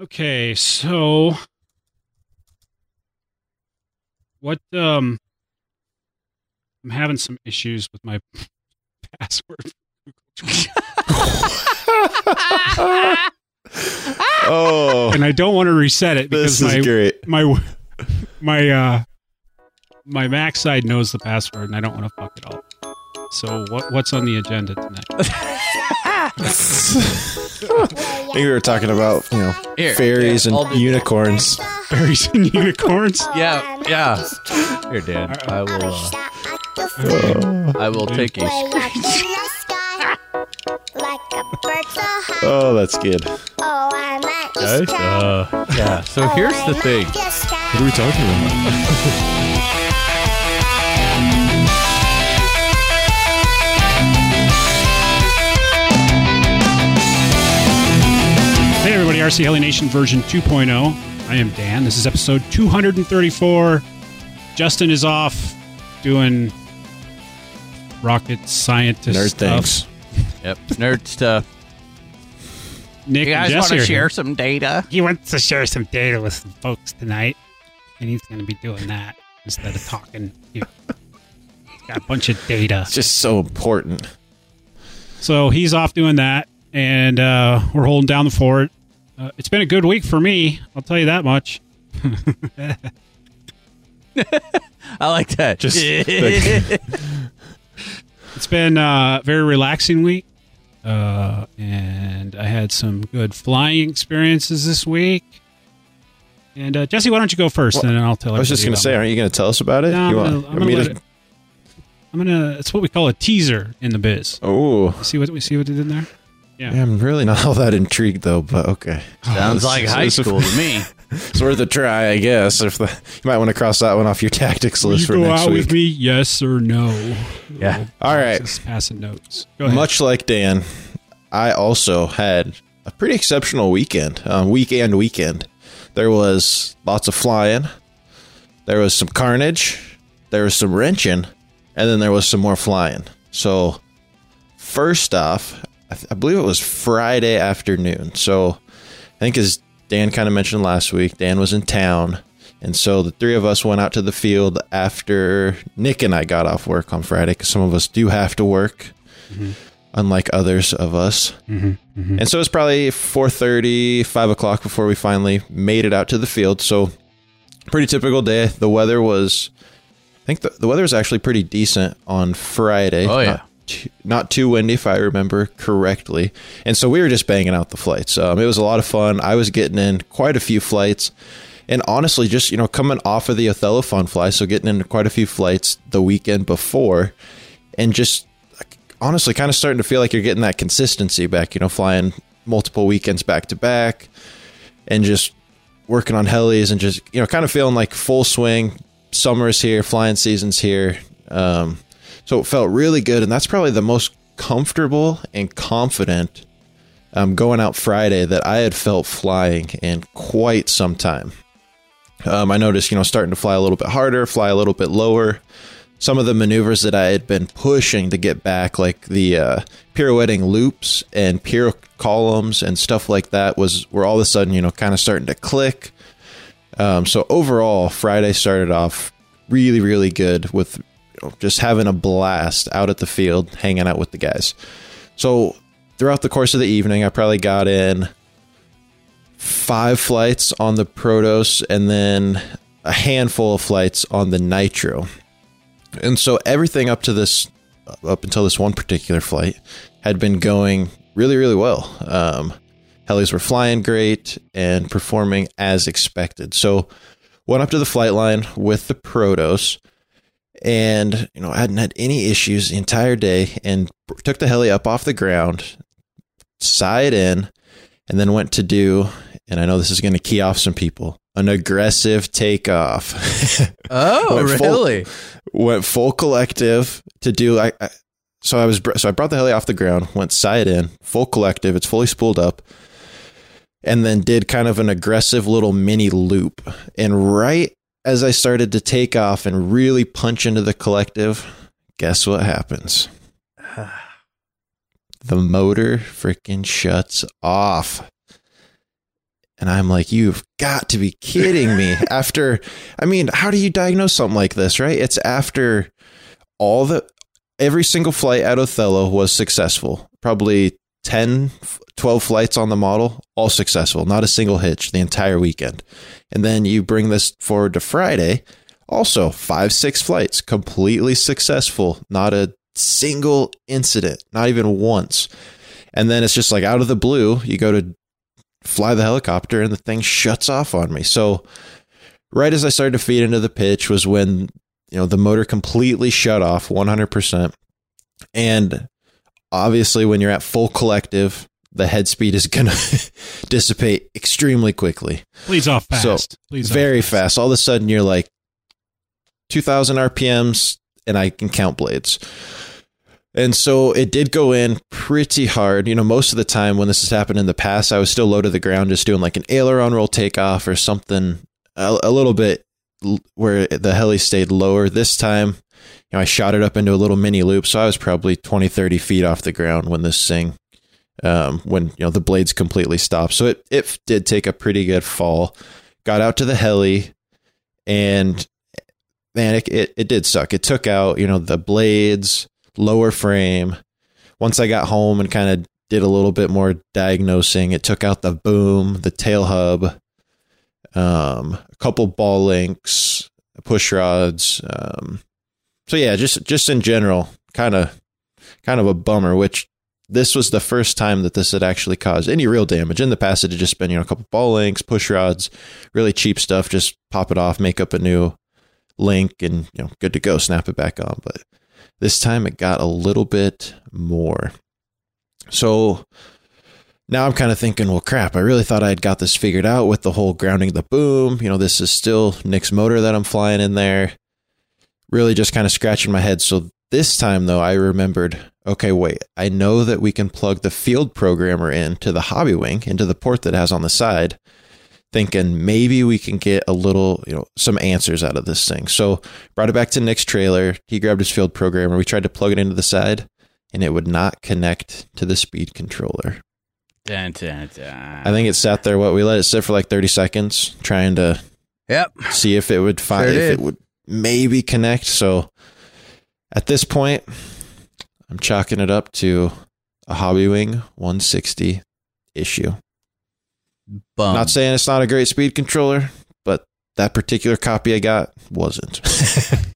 Okay, so what um I'm having some issues with my password. oh, and I don't want to reset it because my great. my my uh my Mac side knows the password and I don't want to fuck it up. So what what's on the agenda tonight? I think we were talking about you know Here, fairies yeah, I'll and do- unicorns. Berries and unicorns? Yeah, yeah. Here, Dan. I will. Uh, I will take a. Oh, that's good. Guys, uh, yeah. So here's the thing. What are we talking about? Hey everybody, RC Heli Nation version 2.0. I am Dan. This is episode 234. Justin is off doing rocket scientist Nerd stuff. things. Yep. Nerd stuff. Nick You guys want to share here. some data? He wants to share some data with some folks tonight, and he's going to be doing that instead of talking. He's got a bunch of data. It's just so important. So he's off doing that, and uh, we're holding down the fort. Uh, it's been a good week for me, I'll tell you that much. I like that. Just It's been uh, a very relaxing week, uh, and I had some good flying experiences this week. And uh, Jesse, why don't you go first, Well, and then I'll tell. I was just going to say, aren't you going to tell us about it? No, you I'm want, gonna- I'm me gonna to? it- I'm gonna. It's what we call a teaser in the biz. Oh, See what we see what it did in there. Yeah. yeah, I'm really not all that intrigued though. But okay, Sounds Oh, like high it's- school to me. It's worth a try, I guess. If the, you might want to cross that one off your tactics Will list you for go next out week. with me? Yes or no? Yeah. All right. Passing notes. Go ahead. Much like Dan, I also had a pretty exceptional weekend. Um, weekend, weekend. There was lots of flying. There was some carnage. There was some wrenching, and then there was some more flying. So, first off, I, th- I believe it was Friday afternoon. So, I think as Dan kind of mentioned last week, Dan was in town. And so the three of us went out to the field after Nick and I got off work on Friday because some of us do have to work mm-hmm. unlike others of us. Mm-hmm. Mm-hmm. And so it's probably 4.30, 5 o'clock before we finally made it out to the field. So pretty typical day. The weather was, I think the, the weather was actually pretty decent on Friday. Oh, yeah. Not not too windy, if I remember correctly. And so we were just banging out the flights. Um, it was a lot of fun. I was getting in quite a few flights. And honestly, just, you know, coming off of the Othello Fun Fly, so getting into quite a few flights the weekend before, and just honestly kind of starting to feel like you're getting that consistency back, you know, flying multiple weekends back to back and just working on helis and just, you know, kind of feeling like full swing. Summer's here, flying season's here. Um, so it felt really good. And that's probably the most comfortable and confident um, going out Friday that I had felt flying in quite some time. Um, I noticed, you know, starting to fly a little bit harder, fly a little bit lower. Some of the maneuvers that I had been pushing to get back, like the uh, pirouetting loops and pirouette columns and stuff like that, was were all of a sudden, you know, kind of starting to click. Um, so overall, Friday started off really, really good with just having a blast out at the field, hanging out with the guys. So throughout the course of the evening, I probably got in five flights on the Protos and then a handful of flights on the Nitro. And so everything up to this, up until this one particular flight, had been going really, really well. Um, helis were flying great and performing as expected. So went up to the flight line with the Protos and you know I hadn't had any issues the entire day and took the heli up off the ground side in and then went to do and I know this is going to key off some people an aggressive takeoff Oh, Went full- really? went full collective to do I, I so I was so I brought the heli off the ground went side in full collective it's fully spooled up and then did kind of an aggressive little mini loop and right as I started to take off and really punch into the collective guess what happens the motor freaking shuts off And I'm like, you've got to be kidding me. after, I mean, how do you diagnose something like this, right? It's after all the, every single flight at Othello was successful. Probably 10, 12 flights on the model, all successful, not a single hitch the entire weekend. And then you bring this forward to Friday, also five, six flights, completely successful, not a single incident, not even once. And then it's just like out of the blue, you go to fly the helicopter and the thing shuts off on me. So right as I started to feed into the pitch was when you know the motor completely shut off 100%. And obviously when you're at full collective, the head speed is going to dissipate extremely quickly. Bleeds off fast. So Bleeds very off fast. All of a sudden you're like 2000 RPMs and I can count blades. And so it did go in pretty hard. You know, most of the time when this has happened in the past, I was still low to the ground, just doing like an aileron roll takeoff or something a, a little bit where the heli stayed lower. This time, know, I shot it up into a little mini loop. So I was probably 20, 30 feet off the ground when this thing, um, when, you know, the blades completely stopped. So it, it did take a pretty good fall. Got out to the heli and man, it, it, it did suck. It took out, you know, the blades, lower frame. Once I got home and kind of did a little bit more diagnosing, it took out the boom, the tail hub, um, a couple ball links, push rods. Um, so yeah, just just in general, kind of kind of a bummer. Which this was the first time that this had actually caused any real damage. In the past, it had just been you know a couple ball links, push rods, really cheap stuff. Just pop it off, make up a new link, and you know good to go. Snap it back on. But this time it got a little bit more. So now I'm kind of thinking, well, crap, I really thought I had got this figured out with the whole grounding the boom. You know, this is still Nick's motor that I'm flying in there. Really just kind of scratching my head. So this time, though, I remembered okay, wait, I know that we can plug the field programmer in to the Hobbywing, into the port that has on the side thinking maybe we can get a little, you know, some answers out of this thing. So brought it back to Nick's trailer. He grabbed his field programmer. We tried to plug it into the side, and it would not connect to the speed controller. Dun, dun, dun. I think it sat there. What we let it sit for like thirty seconds, trying to Yep. see if it would find Sure if it would maybe connect. So at this point, I'm chalking it up to a Hobbywing 160 issue. Bum. Not saying it's not a great speed controller, but that particular copy I got wasn't.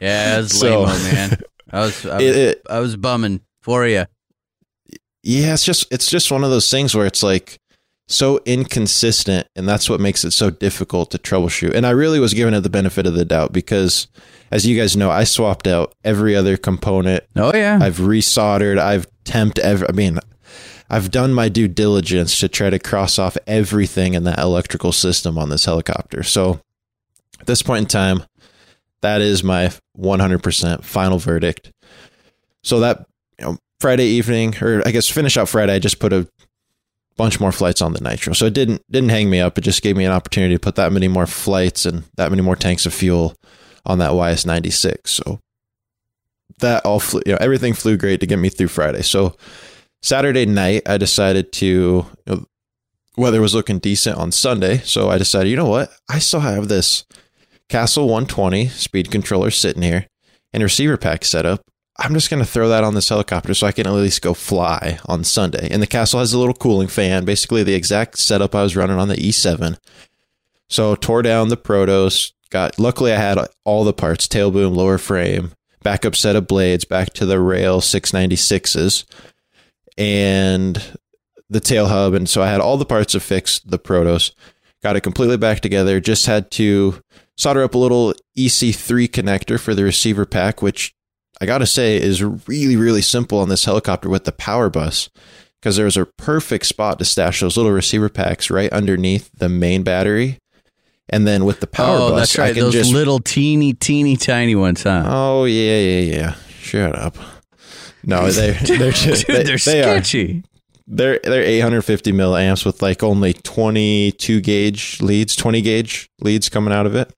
yeah, it's So- lame, man. I was, I was, it, it, I was bumming for you. yeah, it's just it's just one of those things where it's like so inconsistent, and that's what makes it so difficult to troubleshoot. And I really was giving it the benefit of the doubt because, as you guys know, I swapped out every other component. Oh yeah. I've resoldered. I've temped. Every, I mean, I've done my due diligence to try to cross off everything in that electrical system on this helicopter. So at this point in time, that is my 100% final verdict. So that you know, Friday evening, or I guess finish out Friday, I just put a bunch more flights on the nitro. So it didn't didn't hang me up. It just gave me an opportunity to put that many more flights and that many more tanks of fuel on that YS96. So that all flew, you know, everything flew great to get me through Friday. So Saturday night, I decided to, you know, weather was looking decent on Sunday. So I decided, you know what? I still have this Castle 120 speed controller sitting here and receiver pack set up. I'm just going to throw that on this helicopter so I can at least go fly on Sunday. And the Castle has a little cooling fan, basically the exact setup I was running on the E7. So tore down the Protos. Got luckily I had all the parts: tail boom, lower frame, backup set of blades, back to the rail 696s, and the tail hub. And so I had all the parts to fix the Protos. Got it completely back together. Just had to solder up a little EC3 connector for the receiver pack, which I got to say is really, really simple on this helicopter with the power bus because there's a perfect spot to stash those little receiver packs right underneath the main battery. And then with the power oh, bus, that's right. I can Those just little teeny, teeny, tiny ones, huh? Oh yeah, yeah, yeah. Shut up. No, they they're just, Dude, they, they're they are sketchy. they're they're 850 milliamps with like only 22 gauge leads, 20 gauge leads coming out of it.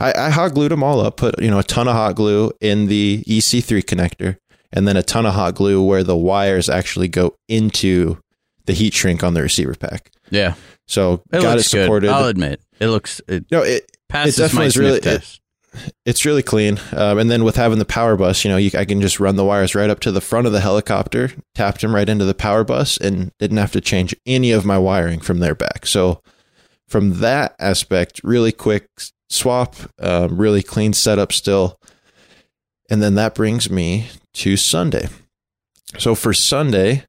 I, I hot glued them all up, put you know a ton of hot glue in the EC3 connector, and then a ton of hot glue where the wires actually go into the heat shrink on the receiver pack. Yeah, So it got it looks good. supported. I'll admit it looks it no, it passes definitely my is really- it- it's really clean. Um, and then with having the power bus, you know, you, I can just run the wires right up to the front of the helicopter, tapped them right into the power bus, and didn't have to change any of my wiring from there back. So from that aspect, really quick swap, um, really clean setup still. And then that brings me to Sunday. So for Sunday,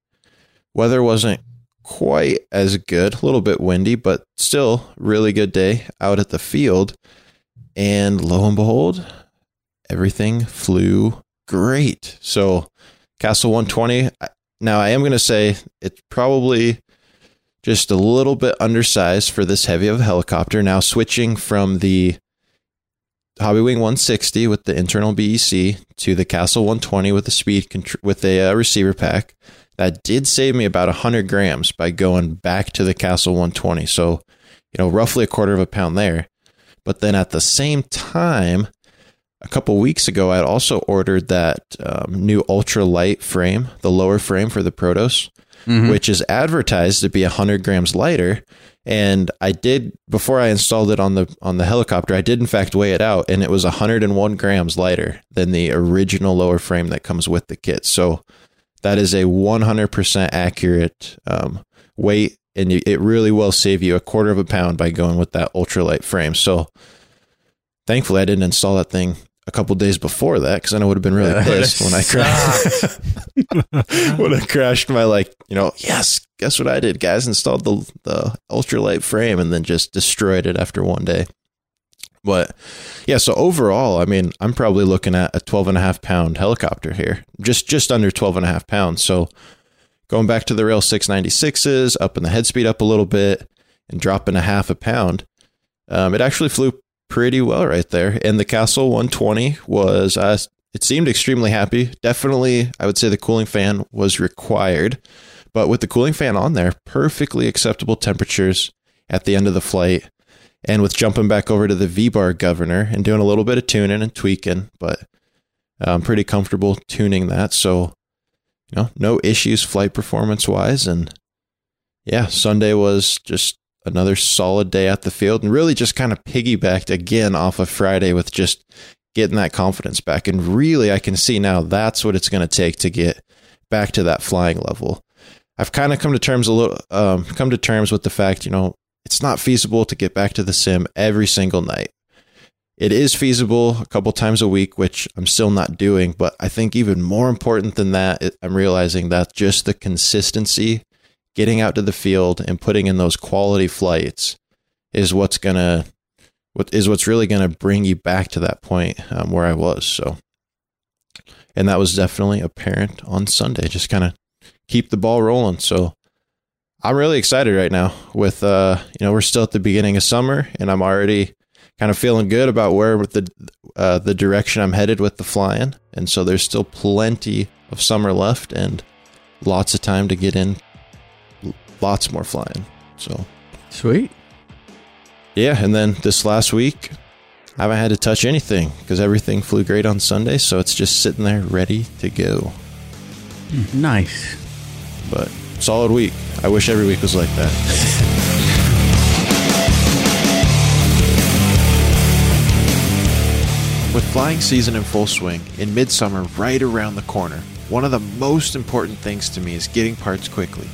weather wasn't quite as good, a little bit windy, but still really good day out at the field. And lo and behold, everything flew great. So Castle 120. Now I am going to say it's probably just a little bit undersized for this heavy of a helicopter. Now switching from the Hobby Wing 160 with the internal BEC to the Castle 120 with the speed contr- with a uh, receiver pack. That did save me about 100 grams by going back to the Castle 120. So, you know, roughly a quarter of a pound there. But then at the same time, a couple weeks ago, I had also ordered that um, new ultra light frame, the lower frame for the Protos, Mhm. which is advertised to be 100 grams lighter. And I did before I installed it on the on the helicopter. I did in fact weigh it out, and it was 101 grams lighter than the original lower frame that comes with the kit. So that is a 100% accurate um, weight, and it really will save you a quarter of a pound by going with that ultralight frame. So thankfully, I didn't install that thing a couple days before that because then I would have been really pissed when I crashed. when I crashed my like, you know, yes, guess what I did, guys? Installed the the ultralight frame and then just destroyed it after one day. But yeah, so overall, I mean, I'm probably looking at a 12 and a half pound helicopter here, just just under 12 and a half pounds. So going back to the rail 696s, upping the head speed up a little bit and dropping a half a pound, um, it actually flew pretty well right there. And the Castle 120 was, uh, it seemed extremely happy. Definitely, I would say the cooling fan was required, but with the cooling fan on there, perfectly acceptable temperatures at the end of the flight. And with jumping back over to the V bar governor and doing a little bit of tuning and tweaking, but I'm pretty comfortable tuning that. So, you know, no issues flight performance wise. And yeah, Sunday was just another solid day at the field and really just kind of piggybacked again off of Friday with just getting that confidence back. And really, I can see now that's what it's going to take to get back to that flying level. I've kind of come to terms a little, um, come to terms with the fact, you know, it's not feasible to get back to the sim every single night. It is feasible a couple times a week, which I'm still not doing. But I think even more important than that, I'm realizing that just the consistency, getting out to the field and putting in those quality flights is what's gonna, what is what's really gonna bring you back to that point um, where I was. So, and that was definitely apparent on Sunday. Just kind of keep the ball rolling. So I'm really excited right now with uh you know we're still at the beginning of summer and I'm already kind of feeling good about where with the uh, the direction I'm headed with the flying and so there's still plenty of summer left and lots of time to get in lots more flying. So Sweet. yeah, and then this last week I haven't had to touch anything because everything flew great on Sunday, so it's just sitting there ready to go. Hmm, nice. But solid week. I wish every week was like that. With flying season in full swing, in midsummer right around the corner, one of the most important things to me is getting parts quickly.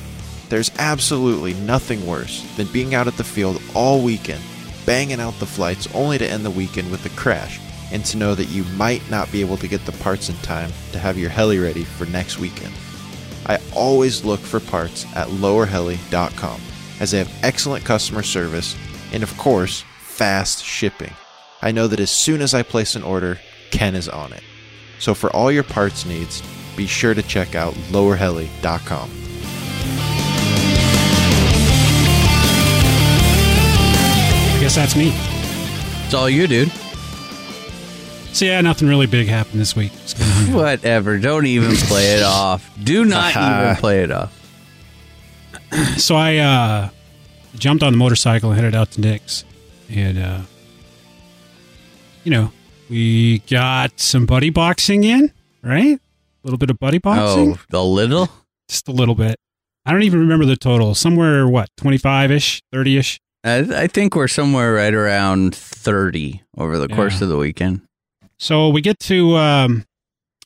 There's absolutely nothing worse than being out at the field all weekend, banging out the flights only to end the weekend with a crash, and to know that you might not be able to get the parts in time to have your heli ready for next weekend. I always look for parts at lowerheli.com as they have excellent customer service and, of course, fast shipping. I know that as soon as I place an order, Ken is on it. So for all your parts needs, be sure to check out lowerheli.com. guess that's me. It's all you, dude. So yeah, nothing really big happened this week. Just kinda hung out. Whatever. Don't even play it off. Do not even play it off. so I uh, jumped on the motorcycle and headed out to Nick's, and uh, you know we got some buddy boxing in, right? A little bit of buddy boxing, Oh, the little? just a little bit. I don't even remember the total. Somewhere what twenty five ish, thirty ish. I, I think we're somewhere right around 30 over the course of the weekend. So we get to, um,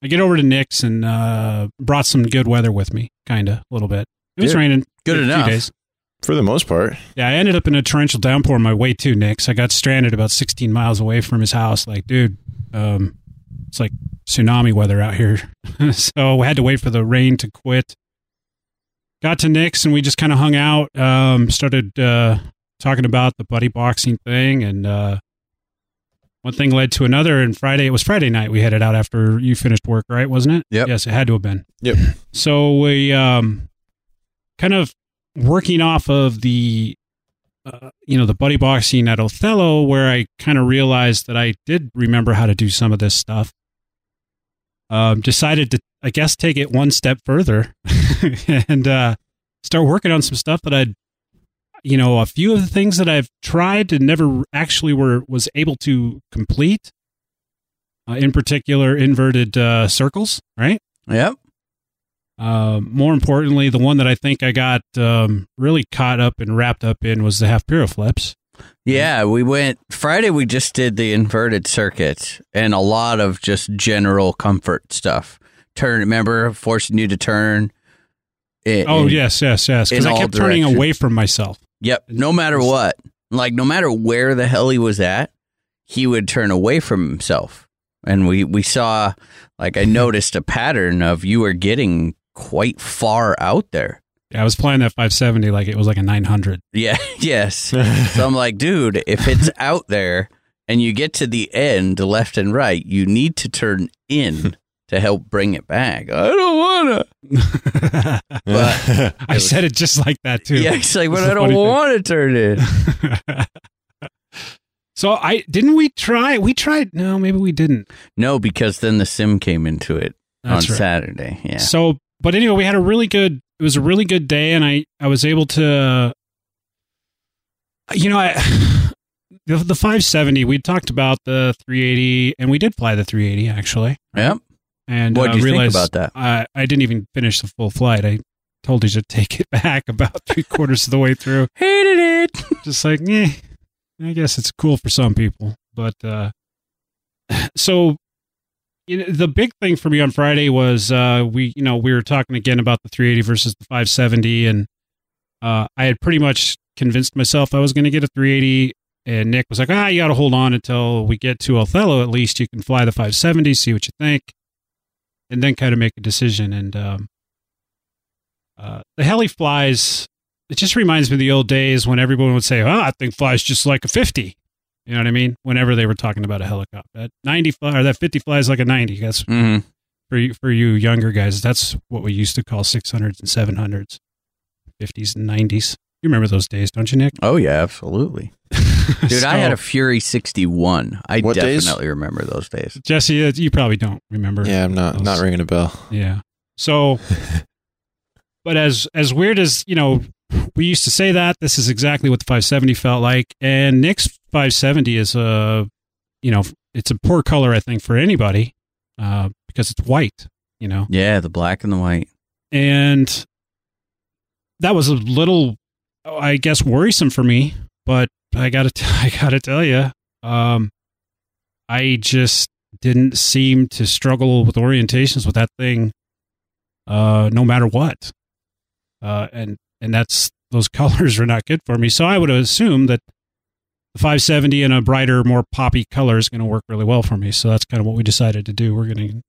I get over to Nick's and uh, brought some good weather with me, kind of a little bit. It was Good. raining. Good enough. days. For the most part. Yeah, I ended up in a torrential downpour on my way to Nick's. I got stranded about 16 miles away from his house. Like, dude, um, it's like tsunami weather out here. so I had to wait for the rain to quit. Got to Nick's and we just kind of hung out. Um, started uh, talking about the buddy boxing thing, and uh, one thing led to another. And Friday, it was Friday night. We headed out after you finished work, right? Wasn't it? Yep. Yes, it had to have been. Yep. So we um, kind of working off of the uh, you know the buddy boxing at Othello, where I kind of realized that I did remember how to do some of this stuff. Um, decided to, I guess, take it one step further and uh, start working on some stuff that I'd, you know, a few of the things that I've tried and never actually were was able to complete. Uh, in particular, inverted uh, circles, right? Yep. Uh, more importantly, the one that I think I got um, really caught up and wrapped up in was the half pyro flips. Yeah, we went Friday. We just did the inverted circuit and a lot of just general comfort stuff. Turn, remember, forcing you to turn. I- Oh in- yes, yes, yes. Because I kept turning away from myself. Yep. No matter what, like no matter where the hell he was at, he would turn away from himself. And we we saw, like, I noticed a pattern of you were getting quite far out there. Yeah, I was playing that 570 like it was like a 900. Yeah. Yes. so I'm like, dude, if it's out there and you get to the end, left and right, you need to turn in to help bring it back. I don't wanna. But I said it just like that too. yeah, it's like, but I don't want to turn in. so I didn't we try? We tried. No, maybe we didn't. No, because then the sim came into it That's on right. Saturday. Yeah. So, but anyway, we had a really good. It was a really good day, and I I was able to. You know, I the, the 570. We talked about the 380, and we did fly the 380 actually. Yep. And What'd uh, you think realized about that? I I didn't even finish the full flight. I told you to take it back about three quarters of the way through. Hated it. just like, eh, I guess it's cool for some people. But uh, so you know, the big thing for me on Friday was uh, we, you know, we were talking again about the 380 versus the 570, and uh, I had pretty much convinced myself I was going to get a 380. And Nick was like, ah, you got to hold on until we get to Othello. At least you can fly the 570, see what you think, and then kind of make a decision. And um, uh, the heli flies it just reminds me of the old days when everyone would say, "Oh, I think flies just like a 50." You know what I mean? Whenever they were talking about a helicopter, that 90 fly, or that 50 flies like a 90. That's Mm-hmm. for you, for you younger guys. That's what we used to call 600s and 700s, 50s and 90s. You remember those days, don't you, Nick? Oh yeah, absolutely. Dude, I had a Fury 61. I What days? definitely remember those days. Jesse. uh, You probably don't remember. yeah, I'm not not ringing a bell. Yeah. So, but as as weird as you know, we used to say that this is exactly what the 570 felt like, and Nick's 570 is a, you know, it's a poor color I think for anybody, uh, because it's white, you know, Yeah, the black and the white. and that was a little, I guess, worrisome for me. But I gotta, t- I gotta tell you, um, I just didn't seem to struggle with orientations with that thing, uh, no matter what. Uh, and and that's those colors are not good for me. So I would assume that the 570 in a brighter, more poppy color is going to work really well for me. So that's kind of what we decided to do. We're going to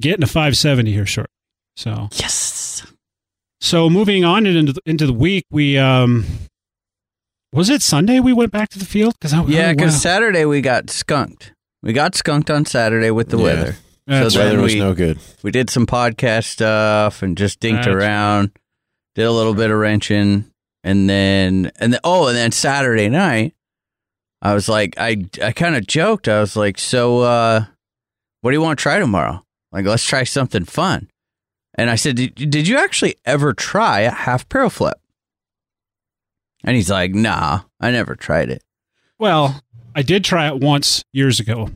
get in a 570 here short. So Yes. so moving on into the, into the week, we um, was it Sunday we went back to the field because I, Yeah, because Saturday we got skunked. We got skunked on Saturday with the Yeah. weather. That's so right. Weather was we- no good. We did some podcast stuff and just dinked That's right. around. Did a little bit of wrenching, and then and then oh, and then Saturday night, I was like, I I kind of joked. I was like, so uh, what do you want to try tomorrow? Like, let's try something fun. And I said, did, did you actually ever try a half barrel flip? And he's like, Nah, I never tried it. Well, I did try it once years ago,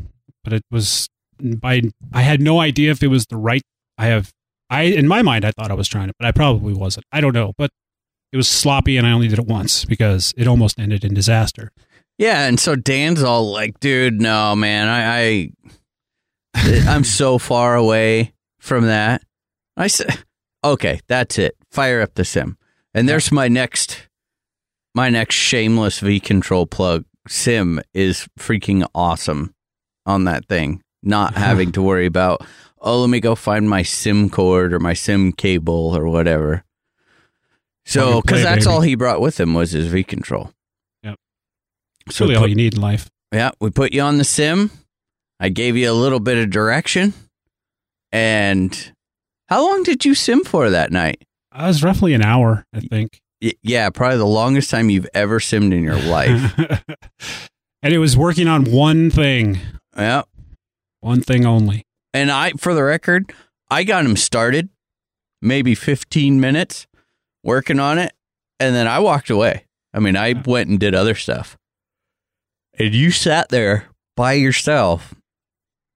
but it was by I had no idea if it was the right. I have I in my mind I thought I was trying it, but I probably wasn't. I don't know, but it was sloppy, and I only did it once because it almost ended in disaster. Yeah, and so Dan's all like, "Dude, no, man, I, I I'm so far away from that." I said, "Okay, that's it. Fire up the sim." And there's my next my next shameless V control plug. Sim is freaking awesome on that thing. Not having to worry about, "Oh, let me go find my sim cord or my sim cable or whatever." So, Plug and play, because that's baby. all he brought with him was his V control. Yep. So really put- all you need in life. yeah, we put you on the sim. I gave you a little bit of direction. And how long did you sim for that night? Uh, it was roughly an hour, I think. Yeah, probably the longest time you've ever simmed in your life. and it was working on one thing, yeah. one thing only. And I, for the record, I got him started maybe 15 minutes working on it. And then I walked away. I mean, I went and did other stuff. And you sat there by yourself,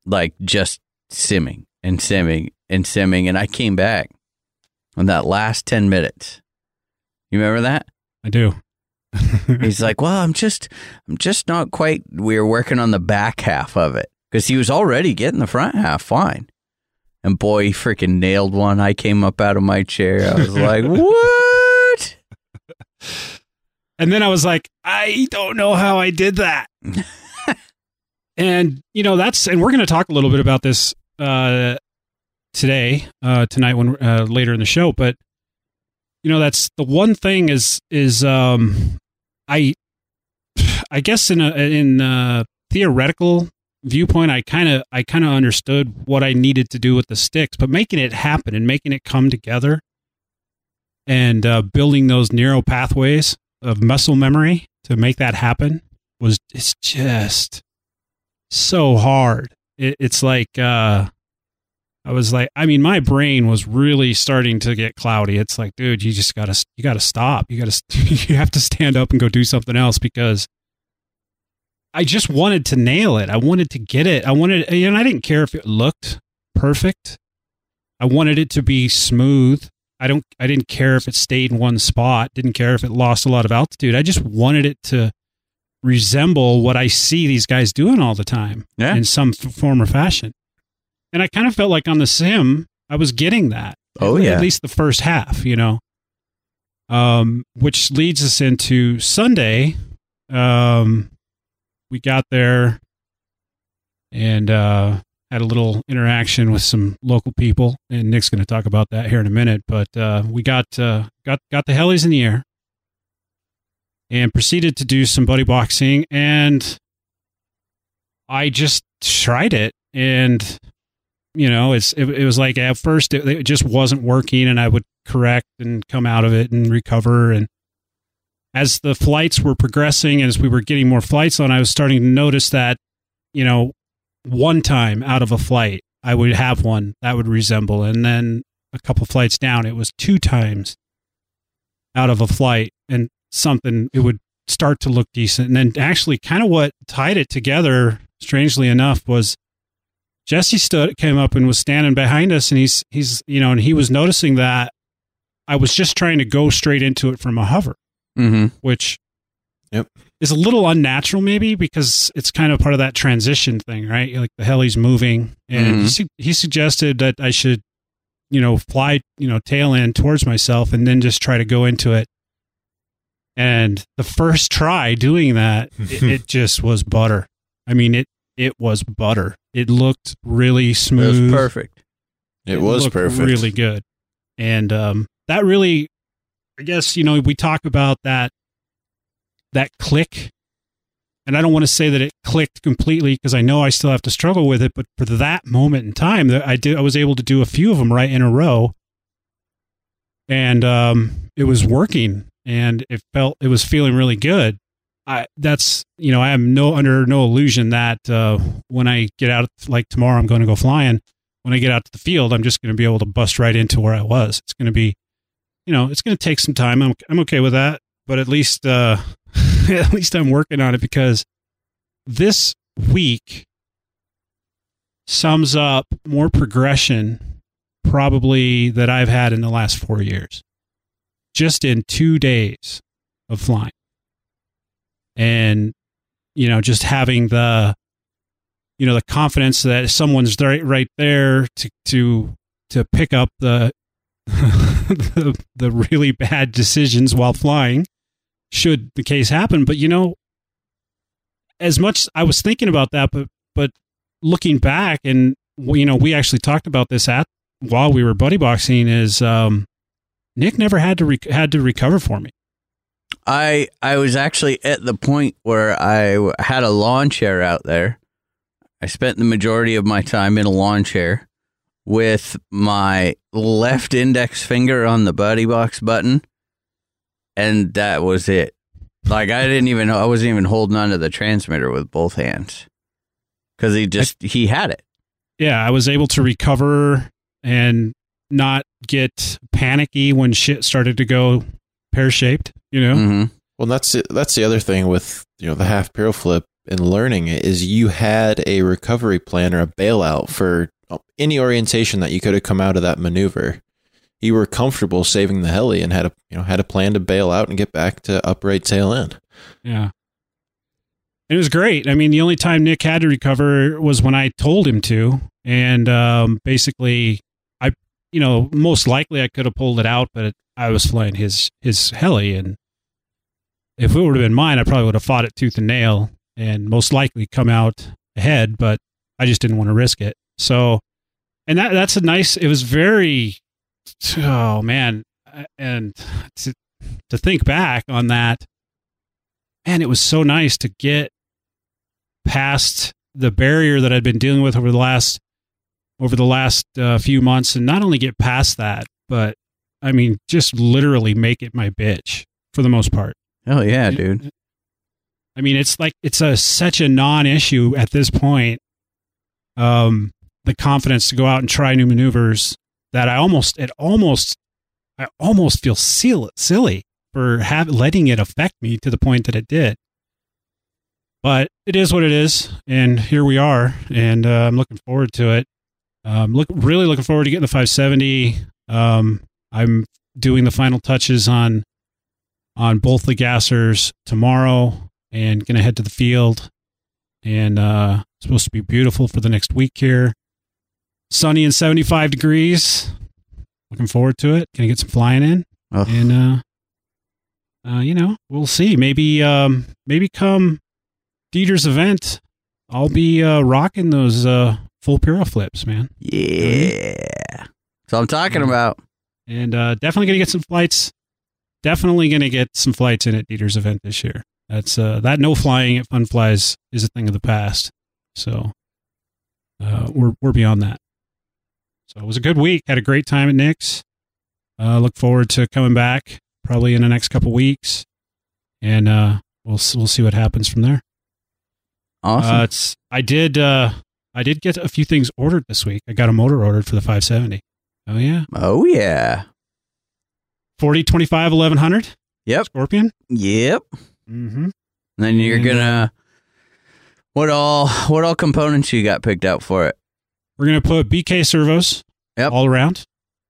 like just simming and simming and simming. And I came back on that last 10 minutes. You remember that? I do. He's like, well, I'm just, I'm just not quite. We were working on the back half of it because he was already getting the front half fine. And boy, he freaking nailed one. I came up out of my chair. I was like, what? And then I was like, I don't know how I did that. and you know that's and we're going to talk a little bit about this uh, today, uh, tonight when uh, later in the show. But you know that's the one thing is is um, I I guess in a in a theoretical viewpoint, I kind of I kind of understood what I needed to do with the sticks, but making it happen and making it come together and uh, building those neural pathways of muscle memory to make that happen was it's just so hard. It, it's like uh, I was like, I mean, my brain was really starting to get cloudy. It's like, dude, you just gotta you gotta stop. You gotta you have to stand up and go do something else because I just wanted to nail it. I wanted to get it. I wanted, and I didn't care if it looked perfect. I wanted it to be smooth. I don't. I didn't care if it stayed in one spot. Didn't care if it lost a lot of altitude. I just wanted it to resemble what I see these guys doing all the time Yeah. in some f- form or fashion. And I kind of felt like on the sim, I was getting that. Oh, yeah. At least the first half, you know. Um, which leads us into Sunday. Um, we got there and uh, had a little interaction with some local people, and Nick's going to talk about that here in a minute. But uh, we got uh, got got the helis in the air and proceeded to do some buddy boxing, and I just tried it, and you know, it's it, it was like at first it, it just wasn't working, and I would correct and come out of it and recover and as the flights were progressing as we were getting more flights on, I was starting to notice that, you know, one time out of a flight, I would have one that would resemble. And then a couple flights down, it was two times out of a flight and something, it would start to look decent. And then actually, kind of what tied it together, strangely enough, was Jesse stood, came up and was standing behind us. And he's, he's, you know, and he was noticing that I was just trying to go straight into it from a hover Mm-hmm. which Yep. is a little unnatural maybe because it's kind of part of that transition thing right like the heli's moving and he, Mhm. su- he suggested that i should you know fly you know tail end towards myself and then just try to go into it and the first try doing that it, it just was butter i mean it it was butter. It looked really It smooth. was perfect. It was looked perfect. really good. And um that really i guess you know we talk about that that click. And i don't want to say that it clicked completely because i know i still have to struggle with it but for that moment in time that i did i was able to do a few of them right in a row. And um it was working. And it felt it was feeling really good I that's you know I am no under no illusion that uh, when I get out like tomorrow I'm going to go flying. When I get out to the field, I'm just going to be able to bust right into where I was. It's going to be, you know, it's going to take some time. I'm I'm okay with that, but at least uh, at least I'm working on it because this week sums up more progression probably that I've had in the last four years, just in two days of flying, and you know, just having the you know the confidence that someone's right right there to to to pick up the the, the really bad decisions while flying should the case happen. But you know as much I was thinking about that but but looking back and you know we actually talked about this at while we were buddy boxing is um Nick never had to rec- had to recover for me I I was actually at the point where I had a lawn chair out there. I spent the majority of my time in a lawn chair with my left index finger on the buddy box button, and that was it. Like I didn't even I wasn't even holding onto the transmitter with both hands because he just he had it. yeah, I was able to recover and not get panicky when shit started to go pear shaped. You know, hmm Well, that's it- that's the other thing with you know the half barrel flip and learning it is you had a recovery plan or a bailout for any orientation that you could have come out of that maneuver. You were comfortable saving the heli and had a you know had a plan to bail out and get back to upright tail end. yeah. It was great. I mean, the only time Nick had to recover was when I told him to, and um, basically, I, you know, most likely I could have pulled it out, but I was flying his his heli, and if it would have been mine, I probably would have fought it tooth and nail, and most likely come out ahead. But I just didn't want to risk it. So, and that that's a nice. It was very, oh man, and to to think back on that, man, it was so nice to get past the barrier that I'd been dealing with over the last over the last uh, few months, and not only get past that, but I mean, just literally make it my bitch for the most part. Oh yeah, dude. I mean, it's like it's a such a non-issue at this point. Um, the confidence to go out and try new maneuvers that I almost it almost I almost feel silly for have, letting it affect me to the point that it did. But it is what it is, and here we are, and uh, I'm looking forward to it. Um, look, really looking forward to getting the 570. Um, I'm doing the final touches on on both the gassers tomorrow and going to head to the field. And uh, it's supposed to be beautiful for the next week here. Sunny and 75 degrees. Looking forward to it. Going to get some flying in. Oh. And, uh, uh, you know, we'll see. Maybe, um, maybe come Dieter's event, I'll be uh, rocking those uh, full piro flips, man. Yeah. So I'm talking about. And uh, definitely going to get some flights. Definitely going to get some flights in at Dieter's event this year. That's uh, that no flying at Fun Flies is a thing of the past. So uh, we're we're beyond that. So it was a good week. Had a great time at Nick's. Uh, look forward to coming back probably in the next couple weeks, and uh, we'll we'll see what happens from there. Awesome. Uh, it's I did uh, I did get a few things ordered this week. I got a motor ordered for the 570. Oh yeah, oh yeah. 40, 25, 1100 Yep. Scorpion. Yep. Mm-hmm. And then you're And, gonna what all what all components you got picked out for it? We're gonna put BK servos Yep. all around.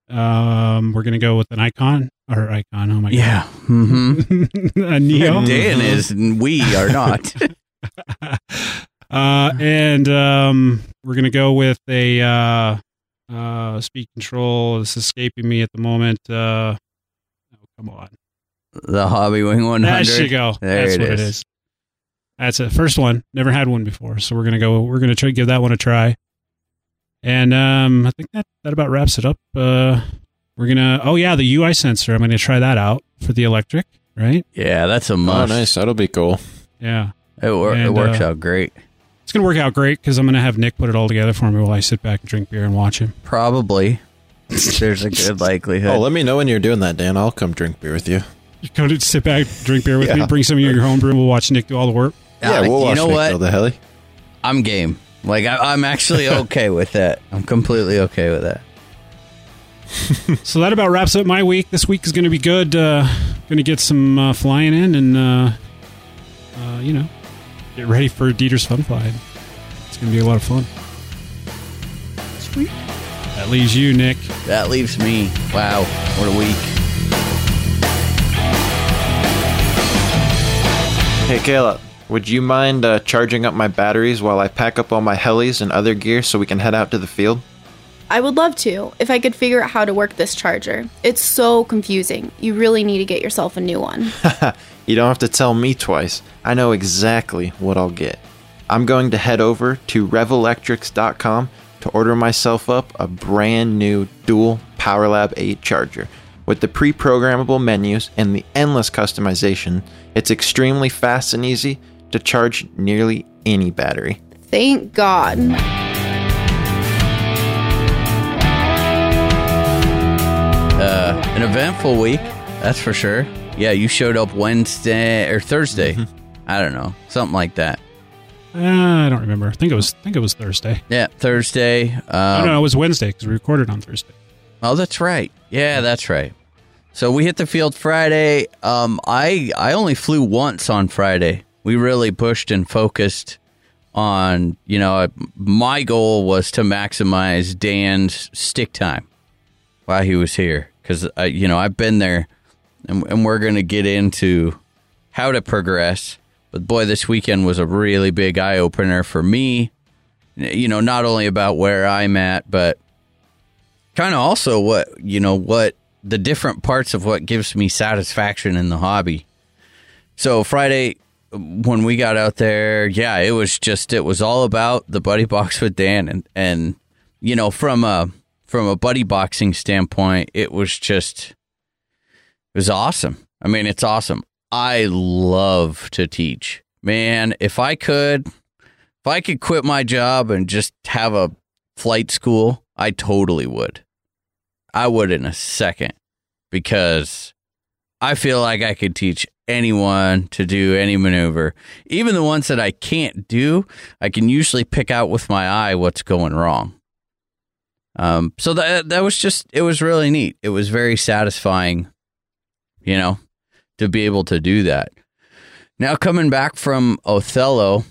Um, we're gonna go with an icon or icon. Oh my god. Yeah. Mm-hmm. a Neo. Dan is and we are not. uh, and um, we're gonna go with a uh, uh, speed control. It's escaping me at the moment. Uh, come on. the Hobby Wing one There you go. There That's it what is. it is. That's it. First one. Never had one before, so we're gonna go. We're gonna try give that one a try. And um, I think that that about wraps it up. Uh, we're gonna. Oh yeah, the UI sensor. I'm gonna try that out for the electric. Right? Yeah, that's a Oh, must. nice. That'll be cool. Yeah. It, wor- it And, works uh, out great. It's gonna work out great because I'm gonna have Nick put it all together for me while I sit back and drink beer and watch him. Probably. There's a good likelihood. Oh, let me know when you're doing that, Dan. I'll come drink beer with you. You come to sit back, drink beer with me, bring some of your homebrew. And we'll watch Nick do all the work. Yeah, Uh, we'll you watch know Nick what? build the heli. I'm game. Like I, I'm actually okay with that. I'm completely okay with that. So that about wraps up my week. This week is going to be good. Uh, going to get some uh, flying in and, uh, uh, you know, get ready for Dieter's Fun Fly. It's going to be a lot of fun. Sweet. That leaves you, Nick. That leaves me. Wow, what a week. Hey, Kayla, would you mind uh, charging up my batteries while I pack up all my helis and other gear so we can head out to the field? I would love to if I could figure out how to work this charger. It's so confusing. You really need to get yourself a new one. You don't have to tell me twice. I know exactly what I'll get. I'm going to head over to revelectrics.com to order myself up a brand new dual PowerLab 8 charger. With the pre programmable menus and the endless customization, it's extremely fast and easy to charge nearly any battery. Thank God. Uh, an eventful week, that's for sure. Yeah, you showed up Wednesday or Thursday. I don't know, something like that. Uh, I don't remember. I think it was. I think it was Thursday. Yeah, Thursday. Oh, no, Um, no, it was Wednesday because we recorded on Thursday. oh, that's right. Yeah, that's right. So we hit the field Friday. Um, I I only flew once on Friday. We really pushed and focused on. You know, my goal was to maximize Dan's stick time while he was here because you know I've been there, and, and we're going to get into how to progress. But boy, this weekend was a really big eye opener for me. You know, not only about where I'm at, but kind of also what you know what the different parts of what gives me satisfaction in the hobby. So Friday when we got out there, yeah, it was just it was all about the buddy box with Dan and and you know from a from a buddy boxing standpoint, it was just it was awesome. I mean, it's awesome. I love to teach. Man, if I could if I could quit my job and just have a flight school, I totally would. I would in a second because I feel like I could teach anyone to do any maneuver. Even the ones that I can't do, I can usually pick out with my eye what's going wrong. Um, so that that was just it was really neat. It was very satisfying, you know, to be able to do that. Now coming back from Othello,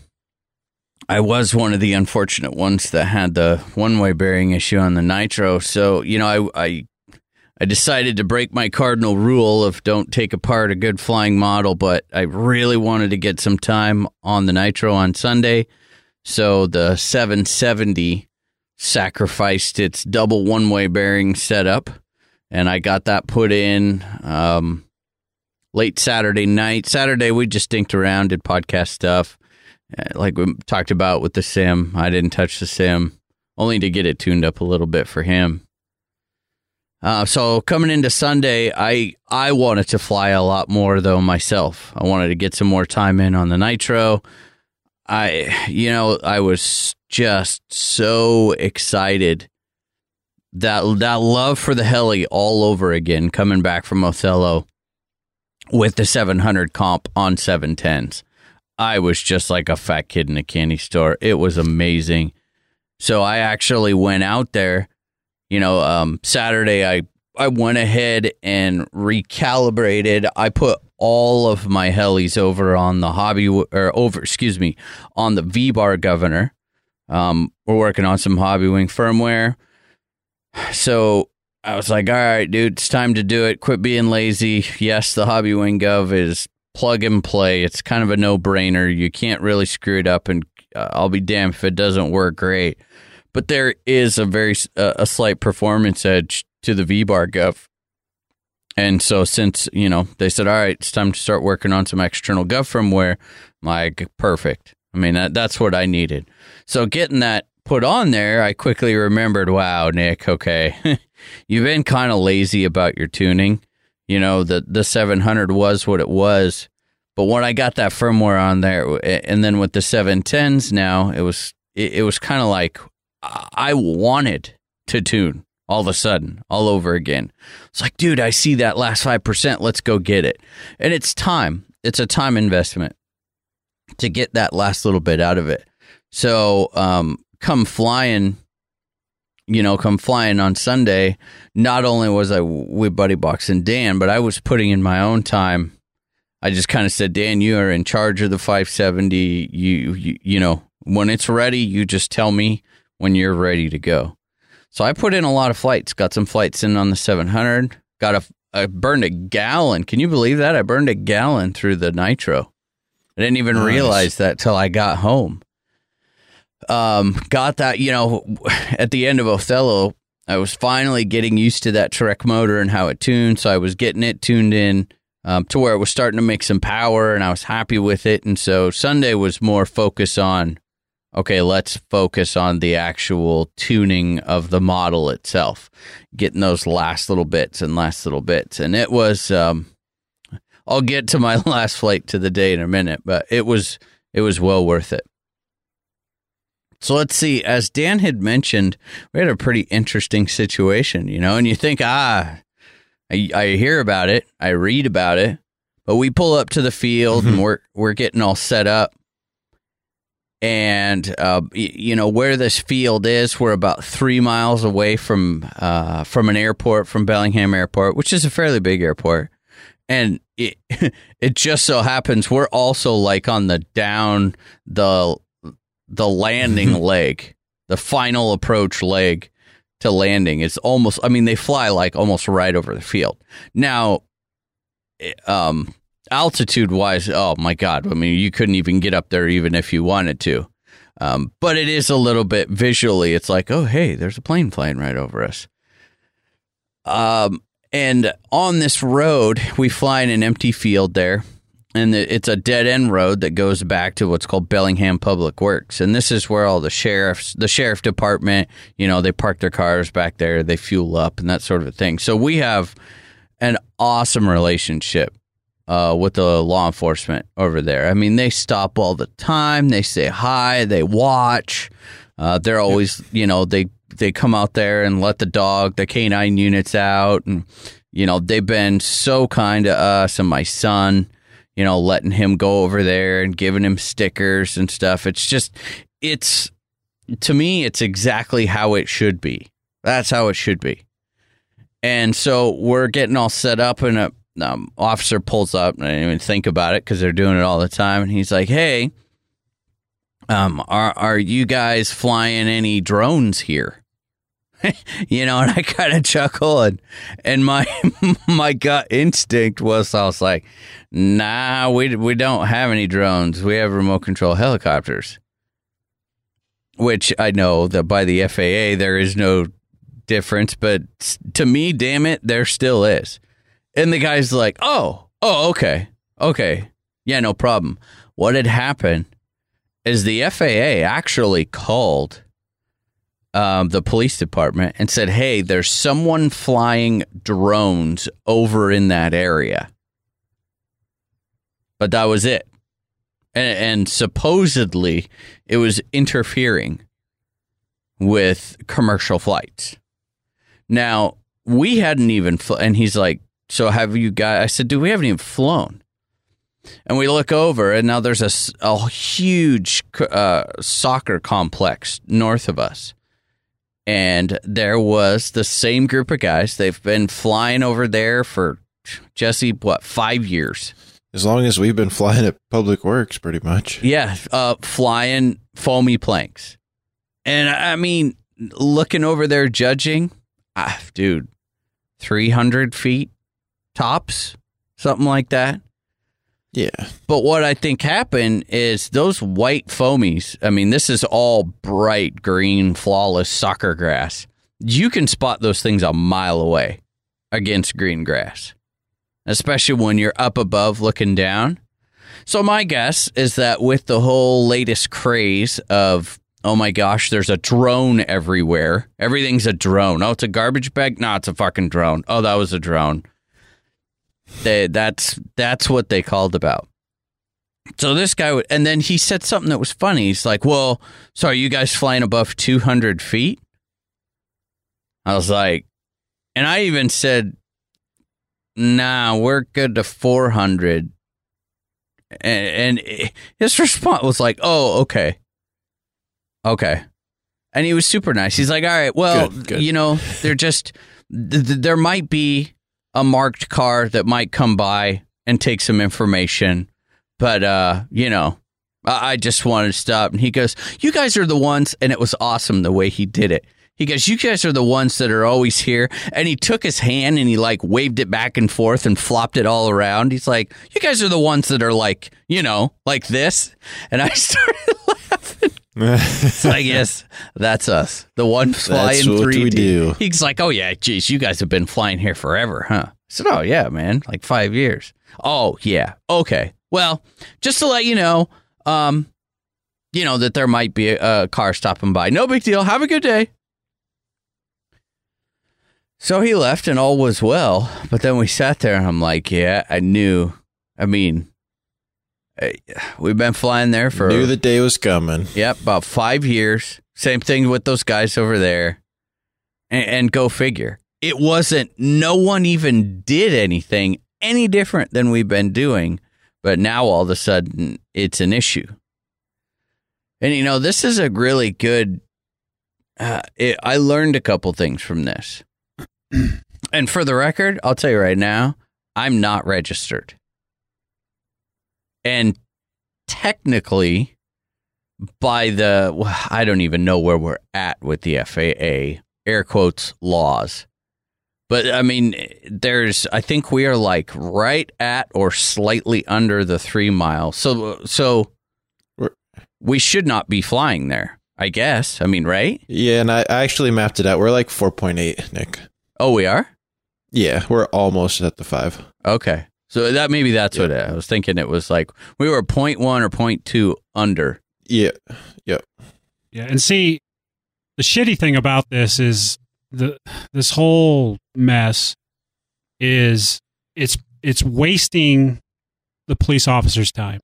I was one of the unfortunate ones that had the one-way bearing issue on the nitro. So you know, I I, I decided to break my cardinal rule of don't take apart a good flying model, but I really wanted to get some time on the nitro on Sunday. So the 770 sacrificed its double one-way bearing setup, and I got that put in. Um, late Saturday night. Saturday we just dinked around, did podcast stuff, uh, like we talked about with the sim. I didn't touch the sim, only to get it tuned up a little bit for him. Uh, so coming into Sunday, I I wanted to fly a lot more though myself. I wanted to get some more time in on the nitro. I you know I was just so excited that that love for the heli all over again coming back from Othello with the 700 comp on 710s. I was just like a fat kid in a candy store. It was amazing. So I actually went out there, you know, um, Saturday I I went ahead and recalibrated. I put all of my helis over on the hobby or over, excuse me, on the V bar governor. Um, we're working on some hobby wing firmware. So I was like, all right, dude, it's time to do it. Quit being lazy. Yes, the Hobby Wing Gov is plug and play. It's kind of a no brainer. You can't really screw it up, and uh, I'll be damned if it doesn't work great. But there is a very uh, a slight performance edge to the V Bar Gov. And so, since you know, they said, "All right, it's time to start working on some external gov firmware," like, perfect. I mean, that, that's what I needed. So, getting that put on there, I quickly remembered, wow, Nick, okay, you've been kind of lazy about your tuning. You know, the the 700 was what it was, but when I got that firmware on there, and then with the 710s now, it was it, it was kind of like I wanted to tune all of a sudden, all over again. It's like, dude, I see that last 5%. Let's go get it. And it's time. It's a time investment to get that last little bit out of it. So, um, come flying, you know, come flying on Sunday, not only was I with Buddy Box and Dan, but I was putting in my own time. I just kind of said, Dan, you are in charge of the 570. You, you, you know, when it's ready, you just tell me when you're ready to go. So I put in a lot of flights. Got some flights in on the 700. Got a I burned a gallon. Can you believe that? I burned a gallon through the nitro. I didn't even Nice. realize that till I got home. Um, got that, you know, at the end of Othello, I was finally getting used to that Trek motor and how it tuned. So I was getting it tuned in um, to where it was starting to make some power and I was happy with it. And so Sunday was more focus on, okay, let's focus on the actual tuning of the model itself, getting those last little bits and last little bits. And it was, um, I'll get to my last flight to the day in a minute, but it was, it was well worth it. So let's see. As Dan had mentioned, we had a pretty interesting situation, you know, and you think, ah, I, I hear about it, I read about it, but we pull up to the field and we're we're getting all set up, and uh, y- you know where this field is. We're about three miles away from uh, from an airport, from Bellingham Airport, which is a fairly big airport, and it it just so happens we're also like on the down the the landing leg, the final approach leg to landing. It's almost, I mean, they fly like almost right over the field. Now, eh, um, altitude wise, oh my God. I mean, you couldn't even get up there even if you wanted to. Um, but it is a little bit visually, it's like, oh, hey, there's a plane flying right over us. Um, and on this road, we fly in an empty field there and it's a dead end road that goes back to what's called Bellingham Public Works, and this is where all the sheriffs, the sheriff department, you know, they park their cars back there, they fuel up, and that sort of thing. So we have an awesome relationship uh, with the law enforcement over there. I mean, they stop all the time, they say hi, they watch. Uh, they're always, you know, they they come out there and let the dog, the canine units out, and you know, they've been so kind to us and my son you know, letting him go over there and giving him stickers and stuff. It's just, it's, to me, it's exactly how it should be. That's how it should be. And so we're getting all set up, and a um, officer pulls up, and I didn't even think about it because they're doing it all the time. And he's like, hey, um, are, are you guys flying any drones here? you know, and I kind of chuckle and and my my gut instinct was I was like, nah, we we don't have any drones. We have remote control helicopters. Which I know that by the FAA there is no difference, but to me, damn it, there still is. And the guy's like, "Oh, oh, okay, okay, yeah, no problem." What had happened is the FAA actually called um, the police department and said, "Hey, there's someone flying drones over in that area." But that was it, and, and supposedly it was interfering with commercial flights. Now we hadn't even, fl- and he's like, "So have you guys?" I said, "Do we haven't even flown?" And we look over, and now there's a, a huge uh, soccer complex north of us and there was the same group of guys. They've been flying over there for Jesse, what five years? As long as we've been flying at Public Works, pretty much. Yeah, uh, flying foamy planks, and I mean, looking over there judging, ah, dude, three hundred feet tops, something like that. Yeah. But what I think happened is those white foamies, I mean, this is all bright green, flawless soccer grass. You can spot those things a mile away against green grass, especially when you're up above looking down. So, my guess is that with the whole latest craze of, oh my gosh, there's a drone everywhere, everything's a drone. Oh, it's a garbage bag? No, it's a fucking drone. Oh, that was a drone. They, that's that's what they called about. So this guy would, and then he said something that was funny. He's like, "Well, so are you guys flying above two hundred feet?" I was like, and I even said, "Nah, we're good to four hundred. And, and his response was like, "Oh, okay, okay," and he was super nice. He's like, "All right, well, Good, good. you know, they're just th- th- there might be." A marked car that might come by and take some information. But uh, you know, I, I just wanted to stop. And he goes, "You guys are the ones," and it was awesome the way he did it. He goes, You guys are the ones that are always here. And he took his hand and he like waved it back and forth and flopped it all around. He's like, You guys are the ones that are like, you know, like this. And I started laughing. So I guess that's us. The one flying 3D. we do. He's like, Oh, yeah, geez, you guys have been flying here forever, huh? I said, Oh, yeah, man, like five years. Oh, yeah. Okay. Well, just to let you know, um, you know, that there might be a, a car stopping by. No big deal. Have a good day. So he left and all was well. But then we sat there and I'm like, yeah, I knew. I mean, we've been flying there for Knew the day was coming. Yep, about five years. Same thing with those guys over there. And, and go figure. It wasn't, no one even did anything any different than we've been doing. But now all of a sudden it's an issue. And you know, this is a really good, uh, it, I learned a couple things from this. and for the record, I'll tell you right now, I'm not registered. And technically, by the I don't even know where we're at with the FAA air quotes laws. But I mean there's I think we are like right at or slightly under the 3 mile. So so we should not be flying there. I guess. I mean, right? Yeah, and I, I actually mapped it out. We're like 4.8, Nick. Oh, we are? Yeah, we're almost at the five. Okay. So that maybe that's what it, I was thinking it was like we were 0.1 or 0.2 under. Yeah, Yeah, and see, the shitty thing about this is the this whole mess is it's it's wasting the police officers' time.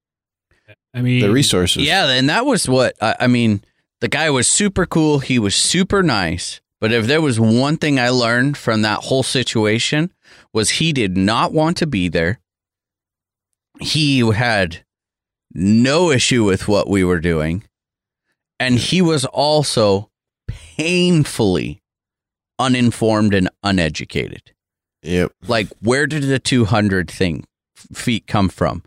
I mean, the resources. Yeah, and that was what I, I mean. The guy was super cool. He was super nice. But if there was one thing I learned from that whole situation was he did not want to be there. He had no issue with what we were doing. And he was also painfully uninformed and uneducated. Yep. Like, where did the 200 thing feet come from?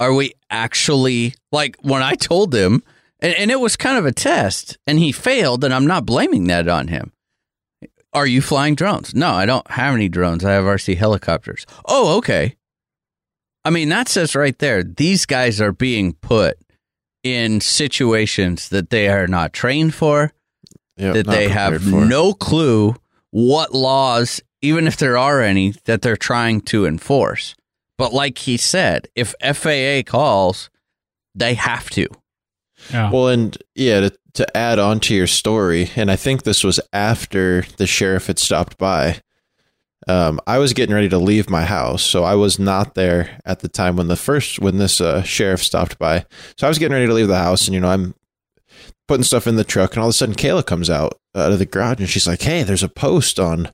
Are we actually like when I told him, and, and it was kind of a test, and he failed, and I'm not blaming that on him. Are you flying drones? No, I don't have any drones. I have RC helicopters. Oh, okay. I mean, that says right there, these guys are being put in situations that they are not trained for, Yep, that they have for. no clue what laws, even if there are any, that they're trying to enforce. But like he said, if FAA calls, they have to. yeah. Well, and yeah, to, to add on to your story, and I think this was after the sheriff had stopped by. Um, I was getting ready to leave my house, so I was not there at the time when the first when this uh, sheriff stopped by. So I was getting ready to leave the house, and you know I'm putting stuff in the truck, and all of a sudden Kayla comes out out of the garage, and she's like, "Hey, there's a post on,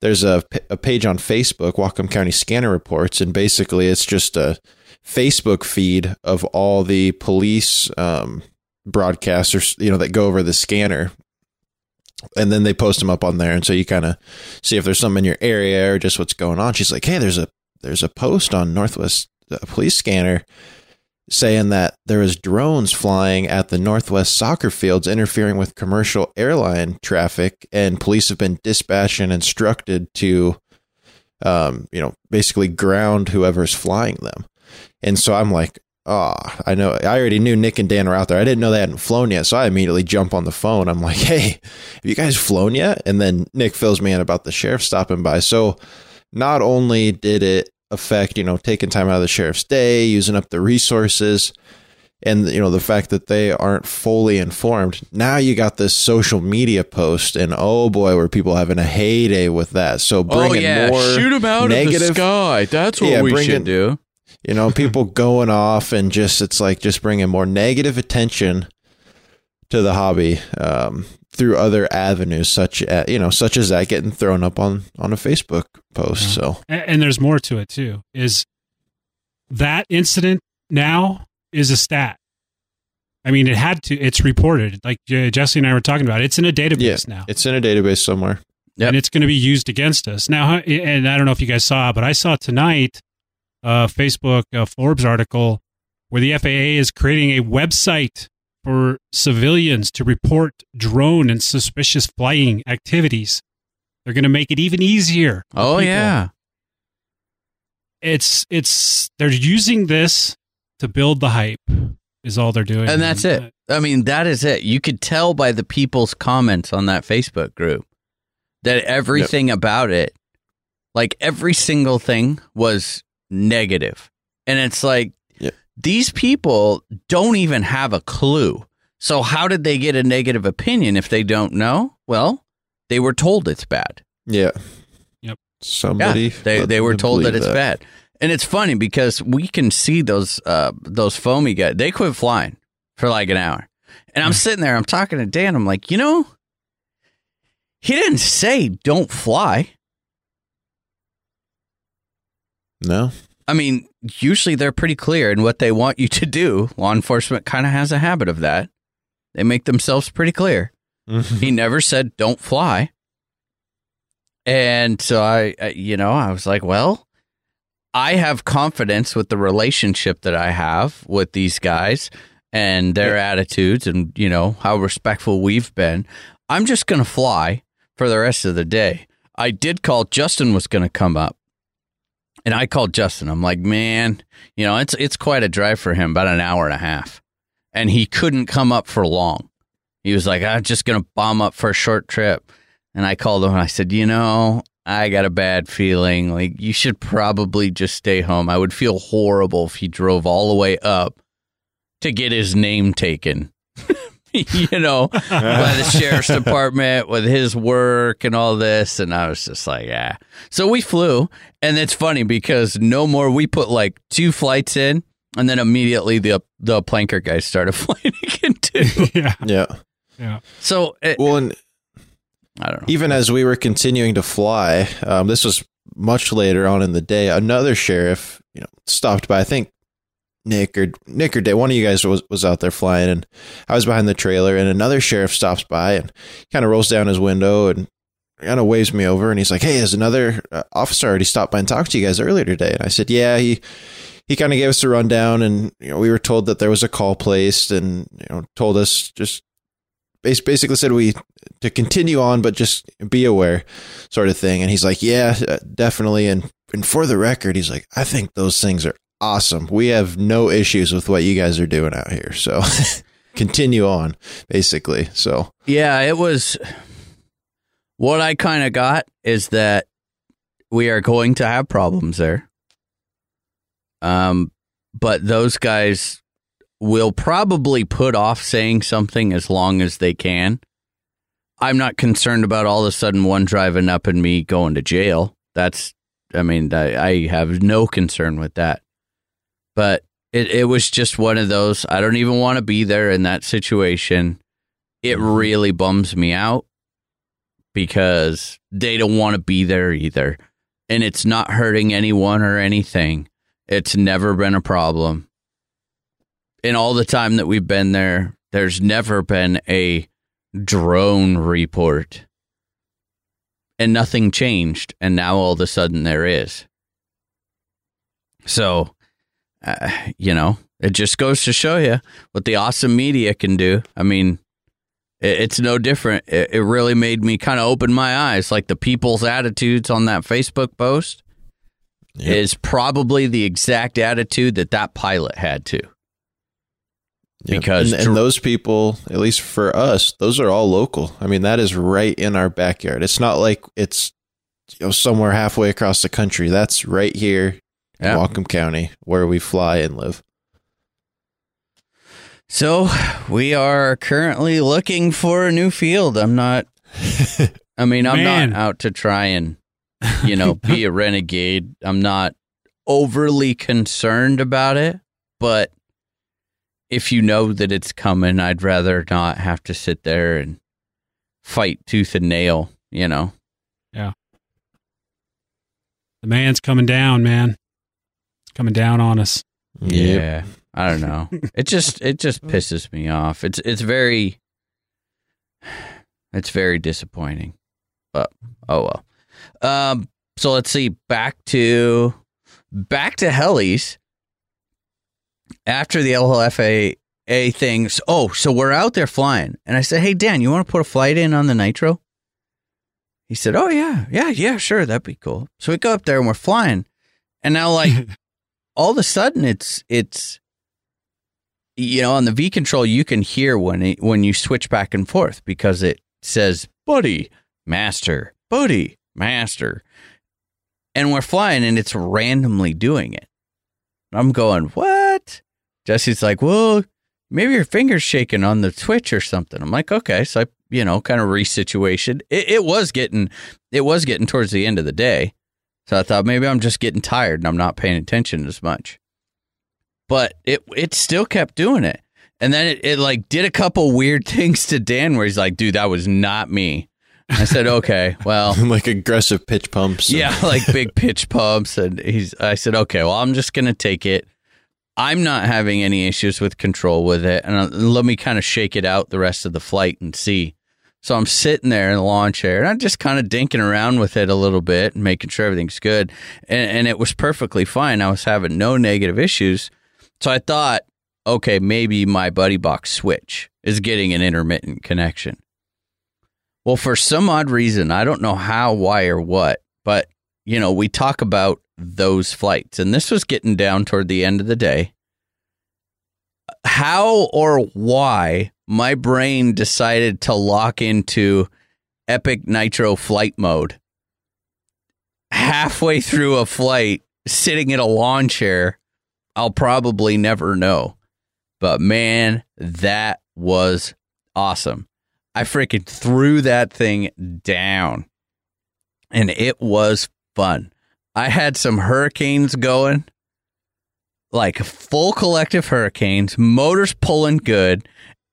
there's a, a page on Facebook, Whatcom County Scanner Reports, and basically it's just a Facebook feed of all the police um, broadcasters, you know, that go over the scanner. And then they post them up on there, and so you kind of see if there's something in your area or just what's going on. She's like, "Hey, there's a there's a post on Northwest uh, Police Scanner saying that there is drones flying at the Northwest soccer fields interfering with commercial airline traffic, and police have been dispatched and instructed to, um, you know, basically ground whoever's flying them." And so I'm like, oh, I know. I already knew Nick and Dan were out there. I didn't know they hadn't flown yet. So I immediately jump on the phone. I'm like, hey, have you guys flown yet? And then Nick fills me in about the sheriff stopping by. So not only did it affect, you know, taking time out of the sheriff's day, using up the resources, and you know the fact that they aren't fully informed now you got this social media post and oh boy were people having a heyday with that so oh, bringing more Oh, shoot them out of the sky. That's what Yeah, we bring should do. You know people going off and just it's like just bringing more negative attention to the hobby um, through other avenues such as you know such as that getting thrown up on on a facebook post so and, and there's more to it too. Is that incident now is a stat? I mean, it had to. It's reported, like Jesse and I were talking about. It's in a database now, it's in a database somewhere Yep. and it's going to be used against us now. And I don't know if you guys saw, but I saw tonight a Facebook uh, Forbes article where the FAA is creating a website for civilians to report drone and suspicious flying activities. They're going to make it even easier. Oh people. yeah. it's it's they're using this to build the hype. Is all they're doing, And that's it. I mean, that is it. You could tell by the people's comments on that Facebook group that everything about it, like every single thing, was negative. And it's like, Yep. these people don't even have a clue. So, how did they get a negative opinion if they don't know? Well, they were told it's bad. Yeah. Yep. Somebody. Yeah, they they were told that believe it's bad, and it's funny because we can see those uh those foamy guys. They quit flying for like an hour, and I'm sitting there. I'm talking to Dan. I'm like, you know, he didn't say don't fly. No. I mean, usually they're pretty clear in what they want you to do. Law enforcement kind of has a habit of that. They make themselves pretty clear. Mm-hmm. he never said don't fly. And so I, you know, I was like, well, I have confidence with the relationship that I have with these guys and their attitudes and, you know, how respectful we've been. I'm just going to fly for the rest of the day. I did call Justin was going to come up. And I called Justin. I'm like, man, you know, it's it's quite a drive for him, about an hour and a half. And he couldn't come up for long. He was like, I'm just to bomb up for a short trip. And I called him and I said, You know, I got a bad feeling. Like, you should probably just stay home. I would feel horrible if he drove all the way up to get his name taken, you know, by the sheriff's department with his work and all this. And I was just like, Yeah. So we flew. And it's funny because no more, we put like two flights in. And then immediately the the planker guys started flying again too. yeah, Yeah. yeah. So it, Well, and I don't know. even as we were continuing to fly, um, this was much later on in the day. Another sheriff, you know, stopped by. I think Nick or Nick or Dave, one of you guys was was out there flying, and I was behind the trailer. And another sheriff stops by and kind of rolls down his window and kind of waves me over, and he's like, "Hey, has another uh, officer already stopped by and talked to you guys earlier today?" And I said, "Yeah, he." He kind of gave us a rundown, and you know we were told that there was a call placed, and you know told us just basically said we to continue on, but just be aware, sort of thing. And he's like, yeah, uh, definitely. And and for the record, he's like, I think those things are awesome. We have no issues with what you guys are doing out here. So continue on, basically. So Yeah, it was. What I kind of got is that we are going to have problems there. Um, but those guys will probably put off saying something as long as they can. I'm not concerned about all of a sudden one driving up and me going to jail. That's, I mean, I, I have no concern with that. But it, it was just one of those. I don't even want to be there in that situation. It mm-hmm. really bums me out because they don't want to be there either. And it's not hurting anyone or anything. It's never been a problem. In all the time that we've been there, there's never been a drone report. And nothing changed. And now all of a sudden there is. So, uh, you know, it just goes to show you what the awesome media can do. I mean, it, it's no different. It, it really made me kind of open my eyes. Like the people's attitudes on that Facebook post Yep. is probably the exact attitude that that pilot had too. yeah. Because and, and those people, at least for us, those are all local. I mean, that is right in our backyard. It's not like it's you know somewhere halfway across the country. That's right here Yeah. Whatcom County where we fly and live. So we are currently looking for a new field. I'm not. I mean, I'm Man. not out to try and you know be a renegade. I'm not overly concerned about it, but if you know that it's coming, I'd rather not have to sit there and fight tooth and nail. You know. Yeah. The man's coming down, man. It's coming down on us. Yep. Yeah. I don't know. It just it just pisses me off. It's it's very it's very disappointing. But oh well. Um so let's see back to back to helis. After the FAA a thing. So- Oh, so we're out there flying. And I said, Hey, Dan, you want to put a flight in on the Nitro? He said, Oh, yeah, yeah, yeah, sure. That'd be cool. So we go up there and we're flying. And now, like, all of a sudden, it's, it's, you know, on the V control, you can hear when it, when you switch back and forth because it says buddy, master, buddy, master. And we're flying and it's randomly doing it. I'm going, what? Jesse's like, well, maybe your finger's shaking on the twitch or something. I'm like, okay. So I, you know, kind of resituation. It, it was getting, it was getting towards the end of the day. So I thought maybe I'm just getting tired and I'm not paying attention as much. But it, it still kept doing it. And then it, it like did a couple weird things to Dan where he's like, dude, that was not me. I said, okay, well, like aggressive pitch pumps. yeah, like big pitch pumps. And he's, I said, okay, well, I'm just going to take it. I'm not having any issues with control with it. And uh, let me kind of shake it out the rest of the flight and see. So I'm sitting there in the lawn chair and I'm just kind of dinking around with it a little bit making sure everything's good. And, and it was perfectly fine. I was having no negative issues. So I thought, okay, maybe my buddy box switch is getting an intermittent connection. Well, for some odd reason, I don't know how, why, or what, but you know, we talk about those flights, and this was getting down toward the end of the day. How or why my brain decided to lock into Epic Nitro flight mode halfway through a flight, sitting in a lawn chair, I'll probably never know. But man, that was awesome. I freaking threw that thing down and it was fun. I had some hurricanes going, like full collective hurricanes, motors pulling good.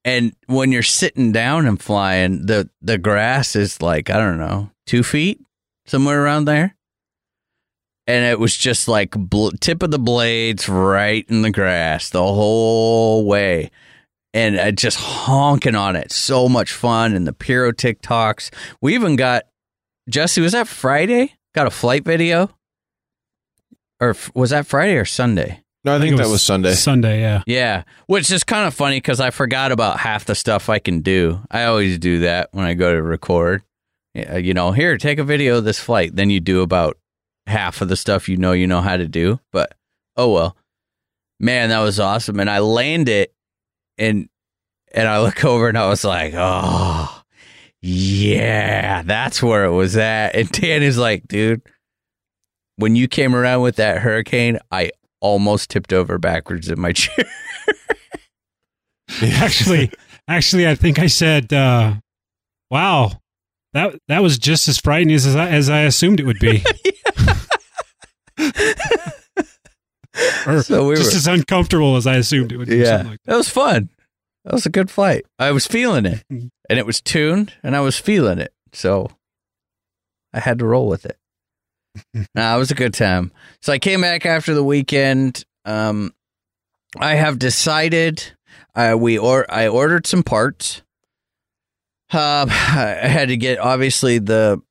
And when you're sitting down and flying, the, the grass is like, I don't know, two feet, somewhere around there. And it was just like bl- tip of the blades right in the grass the whole way and uh, just honking on it. So much fun. And the piro tic-tocs. We even got Jesse. Was that Friday? Got a flight video, or was that Friday or Sunday? No, I think it that was Sunday. Sunday, yeah. Yeah, which is kind of funny because I forgot about half the stuff I can do. I always do that when I go to record. Yeah, You know, here, take a video of this flight. Then you do about half of the stuff you know you know how to do. But oh well, man, that was awesome. And I land it, and and I look over and I was like, oh yeah, that's where it was at. And Dan is like, dude, when you came around with that hurricane, I almost tipped over backwards in my chair. Actually, actually, I think I said, uh, "Wow, that that was just as frightening as I, as I assumed it would be." or So we just were- as uncomfortable as I assumed it would be. yeah, like that was fun. That was a good flight. I was feeling it, and it was tuned, and I was feeling it. So I had to roll with it. Nah, it was a good time. So I came back after the weekend. Um, I have decided. Uh, we or I ordered some parts. Um, I had to get obviously the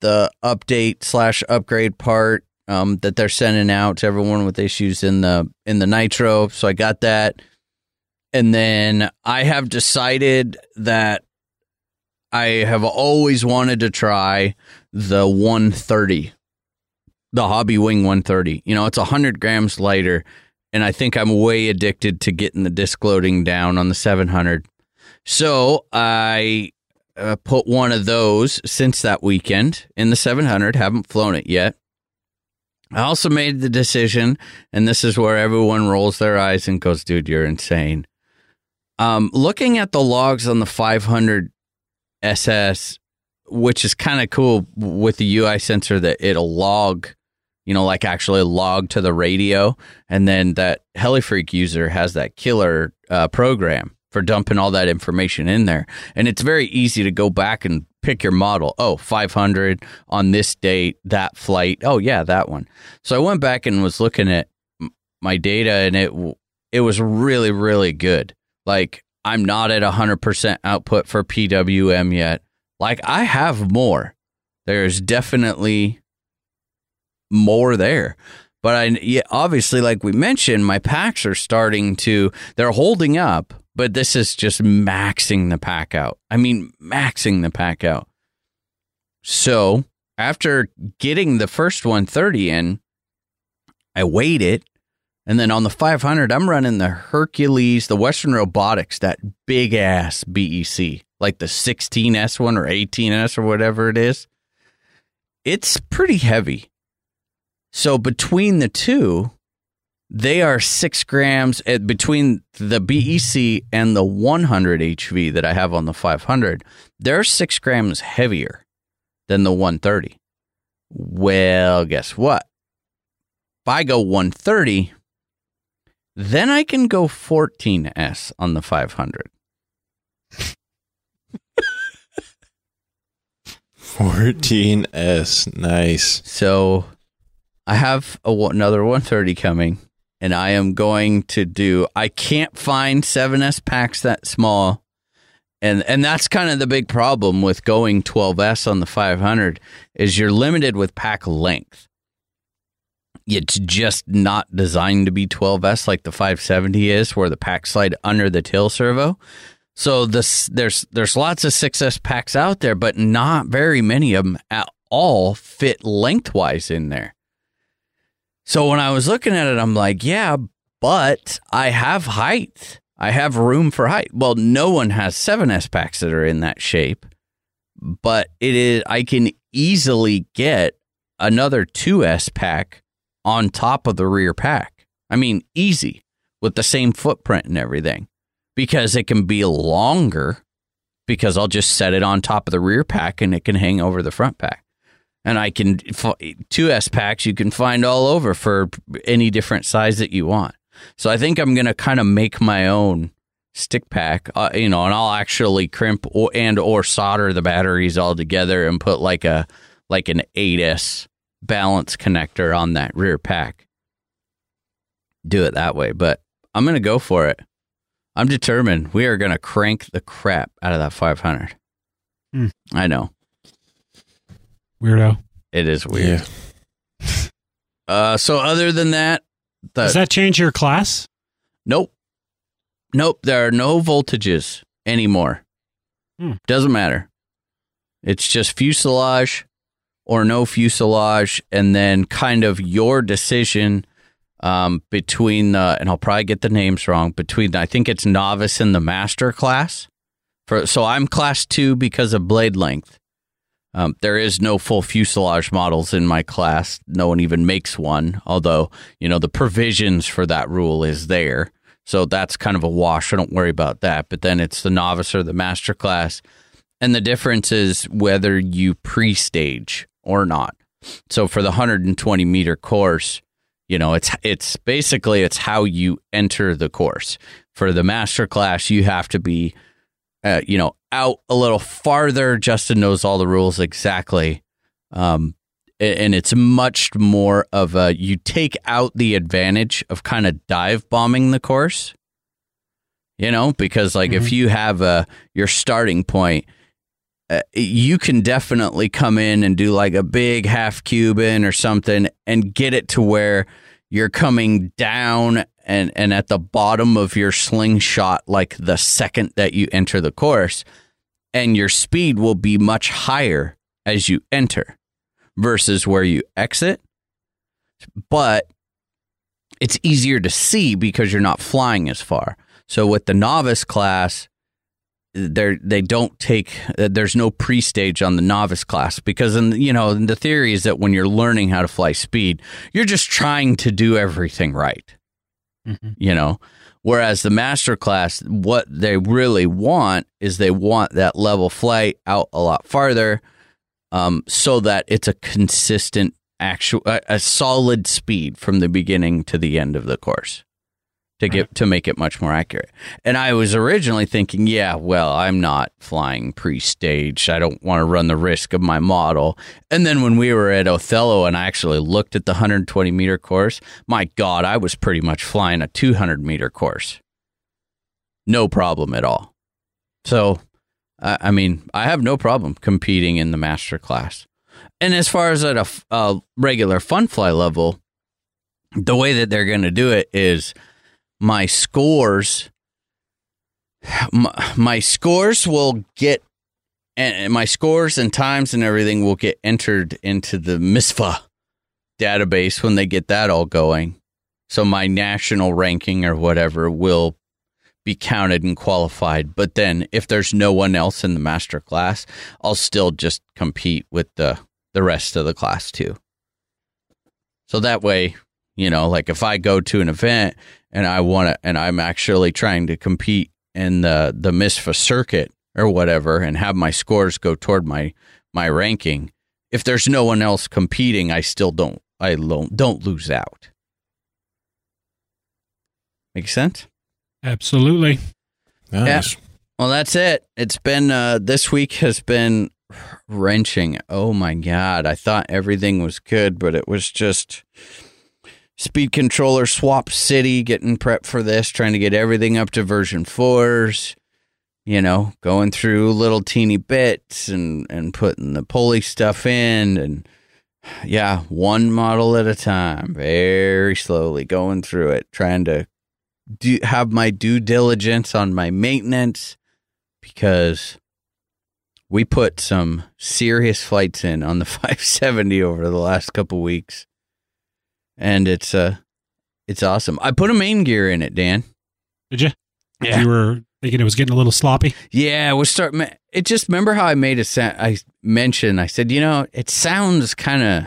the update slash upgrade part um, that they're sending out to everyone with issues in the in the nitro. So I got that, and then I have decided that I have always wanted to try the 130, the Hobby Wing 130. You know, it's 100 grams lighter, and I think I'm way addicted to getting the disc loading down on the 700. So I uh, put one of those since that weekend in the 700. Haven't flown it yet. I also made the decision, and this is where everyone rolls their eyes and goes, dude, you're insane. Um, looking at the logs on the 500 SS, which is kind of cool with the UI sensor that it'll log, you know, like actually log to the radio. And then that HeliFreak user has that killer uh, program for dumping all that information in there. And it's very easy to go back and pick your model. Oh, 500 on this date, that flight. Oh, yeah, that one. So I went back and was looking at my data and it it was really really good. Like I'm not at 100% output for PWM yet. Like I have more. There's definitely more there. But I yeah, obviously, like we mentioned, my packs are starting to they're holding up, but this is just maxing the pack out. I mean, maxing the pack out. So after getting the first 130 in, I weighed it. And then on the 500, I'm running the Hercules, the Western Robotics, that big ass BEC, like the 16S one or 18S or whatever it is. It's pretty heavy. So between the two, they are six grams uh, between the BEC and the 100 HV that I have on the 500. They're six grams heavier than the 130. Well, guess what? If I go 130, then I can go 14S on the 500. 14S. Nice. So I have a, another 130 coming, and I am going to do. I can't find 7S packs that small, and and that's kind of the big problem with going 12S on the 500 is you're limited with pack length. It's just not designed to be 12S like the 570 is, where the pack slide under the tail servo. So this there's there's lots of 6S packs out there, but not very many of them at all fit lengthwise in there. So when I was looking at it, I'm like, yeah, but I have height. I have room for height. Well, no one has 7S packs that are in that shape, but it is I can easily get another 2S pack on top of the rear pack. I mean, easy with the same footprint and everything because it can be longer because I'll just set it on top of the rear pack and it can hang over the front pack. And I can, two S packs you can find all over for any different size that you want. So I think I'm going to kind of make my own stick pack, uh, you know, and I'll actually crimp or, and or solder the batteries all together and put like a, like an 8S balance connector on that rear pack. Do it that way, but I'm going to go for it. I'm determined. We are going to crank the crap out of that 500. Hmm. I know. Weirdo. It is weird. Yeah. Uh, so other than that, the, Does that change your class? nope, nope. There are no voltages anymore. Hmm. Doesn't matter. It's just fuselage or no fuselage, and then kind of your decision um, between the and I'll probably get the names wrong between I think it's novice and the master class. For so I'm class two because of blade length. Um, there is no full fuselage models in my class. No one even makes one, although, you know, the provisions for that rule is there. So that's kind of a wash. I don't worry about that. But then it's the novice or the master class. And the difference is whether you pre stage or not. So for the 120 meter course, you know, it's it's basically it's how you enter the course. For the master class, you have to be uh, you know, out a little farther. Justin knows all the rules exactly. Um, and it's much more of a you take out the advantage of kind of dive bombing the course. You know, because like if you have a your starting point, uh, you can definitely come in and do like a big half Cuban or something and get it to where you're coming down and, and at the bottom of your slingshot like the second that you enter the course and your speed will be much higher as you enter versus where you exit. But it's easier to see because you're not flying as far. So with the novice class they they don't take uh, there's no pre-stage on the novice class because in you know the theory is that when you're learning how to fly speed you're just trying to do everything right. Mhm. you know whereas the master class what they really want is they want that level flight out a lot farther um, so that it's a consistent actual a, a solid speed from the beginning to the end of the course to get mm-hmm. to make it much more accurate. And I was originally thinking, yeah, well, I'm not flying pre-staged. I don't want to run the risk of my model. And then when we were at Othello and I actually looked at the 120 meter course, my God, I was pretty much flying a 200 meter course. No problem at all. So, I I mean, I have no problem competing in the master class. And as far as at a regular fun fly level, the way that they're going to do it is my scores my, my scores will get and my scores and times and everything will get entered into the MISFA database when they get that all going. So my national ranking or whatever will be counted and qualified. But then if there's no one else in the master class, I'll still just compete with the the rest of the class too. So that way, you know, like if I go to an event and I want to and I'm actually trying to compete in the the MISFA circuit or whatever and have my scores go toward my my ranking, if there's no one else competing, I still don't I don't don't lose out. Make sense? Absolutely. Nice. Well, that's it. It's been uh, this week has been wrenching. Oh my god! I thought everything was good, but it was just speed controller swap city, getting prepped for this, trying to get everything up to version fours. You know, going through little teeny bits and and putting the pulley stuff in and yeah, one model at a time, very slowly going through it, trying to do have my due diligence on my maintenance because we put some serious flights in on the 570 over the last couple weeks and it's uh it's awesome i put a main gear in it dan Did you? Yeah. You were thinking it was getting a little sloppy. yeah we're start it just remember how i made a sound i mentioned i said you know it sounds kind of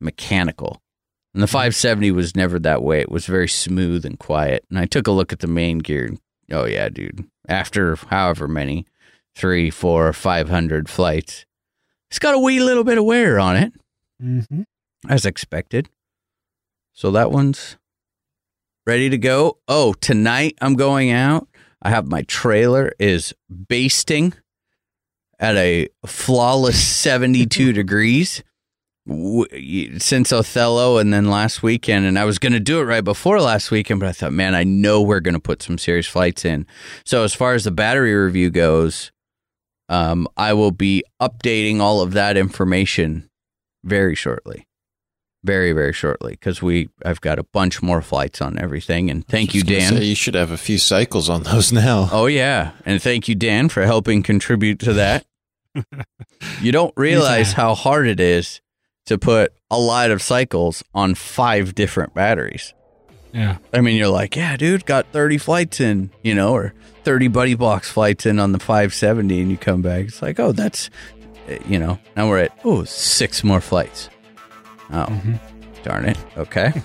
mechanical and the 570 was never that way it was very smooth and quiet and i took a look at the main gear and oh yeah dude after however many three four five hundred flights it's got a wee little bit of wear on it Mm-hmm. as expected. So that one's ready to go. Oh, tonight I'm going out. I have my trailer is basting at a flawless 72 degrees since Othello and then last weekend. And I was going to do it right before last weekend, but I thought, man, I know we're going to put some serious flights in. So as far as the battery review goes, um, I will be updating all of that information very shortly very very shortly because we i've got a bunch more flights on everything. And thank you dan. say, you should have a few cycles on those now. oh yeah. And thank you dan for helping contribute to that. You don't realize Anytime. how hard it is to put a lot of cycles on five different batteries. Yeah. i mean you're like yeah dude got 30 flights in you know or 30 buddy box flights in on the 570 and you come back. It's like oh that's you know now we're at oh six more flights oh Mm-hmm. darn it okay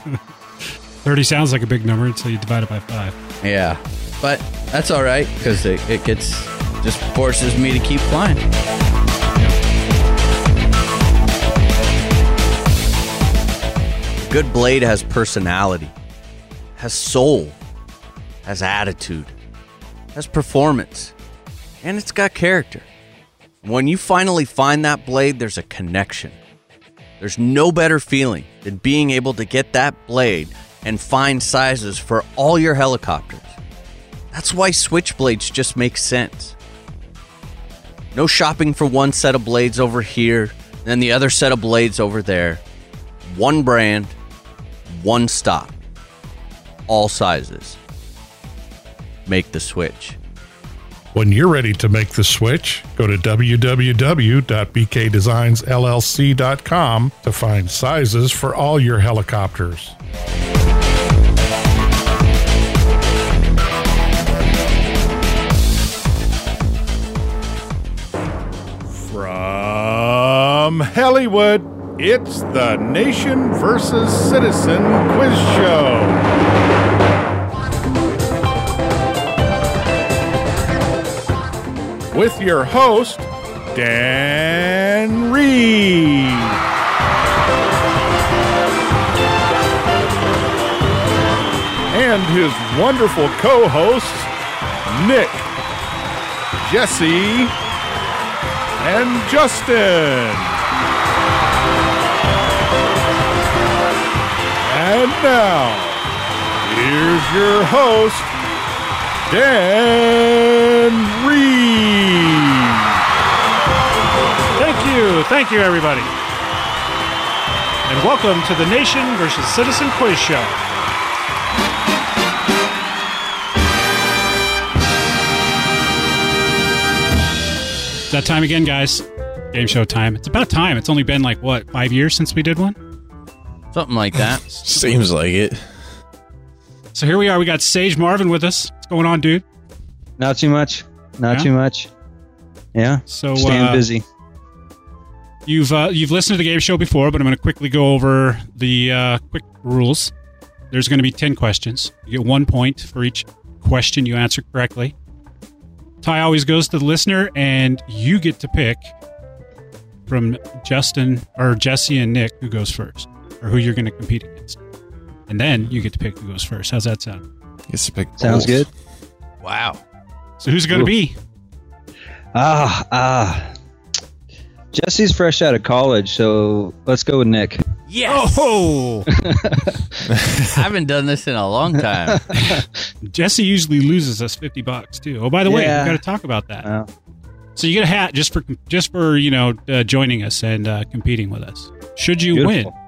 30 sounds like a big number until you divide it by five. Yeah, but that's all right because it, it gets just forces me to keep flying. Good blade has personality, has soul, has attitude, has performance, and it's got character. When you finally find that blade, there's a connection. There's no better feeling than being able to get that blade and find sizes for all your helicopters. That's why switchblades just make sense. No shopping for one set of blades over here then the other set of blades over there. One brand, one stop. All sizes. Make the switch. When you're ready to make the switch, go to www.bkdesignsllc.com to find sizes for all your helicopters. From Hollywood, it's the Nation versus Citizen quiz show. With your host, Dan Reed. And his wonderful co hosts, Nick, Jesse, and Justin. And now, here's your host, Dan Reed. Thank you. Thank you, everybody. and welcome to the Nation versus Citizen Quiz Show. It's that time again, guys. Game show time. It's about time. It's only been like, what, five years since we did one? Something like that. Seems like it. So here we are. We got Sage Marvin with us. What's going on, dude? Not too much. Not Yeah? too much. Yeah. So Staying uh, busy. You've uh, you've listened to the game show before, but I'm going to quickly go over the uh, quick rules. There's going to be ten questions. You get one point for each question you answer correctly. Tie always goes to the listener, and you get to pick from Justin or Jesse and Nick who goes first, or who you're going to compete against, and then you get to pick who goes first. How's that sound? Guess to pick Sounds both. good. Wow. So who's it going to be? Ah, ah. Jesse's fresh out of college, so let's go with Nick. Yes. Oh, I haven't done this in a long time. Jesse usually loses us fifty bucks too. Oh, by the way, Yeah. we got to talk about that. Well, So you get a hat just for just for you know uh, joining us and uh, competing with us. Should you Beautiful. win,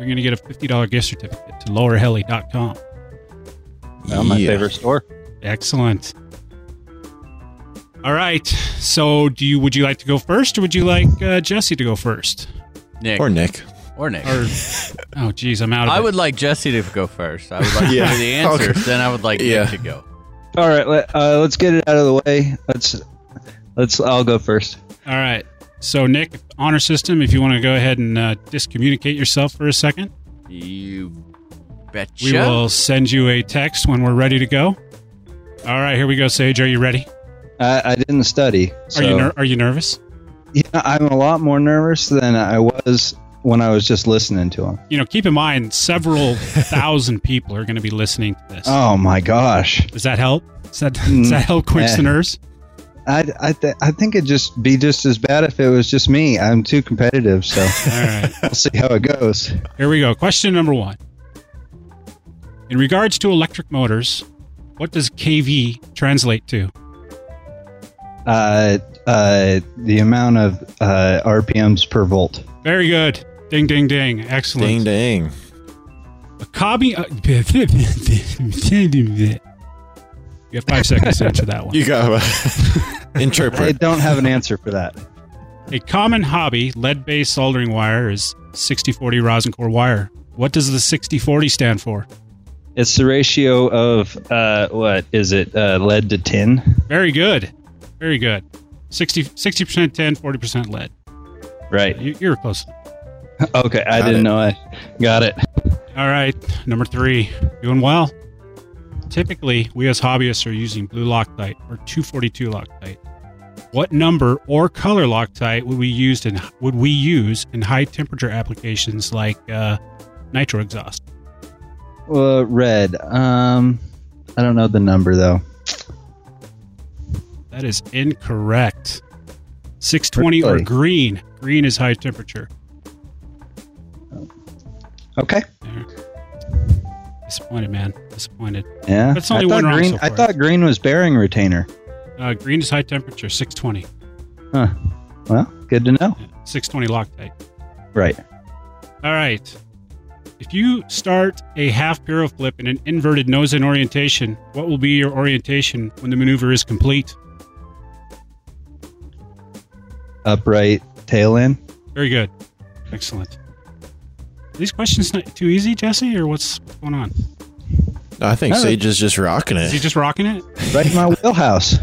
you're going to get a fifty dollar gift certificate to lowerheli.com. well, my Yeah. favorite store. Excellent. All right. So do you would you like to go first, or would you like uh, Jesse to go first? Nick. Or Nick. Or Nick. Or oh, geez, I'm out of I it. would like Jesse to go first. I would like Yeah. to hear the answers. Okay. Then I would like Yeah. Nick to go. All right, let, uh, let's get it out of the way. Let's let's. I'll go first. All right. So Nick, honor system. If you want to go ahead and uh, discommunicate yourself for a second, You betcha. we will send you a text when we're ready to go. All right, here we go, Sage. Are you ready? I, I didn't study. So, Are you ner- are you nervous? yeah, I'm a lot more nervous than I was when I was just listening to him. You know, keep in mind several thousand people are going to be listening to this. Oh my gosh! Does that help? Does that, does that help quench eh. the nerves? I I, th- I think it'd just be just as bad if it was just me. I'm too competitive, so All right, we'll see how it goes. here we go. Question number one. In regards to electric motors, what does KV translate to? Uh, uh, the amount of uh, RPMs per volt. Very good. Ding, ding, ding. Excellent. Ding ding. A Kabi. Uh, you have five seconds to answer that one. You got I interpret. don't have an answer for that. A common hobby lead-based soldering wire is 6040 rosin core wire. What does the 6040 stand for? It's the ratio of uh, what is it? Uh, lead to tin. Very good. Very good. 60 percent tin, 40% lead. Right. You, you're close. Okay, I Got didn't it. know. I got it. All right, number three, doing well. Typically, we as hobbyists are using blue Loctite or 242 Loctite. What number or color Loctite would we use in would we use in high temperature applications like uh, nitro exhaust? Well, red. Um, I don't know the number though. That is incorrect. 620 or green. Green is high temperature. Okay. Disappointed, man. Disappointed. Yeah. That's only I thought one wrong green. so I thought green was bearing retainer. Uh, green is high temperature, 620. Huh. Well, good to know. 620 Loctite. Right. All right. If you start a half barrel flip in an inverted nose in orientation, what will be your orientation when the maneuver is complete? Upright tail end. Very good. Excellent. Are these questions not too easy, Jesse, or what's going on? I think No. Sage is just rocking Is he just rocking it? Right in my wheelhouse.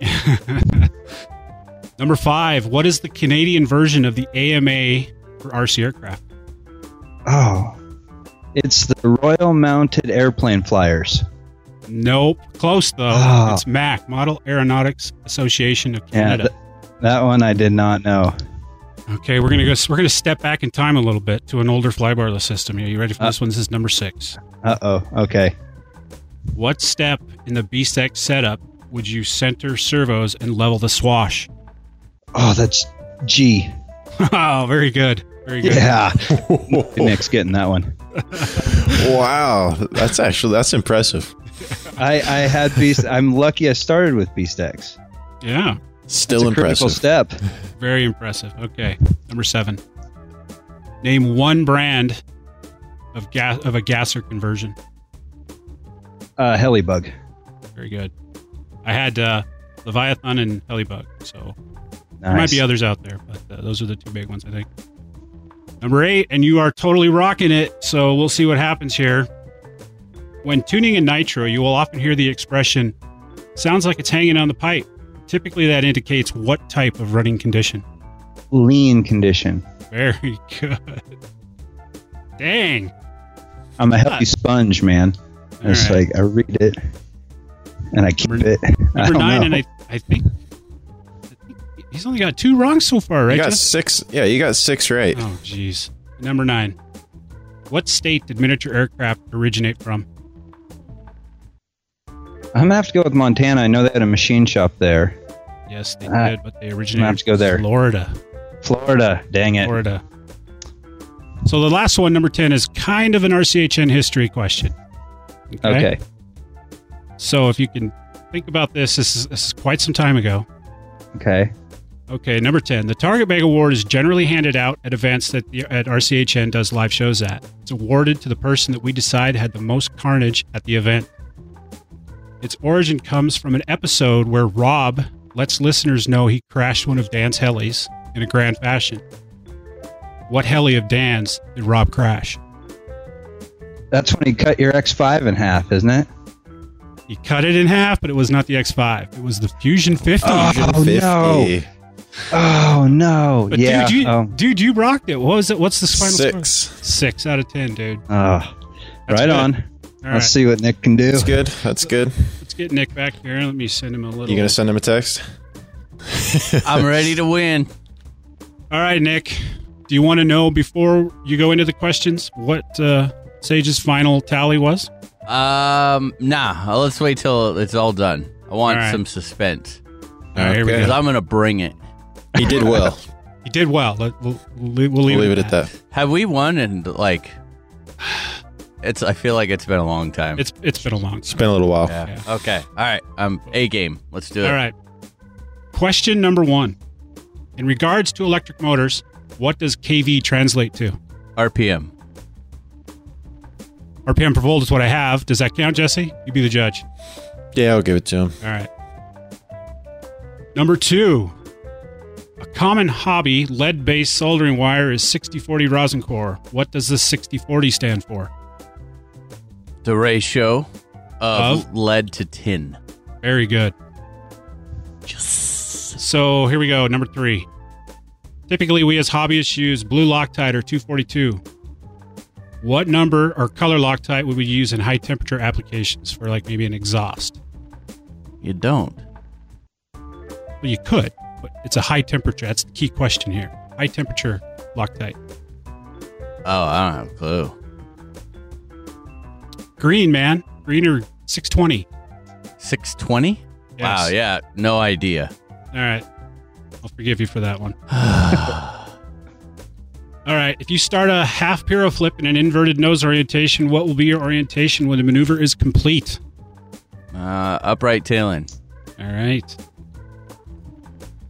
Number five. What is the Canadian version of the AMA for RC aircraft? Oh, it's the Royal Mounted Airplane Flyers. Nope. Close though. Ah. It's MAC, Model Aeronautics Association of Yeah, Canada. th- that one I did not know. Okay, we're gonna go. We're gonna step back in time a little bit to an older flybarless system. Are you ready for Uh. this one? This is number six. Uh oh. Okay. What step in the BeastX setup would you center servos and level the swash? Oh, that's G. oh, very good. Very good. Yeah. Nick's getting that one. wow, that's actually that's impressive. I I had beast. I'm lucky I started with BeastX. Yeah, Still It's a critical impressive. step. very impressive. Okay, number seven. Name one brand of gas of a gasser conversion. Uh, Helibug. Very good. I had uh, Leviathan and Helibug, so there might be others out there, but uh, those are the two big ones, I think. Number eight, and you are totally rocking it, so we'll see what happens here. When tuning in Nitro, you will often hear the expression, sounds like it's hanging on the pipe. Typically, that indicates what type of running condition. Lean condition. Very good. Dang. I'm a healthy sponge, man. All It's right. like I read it and I keep Number- it. I Number don't nine, know. and I, I think I think he's only got two wrong so far, right? You got Jeff? six. Yeah, you got six right. Oh, jeez. Number nine. What state did miniature aircraft originate from? I'm gonna have to go with Montana. I know they had a machine shop there. Yes, they Ah, did, but they originated have to go there. Florida. Florida. Dang it. Florida. So the last one, number 10, is kind of an RCHN history question. Okay. So if you can think about this, this is, this is quite some time ago. Okay. Okay, number 10. The Target Bag Award is generally handed out at events that the, at RCHN does live shows at. It's awarded to the person that we decide had the most carnage at the event. Its origin comes from an episode where Rob lets listeners know he crashed one of Dan's helis in a grand fashion. What heli of Dan's did Rob crash? That's when he cut your X5 in half, isn't it? He cut it in half, but it was not the X5. It was the Fusion 50. Oh, oh no. 50. Oh no. But yeah. dude, you, oh. dude, you rocked it. What was it? What's the final score? Six. Six out of ten, dude. Oh. That's right good. on. All Let's right, see what Nick can do. That's good. That's good. Let's get Nick back here. Let me send him a little. You gonna send him a text? I'm ready to win. All right, Nick. Do you want to know before you go into the questions what uh, Sage's final tally was? Um, nah. Let's wait till it's all done. I want All right. some suspense All right, here we Okay. go. because I'm gonna bring it. He did well. He did well. We'll, we'll leave, we'll we'll leave, leave it at that. Have we won? And like, it's. I feel like it's been a long time. It's it's been a long It's been a little while. yeah. Yeah. Okay. All right. Um, a game. Let's do it. All right. Question number one. In regards to electric motors, what does KV translate to? RPM. RPM per volt is what I have. Does that count, Jesse? You be the judge. Yeah, I'll give it to him. All right. Number two. A common hobby lead based soldering wire is 6040 rosin core. What does the 6040 stand for? The ratio of, Of? lead to tin. Very good. So here we go. Number three. Typically, we as hobbyists use blue Loctite or 242. What number or color Loctite would we use in high temperature applications for, like maybe an exhaust? You don't. Well, you could, but it's a high temperature. That's the key question here. High temperature Loctite. Oh, I don't have a clue. Green, man. Green or 620. Six twenty. Yes. Wow. Yeah. No idea. All right. I'll forgive you for that one. All right. If you start a half piro flip in an inverted nose orientation, what will be your orientation when the maneuver is complete? Uh, upright tailing. All right.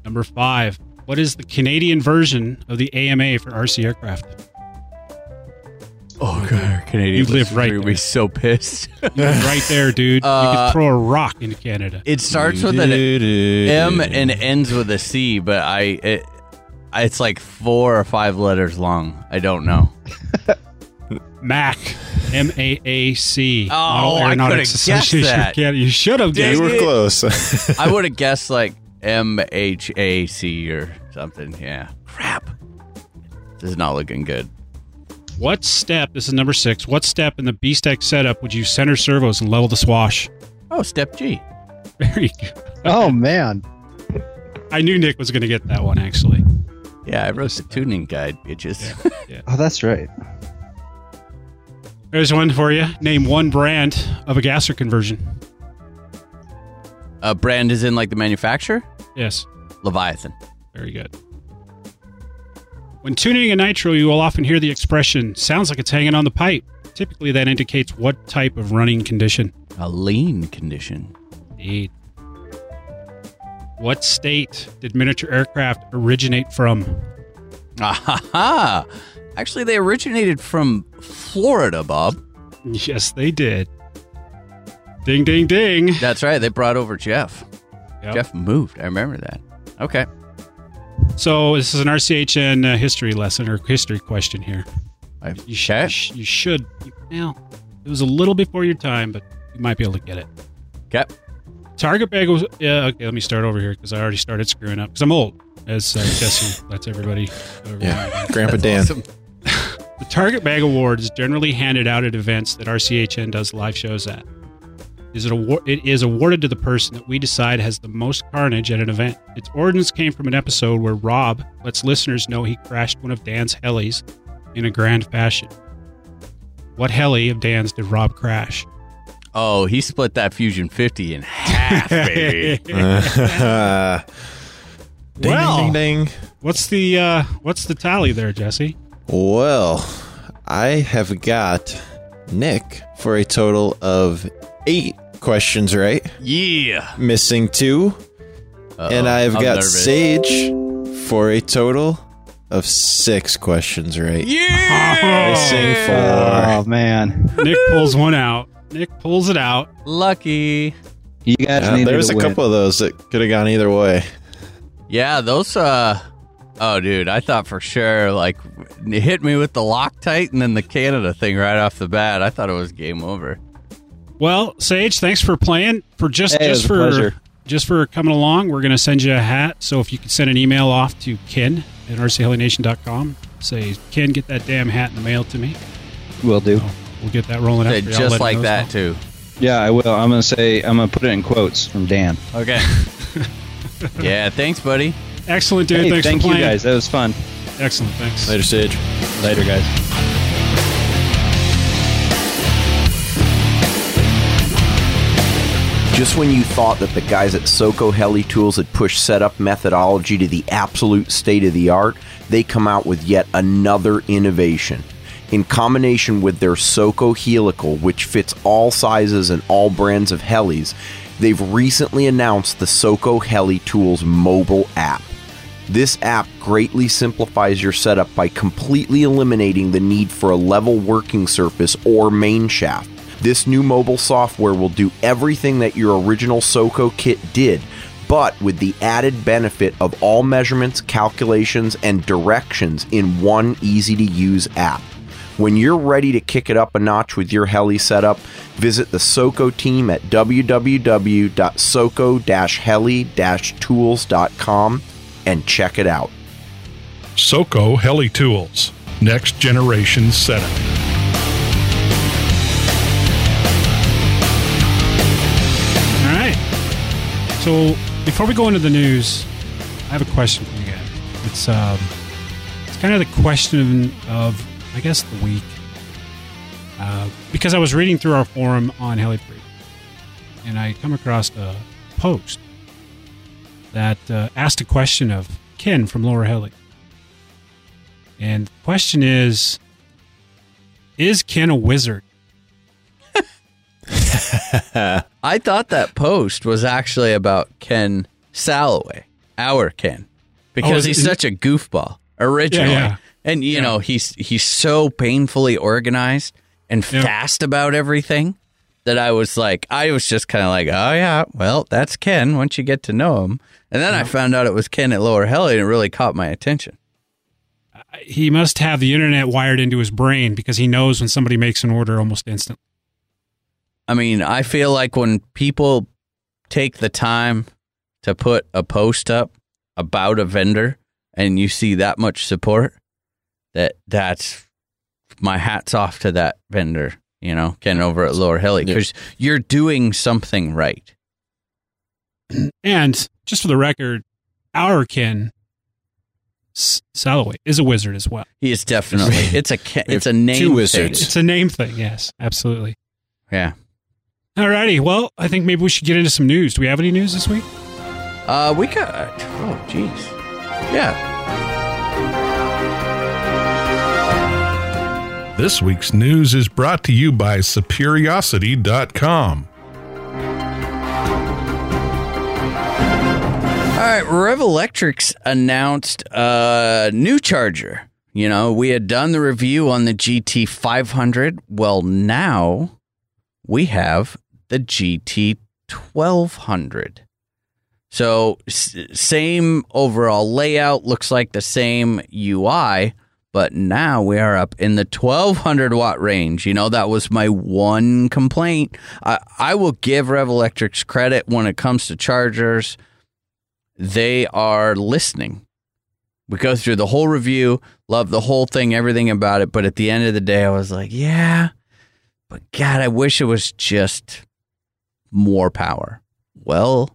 Number five. What is the Canadian version of the AMA for RC aircraft? Oh god, Canadian. You live right Would there. be so pissed. right there, dude. you Uh, could throw a rock into Canada. it starts with an M and ends with a C, but I it, it's like four or five letters long. I don't know. MAC. M A A C. Oh, I Aeronautics could've guessed Association of that. Canada. You should have Dang You guessed. were it. close. I would have guessed like M H A C or something. Yeah. Crap. This is not looking good. What step, this is number six, what step in the BeastX setup would you center servos and level the swash? Oh, step G. Very good. Oh man. I knew Nick was going to get that one, actually. Yeah, I wrote the tuning guide, bitches. Oh, that's right. There's one for you. Name one brand of a gasser conversion. A brand is in like the manufacturer. Yes, Leviathan. very good. When tuning a nitro, you will often hear the expression, sounds like it's hanging on the pipe. Typically, that indicates what type of running condition. A lean condition. Indeed. What state did miniature aircraft originate from? Ah ha ha! Actually, they originated from Florida, Bob. Yes, they did. Ding, ding, ding. That's right. They brought over Jeff. Yep. Jeff moved. I remember that. Okay. So this is an RCHN uh, history lesson or history question here. I, You, sh- you, sh- you should. Well, it was a little before your time, but you might be able to get it. Okay. Target bag was. Yeah, okay, let me start over here because I already started screwing up because I'm old, as uh, Jesse lets everybody. everybody Yeah. Grandpa Dan. Awesome. The Target Bag Award is generally handed out at events that RCHN does live shows at. Is it, award- it is awarded to the person that we decide has the most carnage at an event. Its origins came from an episode where Rob lets listeners know he crashed one of Dan's helis in a grand fashion. What heli of Dan's did Rob crash? Oh, he split that Fusion 50 in half, baby. ding, Well. ding, ding, ding. What's the uh, what's the tally there, Jesse? Well, I have got Nick for a total of eight questions right, yeah. missing 2 and Uh-oh, I've I'm got nervous. Sage for a total of six questions right. Yeah. Missing Oh four. man, Nick pulls one out. Nick pulls it out. Lucky. you guys Yeah, needed there was a win. couple of those that could have gone either way. Yeah, those, uh, oh, dude, I thought for sure, like, hit me with the Loctite and then the Canada thing right off the bat. I thought it was game over. Well, Sage, thanks for playing. For just Hey, just for pleasure. just for coming along, we're going to send you a hat. So if you could send an email off to Ken at rchelination.com, say Ken, get that damn hat in the mail to me. Will do. We'll get that rolling out. Say for you. I'll let just like know that, well. too. Yeah, I will. I'm gonna say I'm gonna put it in quotes from Dan. Okay. yeah, thanks, buddy. Excellent, dude. Hey, thanks thank for you guys. That was fun. Excellent. Thanks. Later, Sage. Later, guys. Just when you thought that the guys at Soco Heli Tools had pushed setup methodology to the absolute state of the art, they come out with yet another innovation. In combination with their Soco Helical, which fits all sizes and all brands of helis, they've recently announced the Soco Heli Tools mobile app. This app greatly simplifies your setup by completely eliminating the need for a level working surface or main shaft. This new mobile software will do everything that your original SOCO kit did, but with the added benefit of all measurements, calculations, and directions in one easy to use app. When you're ready to kick it up a notch with your heli setup, visit the SOCO team at www.soco-heli-tools.com and check it out. Soco Heli Tools. Next generation setup. So before we go into the news, I have a question for you guys. It's um, it's kind of the question of, I guess, the week. Uh, because I was reading through our forum on HeliFreak, and I come across a post that uh, asked a question of Ken from Lower Heli. And the question is Is Ken a wizard? I thought that post was actually about Ken Salloway, our Ken, because Oh, he's such a goofball originally. Yeah, yeah. And you Yeah. know, he's he's so painfully organized and fast about everything that I was like I was just kind of like, "Oh yeah, well, that's Ken once you get to know him." And then I found out it was Ken at Lower Heli and it really caught my attention. he must have the internet wired into his brain because he knows when somebody makes an order almost instantly. I mean, I feel like when people take the time to put a post up about a vendor and you see that much support, that that's my hats off to that vendor, you know, Ken over at Lower Heli, because you're doing something right. And just for the record, our Ken S- Salloway is a wizard as well. He is definitely it's a it's a name two thing. It's a name thing, yes, absolutely. Yeah. Alrighty, well, I think maybe we should get into some news. Do we have any news this week? Uh, we got oh jeez, yeah. This week's news is brought to you by Superiosity.com. All right, Revolectrix announced a new charger You know, we had done the review on the GT 500. Well, now we have the GT 1200. So, same overall layout, looks like the same UI, but now we are up in the 1200 watt range. You know, that was my one complaint. I, I will give Revolectrix credit when it comes to chargers. They are listening. We go through the whole review, love the whole thing, everything about it. But at the end of the day, I was like, yeah, but God, I wish it was just more power. Well,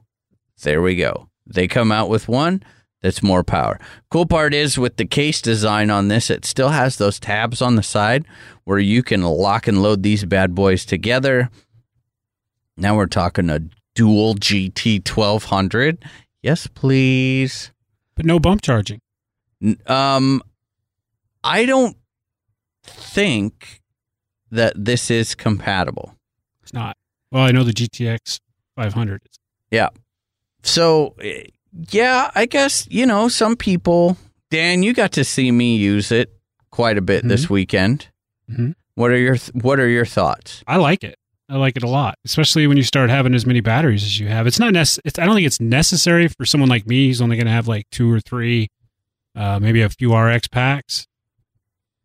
there we go. They come out with one that's more power. Cool part is with the case design on this, it still has those tabs on the side where you can lock and load these bad boys together. Now we're talking a dual GT 1200. Yes, please. But no bump charging. Um, I don't think that this is compatible. It's not. Well, I know the GTX 500 is. Yeah. So, eh, yeah, I guess, you know, some people, Dan, you got to see me use it quite a bit this weekend. Mhm. What are your what are your thoughts? I like it. I like it a lot, especially when you start having as many batteries as you have. It's not nec- it's, I don't think it's necessary for someone like me who's only going to have like two or three, uh, maybe a few RX packs.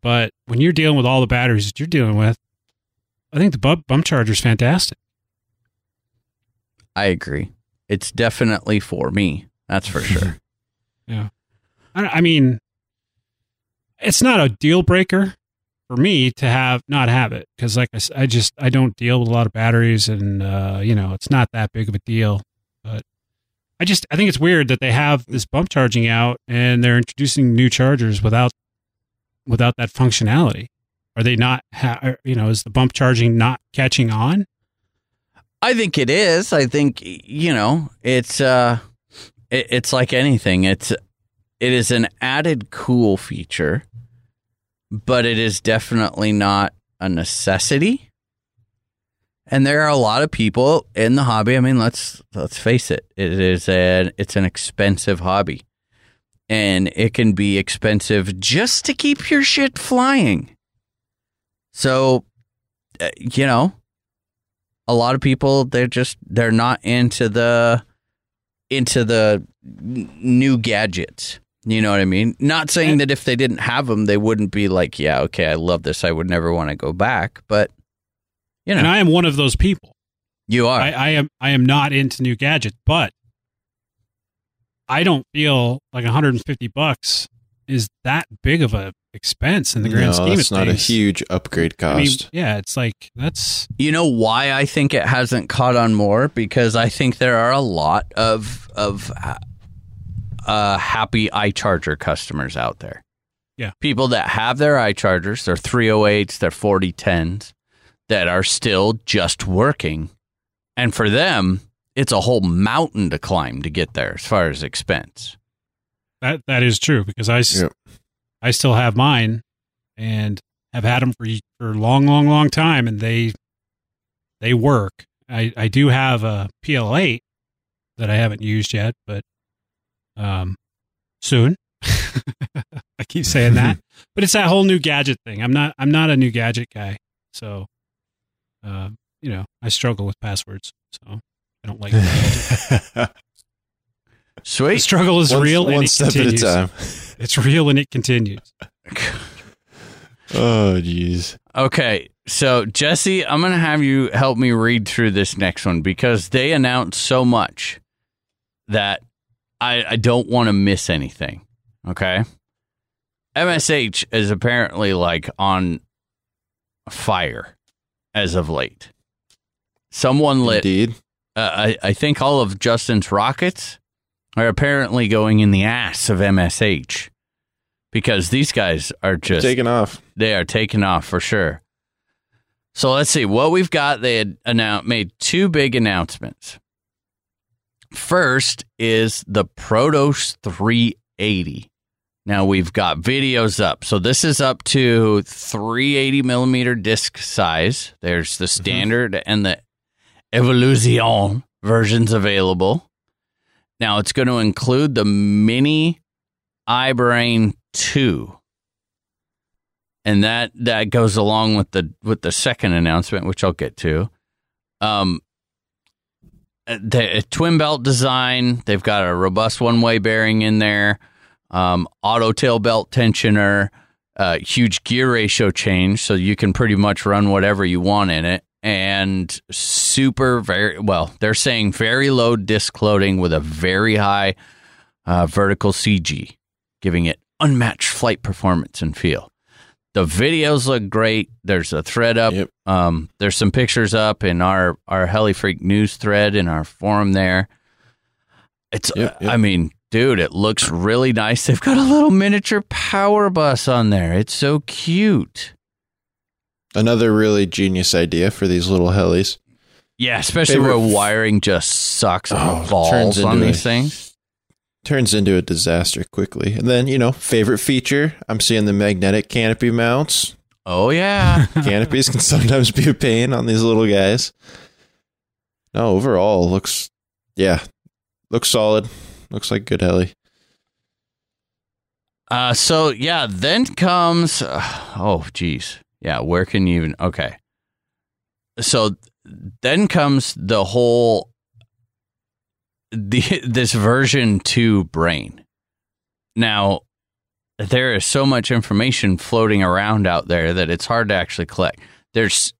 But when you're dealing with all the batteries that you're dealing with, I think the bump, bump charger is fantastic. I agree. It's definitely for me. That's for sure. Yeah. I, I mean, it's not a deal breaker for me to have not have it because, like I just I don't deal with a lot of batteries, and uh, you know, it's not that big of a deal. But I just I think it's weird that they have this bump charging out and they're introducing new chargers without without that functionality. Are they not? Ha- you know, is the bump charging not catching on? I think it is. I think you know, it's uh it, it's like anything. It's it is an added cool feature, but it is definitely not a necessity. And there are a lot of people in the hobby. I mean, let's let's face it. It is an it's an expensive hobby. And it can be expensive just to keep your shit flying. So, uh, you know, a lot of people they're just they're not into the into the new gadgets. You know what i mean? Not saying that if they didn't have them they wouldn't be like yeah okay i love this. I would never want to go back but you know. And I am one of those people. you are. I, I am I am not into new gadgets, but I don't feel like 150 bucks is that big of a expense in the grand no, scheme that's of not a huge upgrade I mean, cost. yeah, it's like that's you know why i think it hasn't caught on more? Because i think there are a lot of of uh happy iCharger customers out there. Yeah. people that have their iChargers their 308s their 4010s that are still just working. And for them it's a whole mountain to climb to get there as far as expense that that is true because I. I still have mine and have had them for for a long, long, long time, and they they work. I I do have a PL8 that I haven't used yet, but um soon. I keep saying that, but it's that whole new gadget thing. I'm not I'm not a new gadget guy, so um you know I struggle with passwords, so I don't like. the sweet struggle is one, real, and one it step continues. at a time. It's real and it continues. Oh, jeez. Okay, so Jesse, I'm going to have you help me read through this next one because they announced so much that I, I don't want to miss anything. Okay. MSH is apparently like on fire as of late. Someone lit, Indeed. uh, I, I think all of Justin's rockets are apparently going in the ass of MSH because these guys are just Taking off. they are taking off for sure. So let's see what we've got. They had announced, made two big announcements. First is the Protos 380. Now we've got videos up. So this is up to 380 millimeter disc size. There's the mm-hmm. standard and the Evolution versions available. Now it's going to include the mini iBrain 2 and that that goes along with the with the second announcement, which I'll get to. Um, the twin belt design. They've got a robust one way bearing in there. Um, auto tail belt tensioner. Uh, huge gear ratio change, so you can pretty much run whatever you want in it. And super very well. They're saying very low disc loading with a very high uh, vertical CG, giving it unmatched flight performance and feel. The videos look great. There's a thread up. Yep. Um, there's some pictures up in our our Heli Freak news thread in our forum there. It's, Yep, yep. I mean, dude, it looks really nice. They've got a little miniature power bus on there. It's so cute. Another really genius idea for these little helis. Yeah, especially Favorite where wiring just sucks Oh, balls turns on these a- things. Turns into a disaster quickly. And then, you know, favorite feature, I'm seeing the magnetic canopy mounts. Oh yeah. Canopies can sometimes be a pain on these little guys. No, overall looks yeah. Looks solid. Looks like good heli. Uh, so yeah, then comes uh, oh geez, yeah. Where can you even? Okay, so then comes the whole the this version two brain. Now there is so much information floating around out there that it's hard to actually collect. There's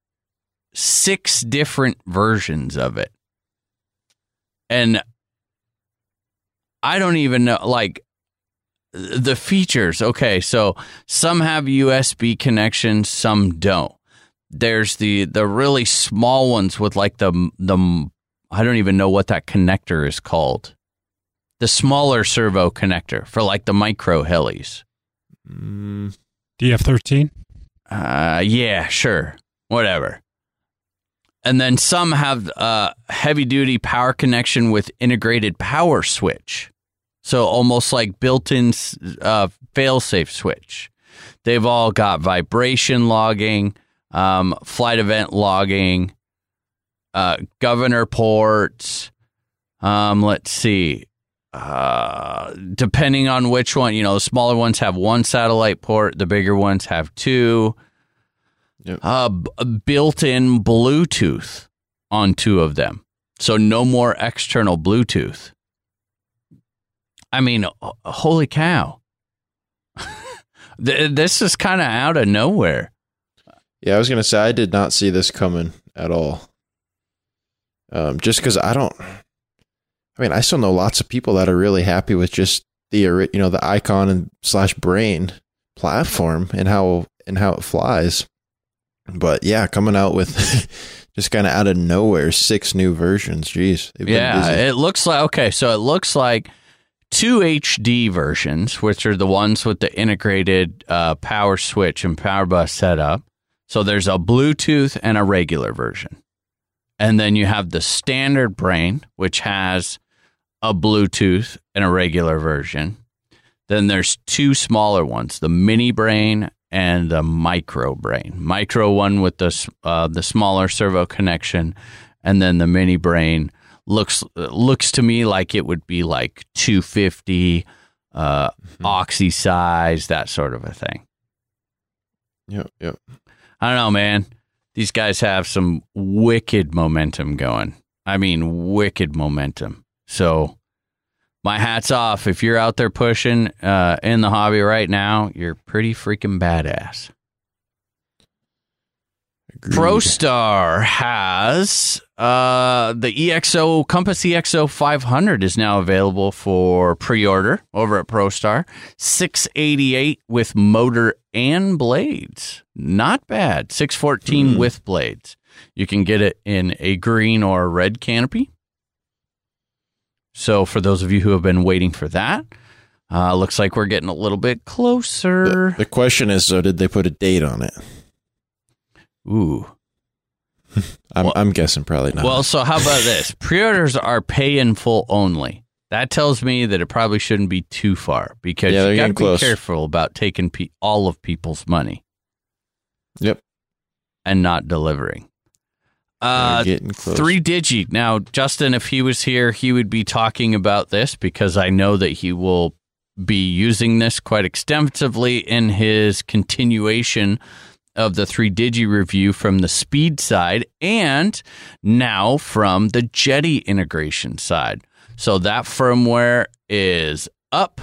six different versions of it, and I don't even know like the features. Okay, so some have USB connections, some don't. There's the the really small ones with like the the I don't even know what that connector is called. The smaller servo connector for like the micro helis. Mm, DF13. Uh, yeah, sure, whatever. And then some have uh, heavy duty power connection with integrated power switch. So almost like built-in uh, fail-safe switch. They've all got vibration logging, um, flight event logging, uh, governor ports. Um, let's see. Uh, depending on which one, you know, the smaller ones have one satellite port, the bigger ones have two. Yep. Uh, b- built-in Bluetooth on two of them, so no more external Bluetooth. I mean, holy cow! This is kind of out of nowhere. yeah, I was gonna say I did not see this coming at all. Um, just because I don't. I mean, I still know lots of people that are really happy with just the you know the iKon and slash brain platform and how and how it flies. But yeah, coming out with just kind of out of nowhere six new versions. Jeez, Yeah, busy. it looks like okay. So it looks like two HD versions, which are the ones with the integrated uh, power switch and power bus setup. So there's a Bluetooth and a regular version, and then you have the standard brain, which has a Bluetooth and a regular version. Then there's two smaller ones, the mini brain and the micro brain. Micro one with the uh, the smaller servo connection, and then the mini brain looks looks to me like it would be like 250 uh, oxy size, that sort of a thing. Yep, yep. I don't know, man. These guys have some wicked momentum going. I mean, wicked momentum. So, my hat's off. If you're out there pushing uh, in the hobby right now, you're pretty freaking badass. Agreed. ProStar has uh, the EXO Compass EXO 500 is now available for pre-order over at ProStar. 688 with motor and blades. Not bad. 614 Hmm. with blades. You can get it in a green or a red canopy. So for those of you who have been waiting for that, uh, looks like we're getting a little bit closer. The, the question is, so did they put a date on it? Ooh. I'm, Well- I'm guessing probably not. Well, so how about this? Pre-orders are pay in full only. That tells me that it probably shouldn't be too far because Yeah, you got to be close. careful about taking pe- all of people's money yep. and not delivering. Uh, getting close. 3Digi. Now, Justin, if he was here, he would be talking about this because I know that he will be using this quite extensively in his continuation of the 3Digi review from the speed side and now from the Jeti integration side. So that firmware is up.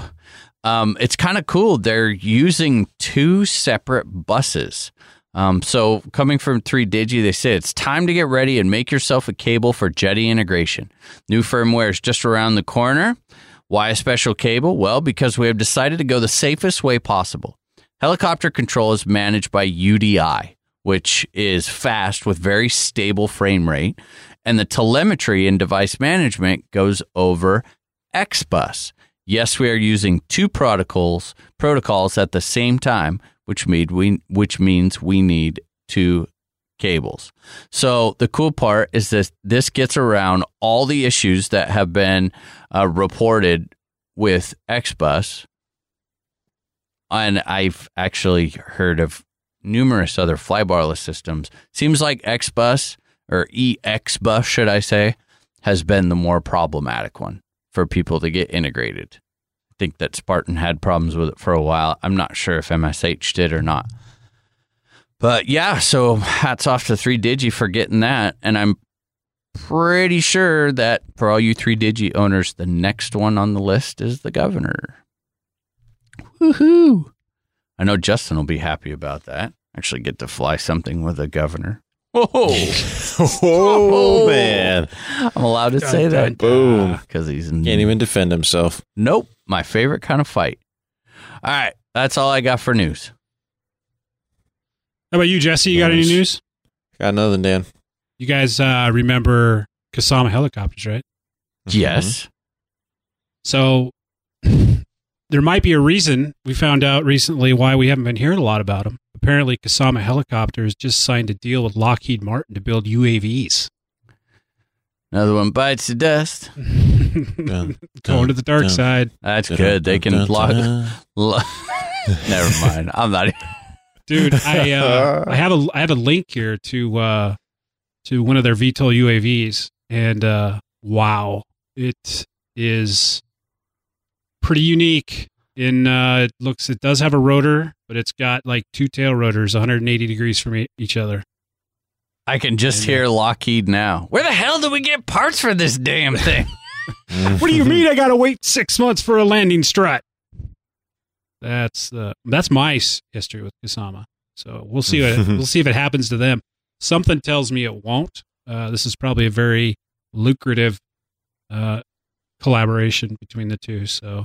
Um, it's kind of cool. They're using two separate buses. Um, so coming from 3Digi, they say it's time to get ready and make yourself a cable for Jeti integration. New firmware is just around the corner. Why a special cable? Well, because we have decided to go the safest way possible. Helicopter control is managed by UDI, which is fast with very stable frame rate, and the telemetry and device management goes over XBus. Yes, we are using two protocols protocols at the same time, which made we which means we need two cables. So the cool part is that this gets around all the issues that have been uh, reported with XBus, and I've actually heard of numerous other flybarless systems. Seems like XBus or EXBus, should I say, has been the more problematic one for people to get integrated. I think that Spartan had problems with it for a while. I'm not sure if MSH did or not. But yeah, so hats off to 3Digi for getting that. And I'm pretty sure that for all you 3Digi owners, the next one on the list is the governor. Woohoo! I know Justin will be happy about that. Actually, get to fly something with a governor. Whoa! Oh, man. I'm allowed to say that. Boom. Because he's Can't even defend himself. Nope. My favorite kind of fight. All right. That's all I got for news. How about you, Jesse? You got any news? Got nothing, Dan. You guys uh, remember Kasama helicopters, right? Yes. So there might be a reason we found out recently why we haven't been hearing a lot about them. Apparently, Kasama Helicopters just signed a deal with Lockheed Martin to build UAVs. Another one bites the dust. Dun, Going to the dark dun, side. That's dun, good. They can dun, block. lo- Never mind. I'm not. dude i uh, i have a i have a link here to uh to one of their VTOL UAVs and uh wow it is pretty unique in uh it looks it does have a rotor but it's got like two tail rotors 180 degrees from e- each other. I can just hear Lockheed now. Where the hell do we get parts for this damn thing? what do you mean i gotta wait six months for a landing strut? That's uh that's my history with kasama so we'll see what we'll see if it happens to them. Something tells me it won't. Uh this is probably a very lucrative uh collaboration between the two. So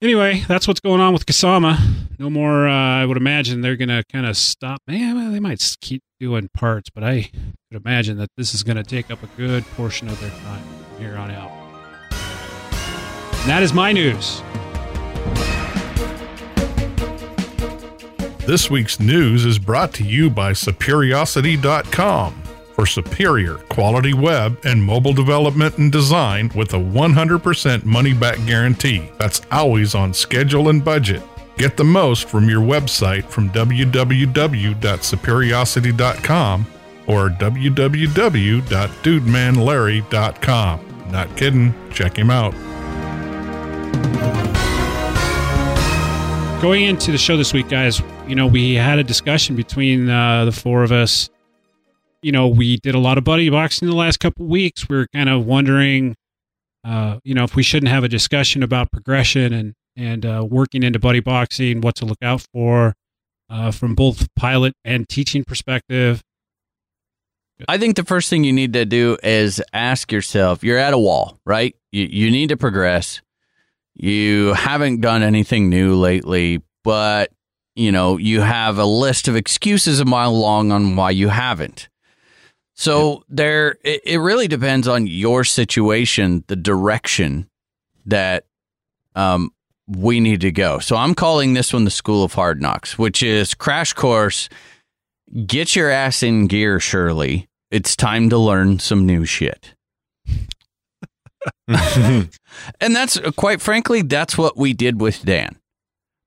anyway that's what's going on with kasama no more uh i would imagine they're gonna kind of stop man well, they might keep doing parts but i could imagine that this is gonna take up a good portion of their time here on out. And that is my news. This week's news is brought to you by Superiosity.com for superior quality web and mobile development and design with a 100% money back guarantee. That's always on schedule and budget. Get the most from your website from www.superiosity.com or www.dudemanlarry.com. Not kidding, check him out. Going into the show this week, guys, you know, we had a discussion between uh, the four of us. You know, we did a lot of buddy boxing the last couple of weeks. We were kind of wondering, uh, you know, if we shouldn't have a discussion about progression and and uh, working into buddy boxing, what to look out for uh, from both pilot and teaching perspective. I think the first thing you need to do is ask yourself you're at a wall, right? You, you need to progress. You haven't done anything new lately, but you know, you have a list of excuses a mile long on why you haven't. So there it, it really depends on your situation, the direction that um we need to go. So I'm calling this one the School of Hard Knocks, which is crash course get your ass in gear, Shirley. It's time to learn some new shit. and that's quite frankly, that's what we did with Dan.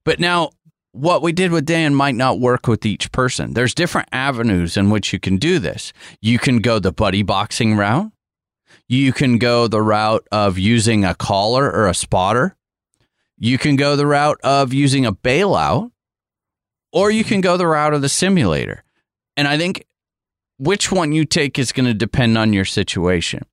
But now, what we did with Dan might not work with each person. There's different avenues in which you can do this. You can go the buddy boxing route. You can go the route of using a caller or a spotter. You can go the route of using a bailout, or you can go the route of the simulator. And I think which one you take is going to depend on your situation.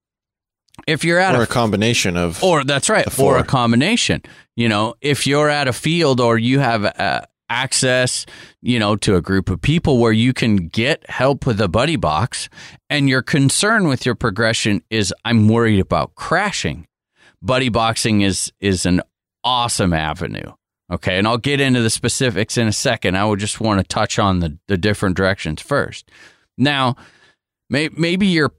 If you're at or a a combination of or that's right, or a combination. You know, if you're at a field or you have uh, access, you know, to a group of people where you can get help with a buddy box, and your concern with your progression is, I'm worried about crashing. Buddy boxing is is an awesome avenue. Okay, and I'll get into the specifics in a second. I would just want to touch on the the different directions first. Now, may, maybe you're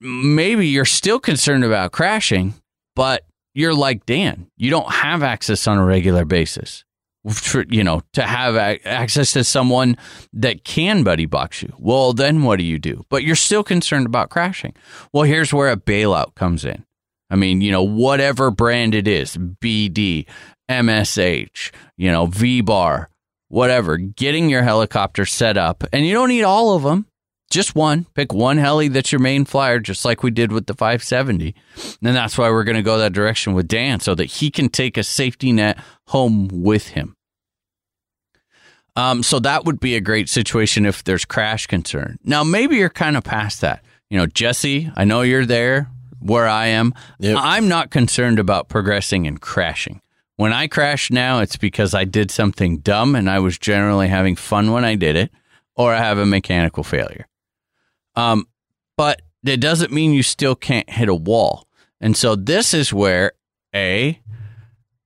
maybe you're still concerned about crashing, but you're like Dan. You don't have access on a regular basis. For, you know, to have a- access to someone that can buddy box you. Well, then what do you do? But you're still concerned about crashing. Well, here's where a bailout comes in. I mean, you know, whatever brand it is, BD, MSH, you know, V bar, whatever, getting your helicopter set up. And you don't need all of them, just one. Pick one heli that's your main flyer, just like we did with the 570. And that's why we're going to go that direction with Dan so that he can take a safety net home with him. Um, so that would be a great situation if there's crash concern. Now, maybe you're kind of past that. You know, Jesse, I know you're there where I am. Yep. I'm not concerned about progressing and crashing. When I crash now, it's because I did something dumb and I was generally having fun when I did it, or I have a mechanical failure. Um, but it doesn't mean you still can't hit a wall. And so this is where a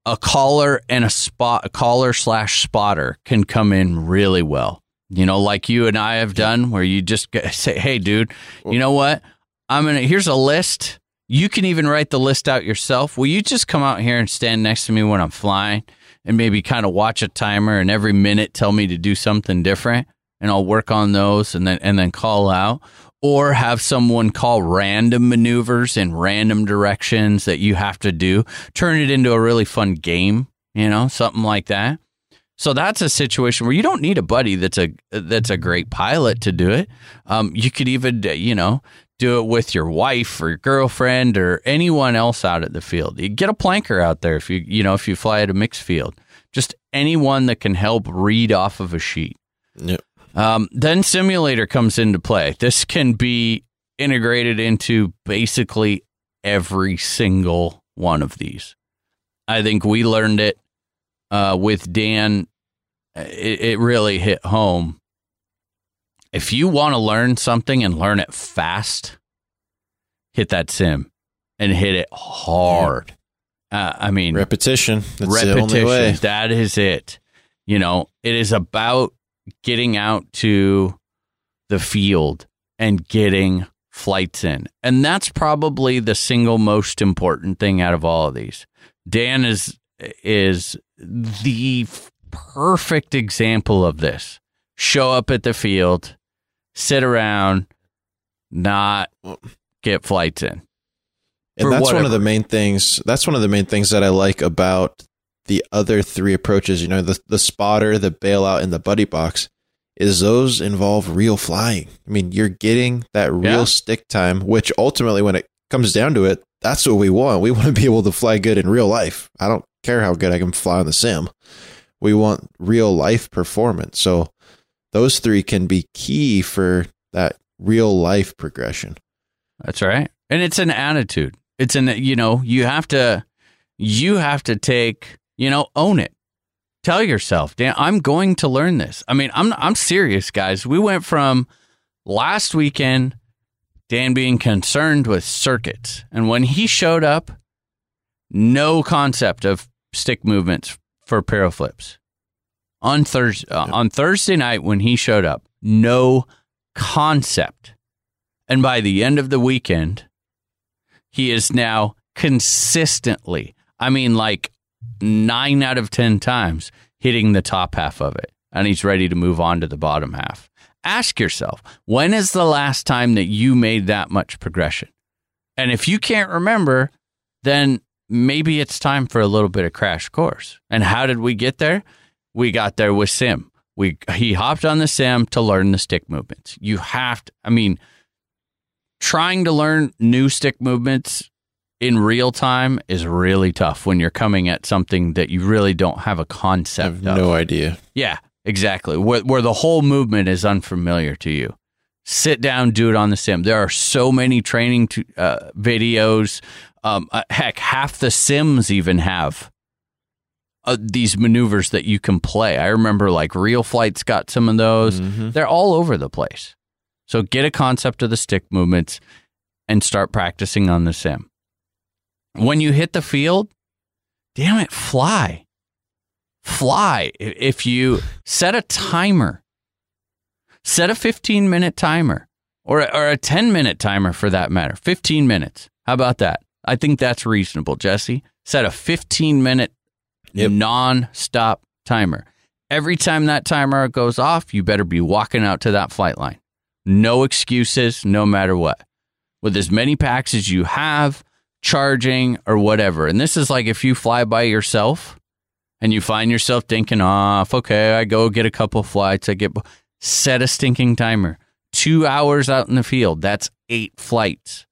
a caller and a spot a caller slash spotter can come in really well. You know, like you and I have done, where you just say, "Hey, dude, you know what? I'm gonna here's a list. You can even write the list out yourself. Will you just come out here and stand next to me when I'm flying, and maybe kind of watch a timer, and every minute tell me to do something different, and I'll work on those, and then and then call out." Or have someone call random maneuvers in random directions that you have to do. Turn it into a really fun game, you know, something like that. So that's a situation where you don't need a buddy that's a that's a great pilot to do it. Um, you could even you know do it with your wife or your girlfriend or anyone else out at the field. You get a planker out there if you you know if you fly at a mixed field. Just anyone that can help read off of a sheet. Yep. Um, then simulator comes into play. This can be integrated into basically every single one of these. I think we learned it uh, with Dan. It, it really hit home. If you want to learn something and learn it fast, hit that sim and hit it hard. Uh, I mean, repetition. That's repetition. That is it. You know, it is about getting out to the field and getting flights in. And that's probably the single most important thing out of all of these. Dan is is the perfect example of this. Show up at the field, sit around, not get flights in. And that's one of the main things. That's one of the main things that I like about the other three approaches. You know, the the spotter, the bailout, and the buddy box. Is those involve real flying? I mean, you're getting that real Yeah. stick time, which ultimately, when it comes down to it, that's what we want. We want to be able to fly good in real life. I don't care how good I can fly on the sim. We want real life performance. So those three can be key for that real life progression. That's right. And it's an attitude. It's an you know, you have to you have to take, you know, own it. Tell yourself, Dan, I'm going to learn this. I mean, I'm I'm serious, guys. We went from last weekend Dan being concerned with circuits. And when he showed up, no concept of stick movements for parallel flips. On Thursday uh, on Thursday night when he showed up, no concept. And by the end of the weekend, he is now consistently, I mean, like nine out of 10 times, hitting the top half of it. And he's ready to move on to the bottom half. Ask yourself, when is the last time that you made that much progression? And if you can't remember, then maybe it's time for a little bit of crash course. And how did we get there? We got there with Sim. We he hopped on the sim to learn the stick movements. You have to I mean trying to learn new stick movements in real time is really tough when you're coming at something that you really don't have a concept I have of. no idea. Yeah, exactly. Where, where the whole movement is unfamiliar to you. Sit down, do it on the sim. There are so many training to, uh, videos. Um, uh, heck, half the sims even have uh, these maneuvers that you can play. I remember like RealFlight's got some of those. Mhm. They're all over the place. So get a concept of the stick movements and start practicing on the sim. When you hit the field, damn it, fly. Fly. If you set a timer, set a 15 minute timer or, or a 10 minute timer for that matter, 15 minutes. How about that? I think that's reasonable, Jesse. Set a 15 minute Yep. non stop timer. Every time that timer goes off, you better be walking out to that flight line. No excuses, no matter what. With as many packs as you have, charging or whatever. And this is like if you fly by yourself and you find yourself thinking off, okay, I go get a couple flights, I get set a stinking timer. Two hours out in the field, that's eight flights.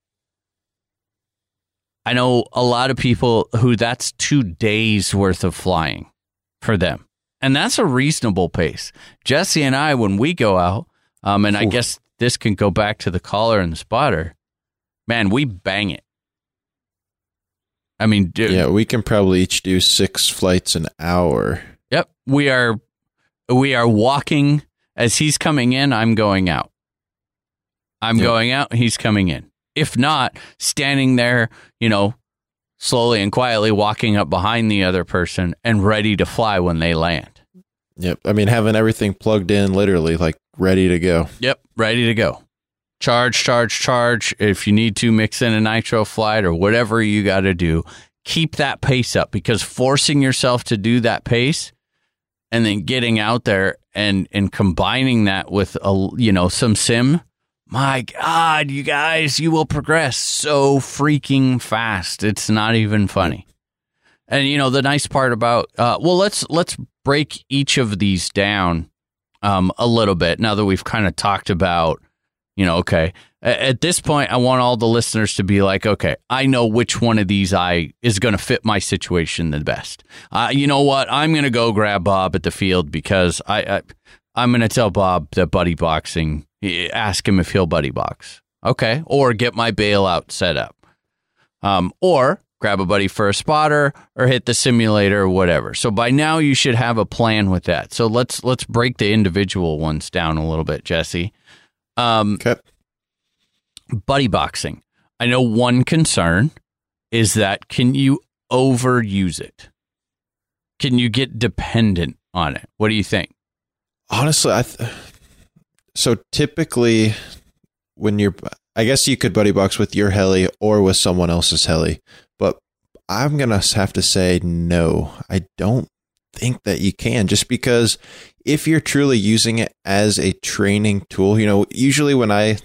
I know a lot of people who that's two days worth of flying for them. And that's a reasonable pace. Jesse and I, when we go out, um, and I guess this can go back to the caller and the spotter, man, we bang it. I mean, dude, Yeah, we can probably each do six flights an hour. Yep, we are we are walking as he's coming in, I'm going out. I'm Yep. going out, he's coming in. If not, standing there, you know, slowly and quietly walking up behind the other person and ready to fly when they land. Yep. I mean, having everything plugged in, literally, like ready to go. Yep, ready to go. Charge, charge, charge. If you need to mix in a nitro flight or whatever you got to do, keep that pace up because forcing yourself to do that pace and then getting out there and and combining that with a you know some sim, my god, you guys, you will progress so freaking fast. It's not even funny. And you know the nice part about uh, well, let's let's break each of these down um, a little bit now that we've kind of talked about you know, okay. At this point, I want all the listeners to be like, okay, I know which one of these I is going to fit my situation the best. Uh, you know what? I'm going to go grab Bob at the field because I, I I'm going to tell Bob that buddy boxing. Ask him if he'll buddy box. Okay, or get my bailout set up. Um, or grab a buddy for a spotter or hit the simulator or whatever. So by now you should have a plan with that. So let's let's break the individual ones down a little bit, Jesse. Um, Okay. buddy boxing. I know one concern is that can you overuse it? Can you get dependent on it? What do you think? Honestly, I th- so typically when you're, I guess you could buddy box with your heli or with someone else's heli, but I'm gonna have to say no. I don't think that you can just because if you're truly using it as a training tool, you know, usually when I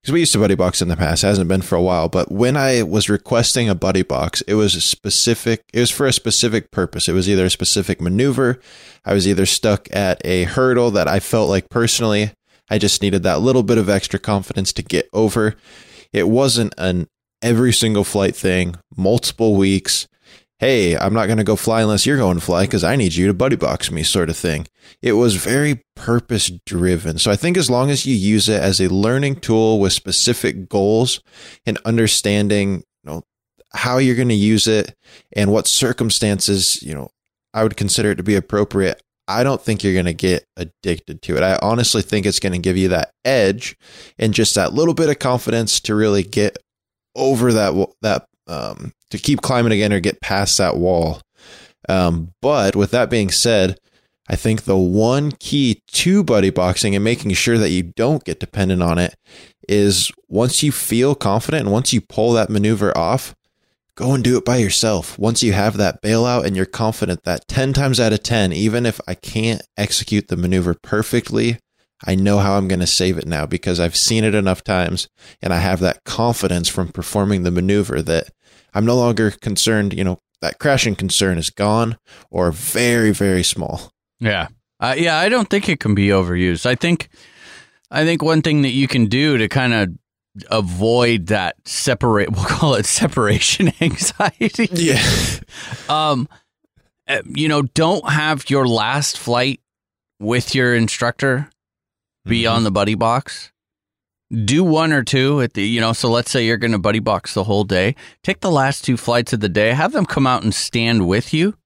because we used to buddy box in the past, hasn't been for a while, but when I was requesting a buddy box, it was a specific, it was for a specific purpose. It was either a specific maneuver. I was either stuck at a hurdle that I felt like personally, I just needed that little bit of extra confidence to get over. It wasn't an every single flight thing, multiple weeks. Hey, I'm not going to go fly unless you're going to fly because I need you to buddy box me, sort of thing. It was very purpose driven. So I think as long as you use it as a learning tool with specific goals and understanding, you know, how you're going to use it and what circumstances, you know, I would consider it to be appropriate. I don't think you're going to get addicted to it. I honestly think it's going to give you that edge and just that little bit of confidence to really get over that that um, to keep climbing again or get past that wall. Um, but with that being said, I think the one key to buddy boxing and making sure that you don't get dependent on it is once you feel confident and once you pull that maneuver off, go and do it by yourself. Once you have that bailout and you're confident that 10 times out of 10, even if I can't execute the maneuver perfectly, I know how I'm going to save it now because I've seen it enough times and I have that confidence from performing the maneuver that I'm no longer concerned, you know, that crashing concern is gone or very, very small. Yeah. Uh, yeah, I don't think it can be overused. I think I think one thing that you can do to kind of avoid that separate. We'll call it separation anxiety. Yeah. Um, uh, you know, don't have your last flight with your instructor be Mm-hmm. on the buddy box. Do one or two at the, you know, so let's say you're going to buddy box the whole day. Take the last two flights of the day, have them come out and stand with you,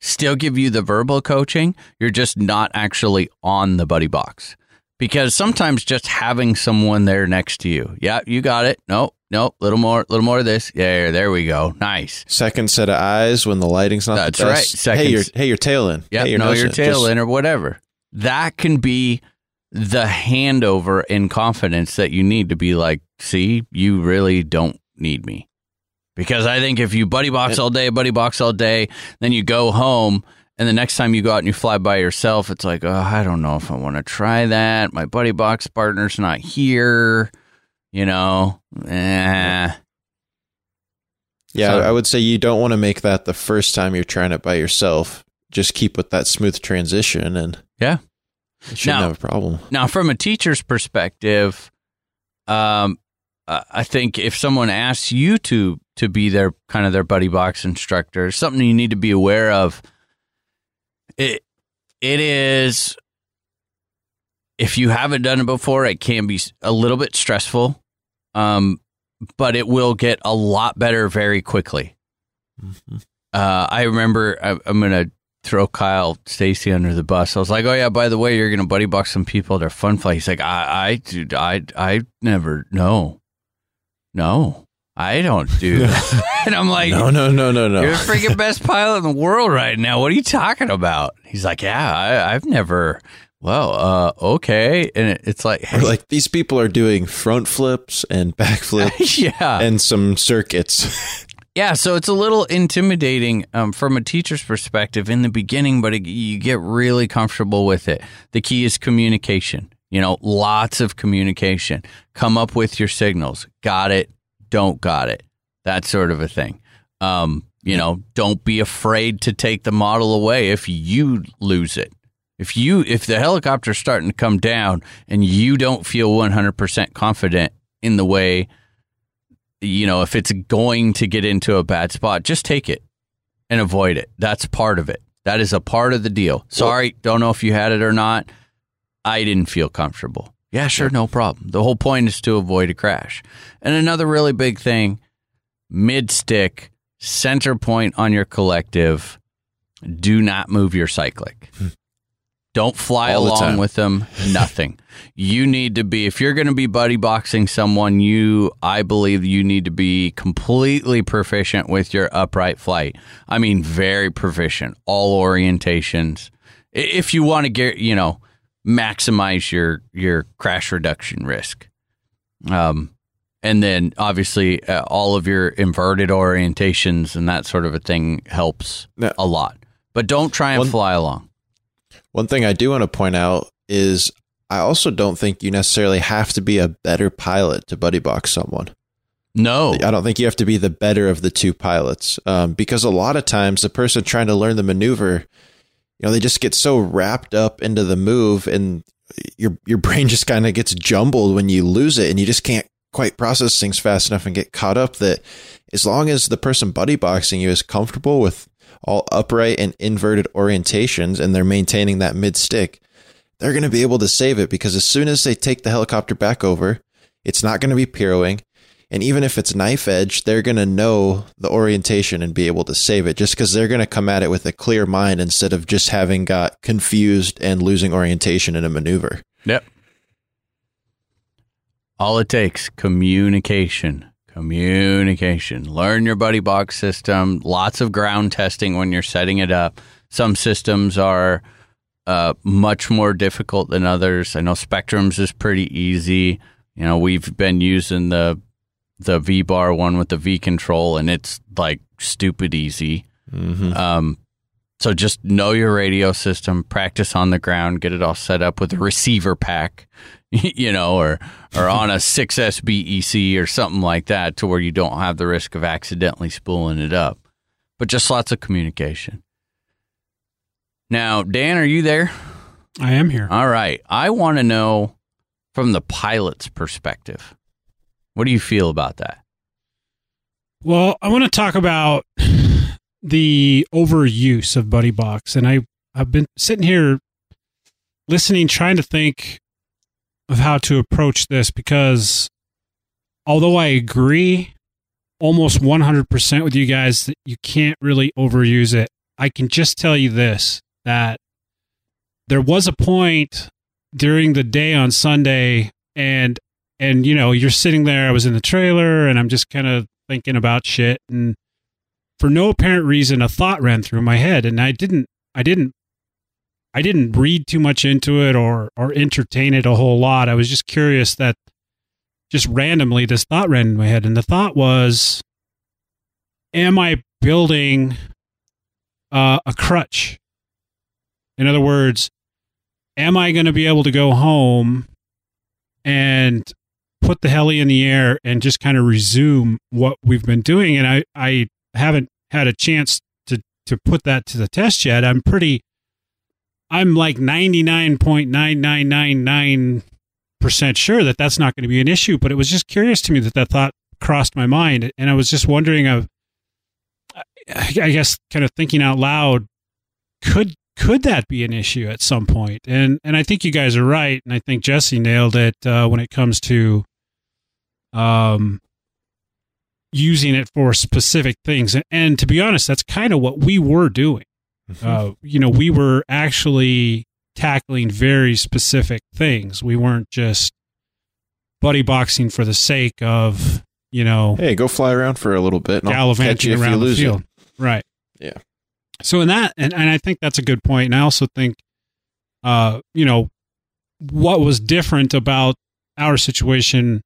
still give you the verbal coaching. You're just not actually on the buddy box because sometimes just having someone there next to you. Yeah, you got it. Nope, nope, little more, little more of this. Yeah, there we go. Nice. Second set of eyes when the lighting's not That's the right. best. Seconds. Hey, your hey, your tail in. Yeah, hey, no, your tail in or whatever. That can be the handover and confidence that you need to be like, see, you really don't need me. Because I think if you buddy box all day, buddy box all day, then you go home and the next time you go out and you fly by yourself, it's like, oh, I don't know if I want to try that. My buddy box partner's not here. You know, eh. Yeah, So- I would say you don't want to make that the first time you're trying it by yourself. Just keep with that smooth transition, and Yeah. You shouldn't Now- have a problem. Now, from a teacher's perspective, um, I think if someone asks you to to be their kind of their buddy box instructor, something you need to be aware of. It it is if you haven't done it before, it can be a little bit stressful, um, but it will get a lot better very quickly. Uh, I remember I, I'm gonna throw Kyle Stacy under the bus. I was like, "Oh yeah, by the way, you're gonna buddy box some people at our fun flight." He's like, "I, I, dude, I, I never, no, no, I don't do that." and I'm like, No, no, no, no, no. you're the freaking best pilot in the world right now. What are you talking about?" He's like, "Yeah, I, I've never." Well, uh, okay, and it, it's like, hey, like these people are doing front flips and back flips yeah, and some circuits. Yeah, so it's a little intimidating um, from a teacher's perspective in the beginning, but it, you get really comfortable with it. The key is communication. You know, lots of communication. Come up with your signals. Got it? Don't got it? That sort of a thing. Um, you know, don't be afraid to take the model away if you lose it. If you if the helicopter's starting to come down and you don't feel 100% confident in the way you know, if it's going to get into a bad spot, just take it and avoid it. That's part of it. That is a part of the deal. Sorry, don't know if you had it or not. I didn't feel comfortable. Yeah, sure, no problem. The whole point is to avoid a crash. And another really big thing mid stick, center point on your collective, do not move your cyclic. Hmm. Don't fly All along time. with them. Nothing. you need to be if you're going to be buddy boxing someone. You, I believe, you need to be completely proficient with your upright flight. I mean, very proficient. All orientations. If you want to get, you know, maximize your your crash reduction risk. Um, and then obviously uh, all of your inverted orientations and that sort of a thing helps Now- a lot. But don't try and One- fly along. One thing I do want to point out is I also don't think you necessarily have to be a better pilot to buddy box someone. No. I don't think you have to be the better of the two pilots um, because a lot of times the person trying to learn the maneuver, you know, they just get so wrapped up into the move and your your brain just kind of gets jumbled when you lose it and you just can't quite process things fast enough and get caught up that as long as the person buddy boxing you is comfortable with all upright and inverted orientations and they're maintaining that mid stick, they're going to be able to save it because as soon as they take the helicopter back over, it's not going to be piroing. And even if it's knife edge, they're going to know the orientation and be able to save it just because they're going to come at it with a clear mind instead of just having got confused and losing orientation in a maneuver. Yep. All it takes communication. Communication. Learn your buddy box system. Lots of ground testing when you're setting it up. Some systems are uh, much more difficult than others. I know Spektrum's is pretty easy. You know, we've been using the the V bar one with the V control, and it's like stupid easy. Um, so just know your radio system, practice on the ground, get it all set up with a receiver pack, you know, or or on a 6S BEC or something like that to where you don't have the risk of accidentally spooling it up. But just lots of communication. Now, Dan, are you there? I am here. All right. I want to know from the pilot's perspective. What do you feel about that? Well, I want to talk about the overuse of Buddy Box, and I I've been sitting here listening, trying to think of how to approach this because although I agree almost 100% with you guys that you can't really overuse it, I can just tell you this that there was a point during the day on Sunday and and you know you're sitting there I was in the trailer and I'm just kind of thinking about shit and for no apparent reason a thought ran through my head and I didn't I didn't I didn't read too much into it or or entertain it a whole lot. I was just curious that just randomly this thought ran in my head and the thought was am I building uh, a crutch? In other words, am I going to be able to go home and put the heli in the air and just kind of resume what we've been doing? And I, I haven't had a chance to, to put that to the test yet. I'm pretty, I'm like 99.9999% sure that that's not going to be an issue, but it was just curious to me that that thought crossed my mind. And I was just wondering of, I guess kind of thinking out loud, could could that be an issue at some point? And and I think you guys are right, and I think Jesse nailed it uh, when it comes to um using it for specific things. And, and to be honest, that's kind of what we were doing. Uh, you know, we were actually tackling very specific things. We weren't just buddy boxing for the sake of you know Hey, go fly around for a little bit and I'll catch you if you around the field. it. Right. Yeah. So in that, and, and I think that's a good point. And I also think, uh, you know, what was different about our situation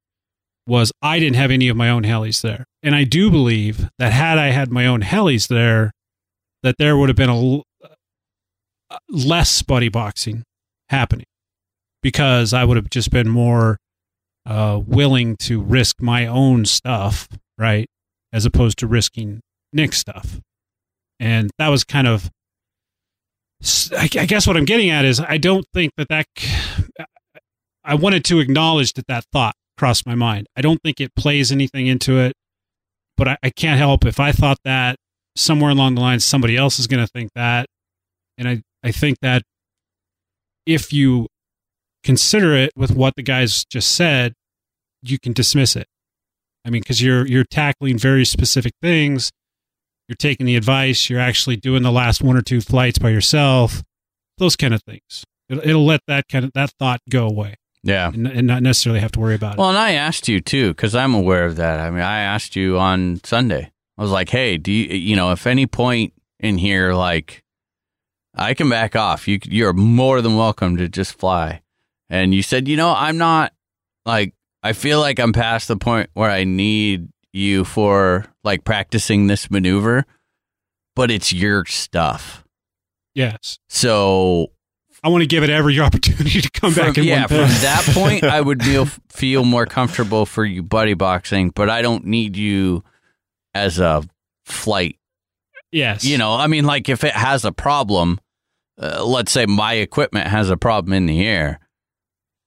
was I didn't have any of my own helis there, and I do believe that had I had my own helis there, that there would have been a uh, less buddy boxing happening because I would have just been more uh, willing to risk my own stuff, right, as opposed to risking Nick's stuff. And that was kind of, I guess what I'm getting at is I don't think that that, I wanted to acknowledge that that thought crossed my mind. I don't think it plays anything into it, but I, I can't help if I thought that somewhere along the line, somebody else is going to think that. And I, I think that if you consider it with what the guys just said, you can dismiss it. I mean, because you're you're tackling very specific things. You're taking the advice. You're actually doing the last one or two flights by yourself. Those kind of things. It'll, it'll let that kind of that thought go away, Yeah. and, and not necessarily have to worry about it. Well, and I asked you too, because I'm aware of that. I mean, I asked you on Sunday. I was like, "Hey, do you, you know, if any point in here, like, I can back off. You, you're more than welcome to just fly." And you said, "You know, I'm not like, I feel like I'm past the point where I need you for like practicing this maneuver, but it's your stuff. yes, So I want to give it every opportunity to come from, back in yeah, from that point, I would feel feel more comfortable for you buddy boxing, but I don't need you as a flight. yes, You know, I mean, like if it has a problem, uh, let's say my equipment has a problem in the air,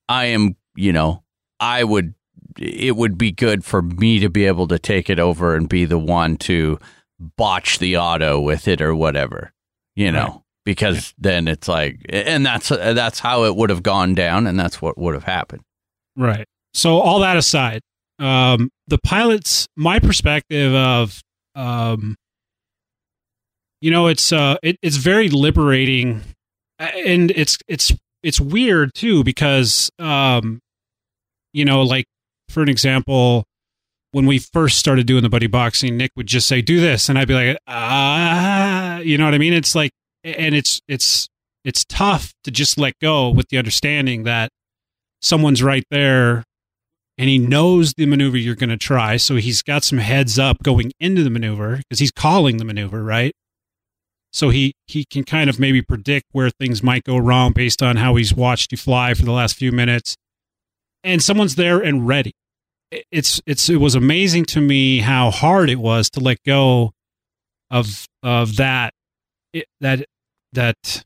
I am, you know, I would. It would be good for me to be able to take it over and be the one to botch the auto with it or whatever, you know. Right. Because then it's like, and that's that's how it would have gone down, and that's what would have happened. Right. So all that aside, um, the pilots, my perspective of, um, you know, it's uh, it, it's very liberating, and it's it's it's weird too because, um, you know, like for an example, when we first started doing the buddy boxing, Nick would just say, "Do this," and I'd be like, "Ah," you know what I mean? It's like, and it's it's it's tough to just let go with the understanding that someone's right there and he knows the maneuver you're going to try. So he's got some heads up going into the maneuver because he's calling the maneuver, right? So he, he can kind of maybe predict where things might go wrong based on how he's watched you fly for the last few minutes. And someone's there and ready. It- It's, it's, it was amazing to me how hard it was to let go of, of that, it, that, that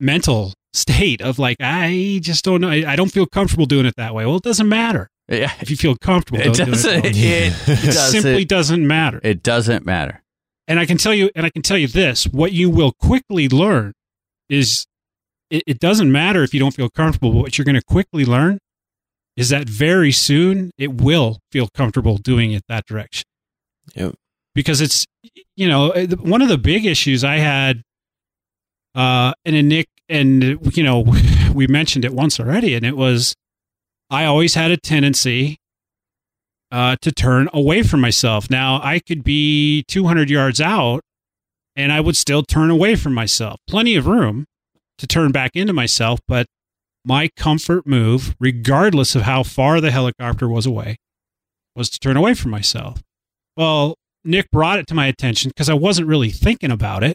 mental state of like, I just don't know. I I don't feel comfortable doing it that way. Well, it doesn't matter. Yeah. If you feel comfortable, It don't do doesn't. It, It, it doesn't. simply doesn't matter. It doesn't matter. and I can tell you, and I can tell you this: what you will quickly learn is it, it doesn't matter if you don't feel comfortable. But what you're going to quickly learn is that very soon it will feel comfortable doing it that direction. Yep. Because it's you know uh, one of the big issues I had, uh, and in Nick and you know we mentioned it once already, and it was I always had a tendency uh, to turn away from myself. Now I could be 200 yards out, and I would still turn away from myself. Plenty of room to turn back into myself, but my comfort move, regardless of how far the helicopter was away, was to turn away from myself. Well, Nick brought it to my attention because I wasn't really thinking about it.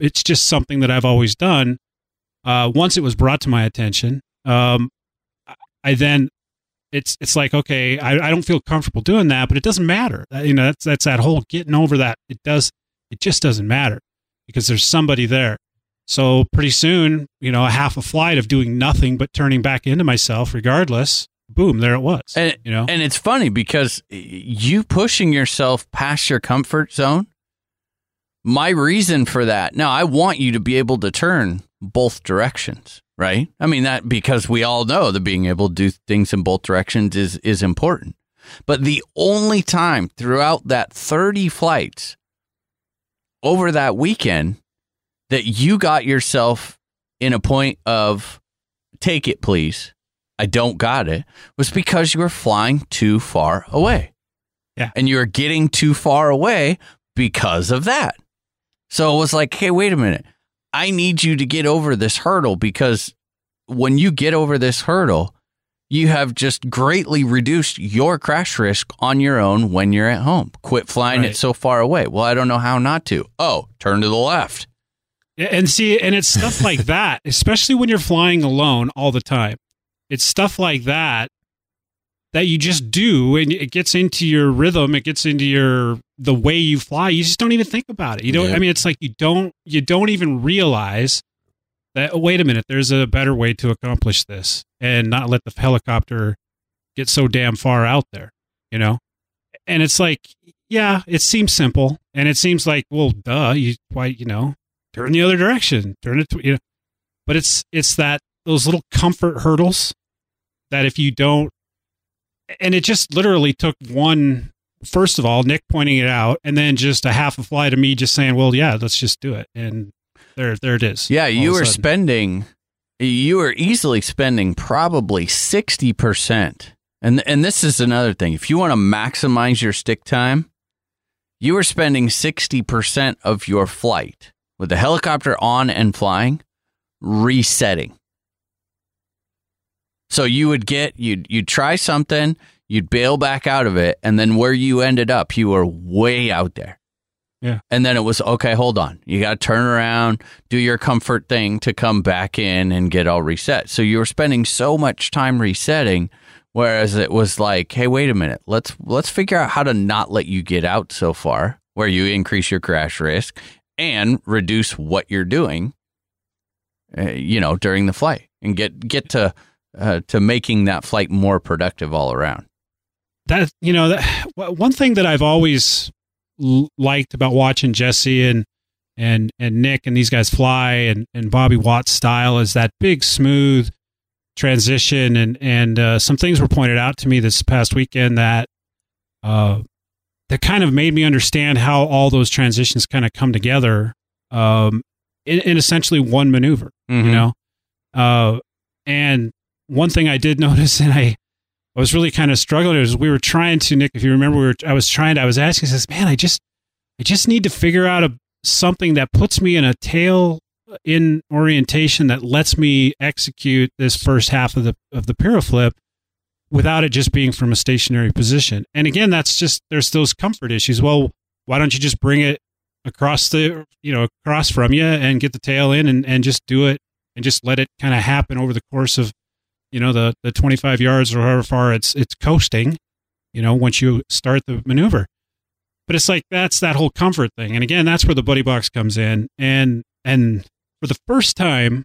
It's just something that I've always done. Uh, once it was brought to my attention, um, I then it's it's like okay, I, I don't feel comfortable doing that, but it doesn't matter. Uh, You know, that's that's that whole getting over that. It does. It just doesn't matter because there's somebody there. So pretty soon, you know, a half a flight of doing nothing but turning back into myself, regardless. Boom, there it was. And, you know, and it's funny because you pushing yourself past your comfort zone. My reason for that. Now, I want you to be able to turn both directions, right? I mean that because we all know that being able to do things in both directions is is important. But the only time throughout that 30 flights over that weekend that you got yourself in a point of take it please I don't got it was because you were flying too far away. Yeah. And you were getting too far away because of that. So it was like, hey, wait a minute. I need you to get over this hurdle because when you get over this hurdle, you have just greatly reduced your crash risk on your own when you're at home. Quit flying Right. it so far away. Well, I don't know how not to. Oh, turn to the left. And see, and it's stuff like that, especially when you're flying alone all the time. It's stuff like that that you just do, and it gets into your rhythm. It gets into your the way you fly. You just don't even think about it. You don't. Yeah. I mean, it's like you don't. You don't even realize that. Oh, wait a minute. There's a better way to accomplish this, and not let the helicopter get so damn far out there. You know, and it's like, yeah, it seems simple, and it seems like, well, duh. You why you know turn the other direction turn it to you know but it's it's that those little comfort hurdles that if you don't and it just literally took one first of all nick pointing it out and then just a half a flight of me just saying well yeah let's just do it and there there it is Yeah, you were spending you were easily spending probably 60%. And and this is another thing. If you want to maximize your stick time, you were spending 60% of your flight with the helicopter on and flying resetting. So you would get you'd you'd try something, you'd bail back out of it, and then where you ended up, you were way out there. Yeah. And then it was okay, hold on. You got to turn around, do your comfort thing to come back in and get all reset. So you were spending so much time resetting whereas it was like, hey, wait a minute. Let's let's figure out how to not let you get out so far where you increase your crash risk and reduce what you're doing uh, you know, during the flight and get get to uh, to making that flight more productive all around. That you know that one thing that I've always l- liked about watching Jesse and and and Nick and these guys fly and and Bobby Watt's style is that big smooth transition and and uh, some things were pointed out to me this past weekend that uh that kind of made me understand how all those transitions kind of come together um in, in essentially one maneuver Mhm. you know uh and one thing I did notice and I I was really kind of struggling. It was we were trying to Nick, if you remember, we were, I was trying to. I was asking, I says, "Man, I just, I just need to figure out a something that puts me in a tail in orientation that lets me execute this first half of the of the piro flip without it just being from a stationary position." And again, that's just there's those comfort issues. Well, why don't you just bring it across the you know across from you and get the tail in and and just do it and just let it kind of happen over the course of you know the the 25 yards or however far it's it's coasting you know once you start the maneuver but it's like that's that whole comfort thing and again that's where the buddy box comes in and and for the first time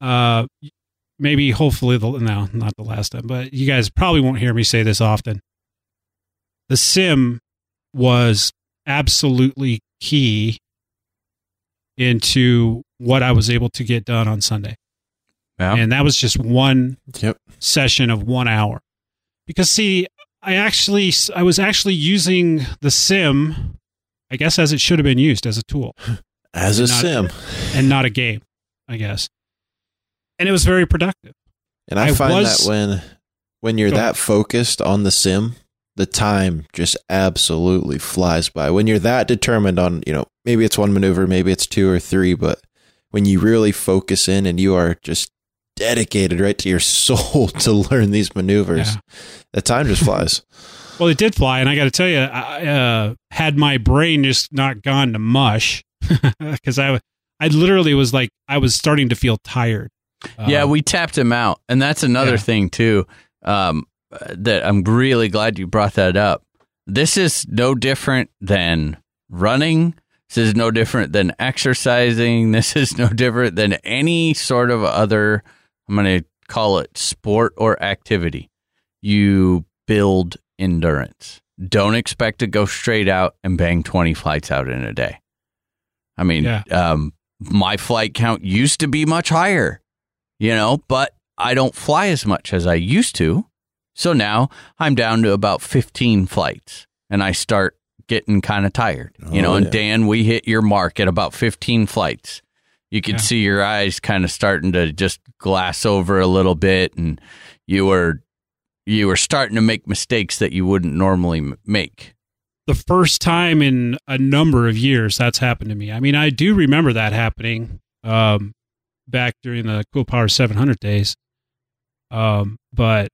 uh maybe hopefully the no, not the last time, but you guys probably won't hear me say this often. The sim was absolutely key into what I was able to get done on Sunday. Yeah. And that was just one Yep. session of 1 hour. Because see, I actually I was actually using the sim I guess as it should have been used as a tool As a Not- sim. and not a game, I guess. And it was very productive. And I, I find was- that when when you're that focused on the sim, the time just absolutely flies by. When you're that determined on, you know, maybe it's one maneuver, maybe it's two or three, but when you really focus in and you are just dedicated right to your soul to learn these maneuvers, Yeah. the time just flies. Well, it did fly, and I got to tell you, I uh, had my brain just not gone to mush because I, I literally was like, I was starting to feel tired. yeah, Um, we tapped him out, and that's another Yeah. thing too. Um, that I'm really glad you brought that up. This is no different than running. This is no different than exercising. This is no different than any sort of other. I'm going to call it sport or activity. You build endurance. Don't expect to go straight out and bang 20 flights out in a day. I mean, Yeah. um, my flight count used to be much higher, you know, but I don't fly as much as I used to. So now I'm down to about 15 flights and I start getting kind of tired, you know. Oh, and. Dan, we hit your mark at about 15 flights. You could Yeah. see your eyes kind of starting to just glass over a little bit and you were you were starting to make mistakes that you wouldn't normally m- make. the first time in a number of years that's happened to me. I mean, I do remember that happening um, back during the Cool Power 700 days. Um, but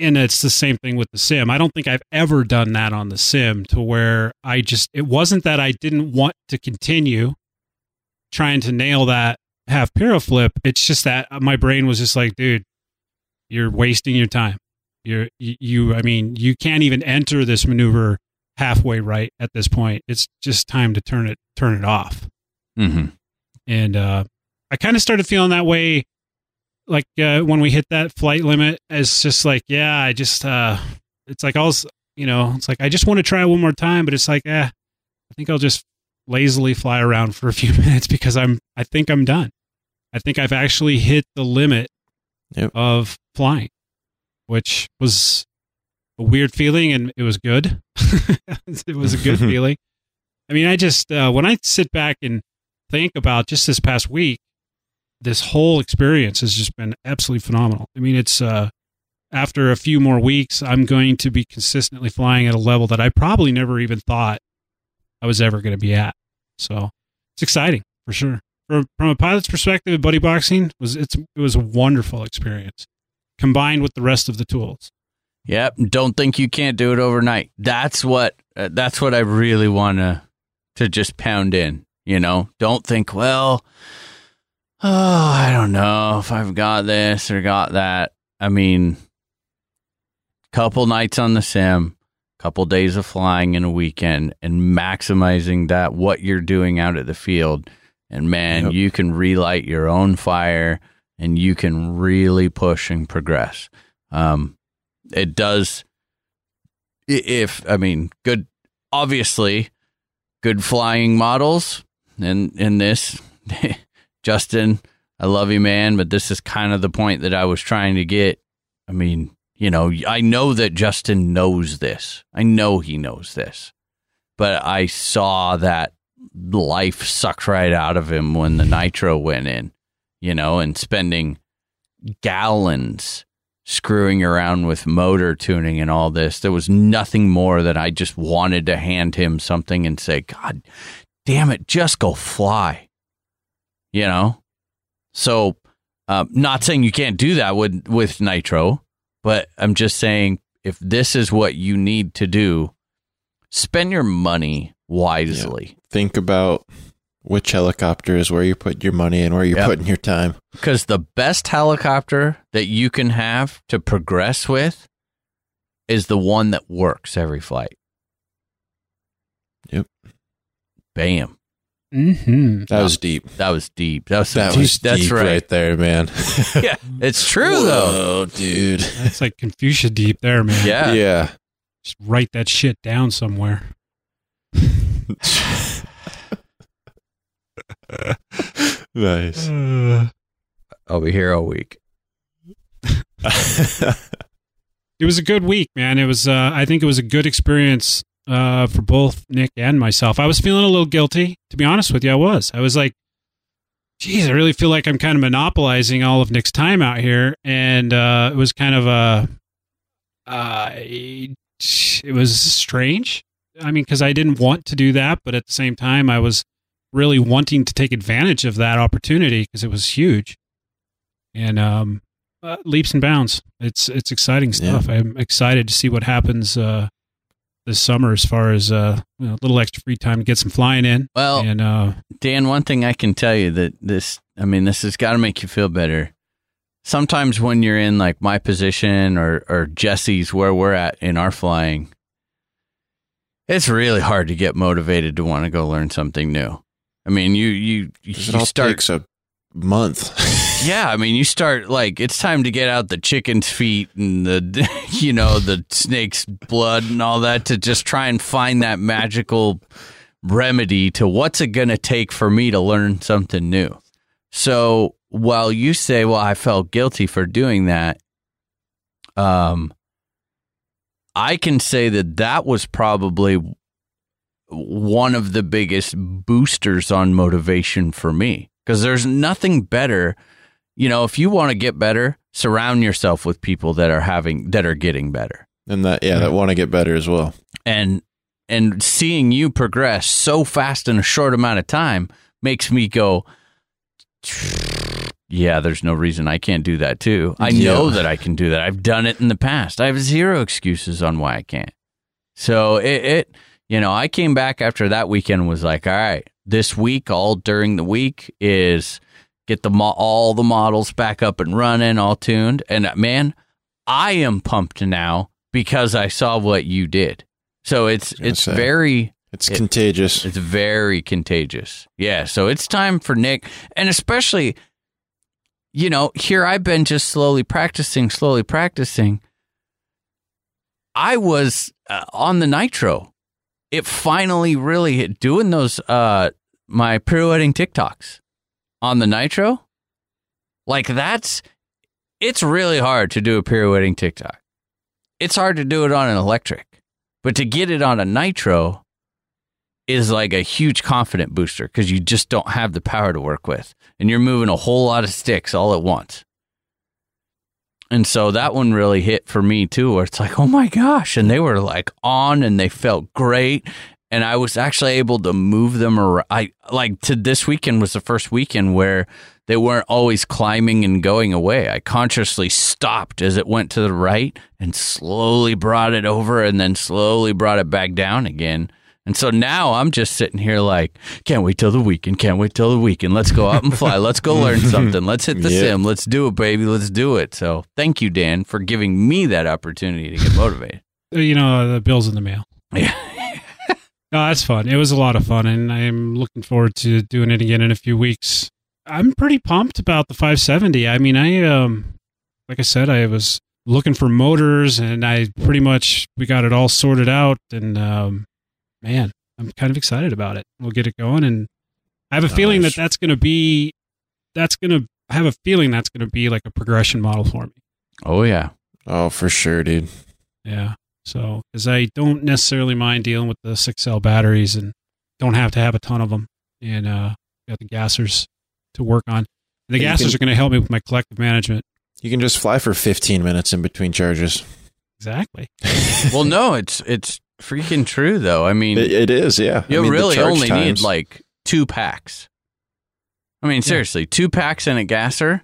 and it's the same thing with the sim. I don't think I've ever done that on the sim to where I just it wasn't that I didn't want to continue trying to nail that half piro flip. It's just that my brain was just like, dude, you're wasting your time. You're you, you I mean, you can't even enter this maneuver halfway right at this point. It's just time to turn it turn it off. Mm-hmm. And uh I kind of started feeling that way like uh, when we hit that flight limit it's just like yeah, I just uh it's like I was, you know, it's like I just want to try one more time, but it's like eh, I think I'll just lazily fly around for a few minutes because I'm I think I'm done. I think I've actually hit the limit Yep. of flying, which was a weird feeling and it was good. it was a good feeling. I mean, I just uh, when I sit back and think about just this past week, this whole experience has just been absolutely phenomenal. I mean, it's uh, after a few more weeks, I'm going to be consistently flying at a level that I probably never even thought I was ever going to be at. So it's exciting for sure. From, from a pilot's perspective, buddy boxing was it's it was a wonderful experience combined with the rest of the tools. Yep. Don't think you can't do it overnight. That's what uh, that's what I really want to to just pound in. You know, don't think, well, oh, I don't know if I've got this or got that. I mean, couple nights on the sim, couple days of flying in a weekend, and maximizing that what you're doing out at the field. And man, Yep. you can relight your own fire, and you can really push and progress. Um, it does if i mean good obviously good flying models and in this justin i love you man but this is kind of the point that i was trying to get i mean you know i know that justin knows this i know he knows this but i saw that life sucked right out of him when the nitro went in you know and spending gallons screwing around with motor tuning and all this. There was nothing more that I just wanted to hand him something and say, God damn it, just go fly. You know? So, uh, not saying you can't do that with, with Nitro, but I'm just saying if this is what you need to do, spend your money wisely. Think about which helicopter is where you're putting your money and where you're Yep. putting your time. Because the best helicopter that you can have to progress with is the one that works every flight. Yep. Bam. Mm-hmm. That was deep. That was deep. That was That deep. was That's deep right. right. there, man. Yeah, it's true though. Whoa, dude. That's like Confucia deep there, man. Yeah. Yeah. Just write that shit down somewhere. nice. Uh, I'll be here all week. it was a good week, man. It was. Uh, I think it was a good experience uh, for both Nick and myself. I was feeling a little guilty, to be honest with you. I was. I was like, geez, I really feel like I'm kind of monopolizing all of Nick's time out here, and uh, it was kind of a. Uh, it was strange. I mean, because I didn't want to do that, but at the same time, I was really wanting to take advantage of that opportunity because it was huge. And um, uh, leaps and bounds. It's it's exciting stuff. I'm excited to see what happens uh, this summer as far as uh, you know, a little extra free time to get some flying in. Well, and uh, Dan, one thing I can tell you that this, I mean, this has got to make you feel better. Sometimes when you're in like my position or, or Jesse's where we're at in our flying, it's really hard to get motivated to want to go learn something new. I mean, you, you, you It all start, takes a month. yeah, I mean, you start like it's time to get out the chicken's feet and the, you know, the snake's blood and all that to just try and find that magical remedy to what's it going to take for me to learn something new. So while you say, well, I felt guilty for doing that, um, I can say that that was probably one of the biggest boosters on motivation for me because there's nothing better you know if you want to get better surround yourself with people that are having that are getting better. And that yeah, that want to get better as well. and and seeing you progress so fast in a short amount of time makes me go yeah there's no reason i can't do that too. I know that i can do that. I've done it in the past. I have zero excuses on why i can't. So it, it you know i came back after that weekend was like all right this week all during the week is get the mo- all the models back up and running all tuned and uh, man i am pumped now because i saw what you did so it's it's say. very It's It- contagious. it's very contagious. Yeah. So it's time for Nick, and especially, you know, here I've been just slowly practicing, slowly practicing. I was uh, on the nitro. It finally really hit doing those, uh, my pirouetting tic-tocs on the nitro. Like that's, it's really hard to do a pirouetting tic-toc. It's hard to do it on an electric, but to get it on a nitro, is like a huge confident booster because you just don't have the power to work with and you're moving a whole lot of sticks all at once. And so that one really hit for me too, where it's like, oh my gosh. And they were like on and they felt great. And I was actually able to move them around. I like to this weekend was the first weekend where they weren't always climbing and going away. I consciously stopped as it went to the right and slowly brought it over and then slowly brought it back down again. And so now I'm just sitting here like, can't wait till the weekend, can't wait till the weekend. Let's go out and fly. Let's go learn something. Let's hit the Yeah. sim. Let's do it, baby. Let's do it. So thank you, Dan, for giving me that opportunity to get motivated. uh, you know, the bill's in the mail. Yeah. No, that's fun. It was a lot of fun, and I'm looking forward to doing it again in a few weeks. I'm pretty pumped about the 570. I mean, I um, like I said, I was looking for motors, and I pretty much we got it all sorted out, and um, man, I'm kind of excited about it. We'll get it going, and I have a feeling that that's going to be that's going to I have a feeling that's going to be like a progression model for me. Oh, yeah. Oh, for sure, dude. Yeah. So, because I don't necessarily mind dealing with the 6L batteries and don't have to have a ton of them. And uh, got the gassers to work on. And the And gassers can- are going to help me with my collective management. You can just fly for 15 minutes in between charges. Exactly. Well, no, it's it's freaking true though. I mean, It, it is, yeah. I you mean, really charge only need like two packs. I mean, seriously, two packs and a gasser,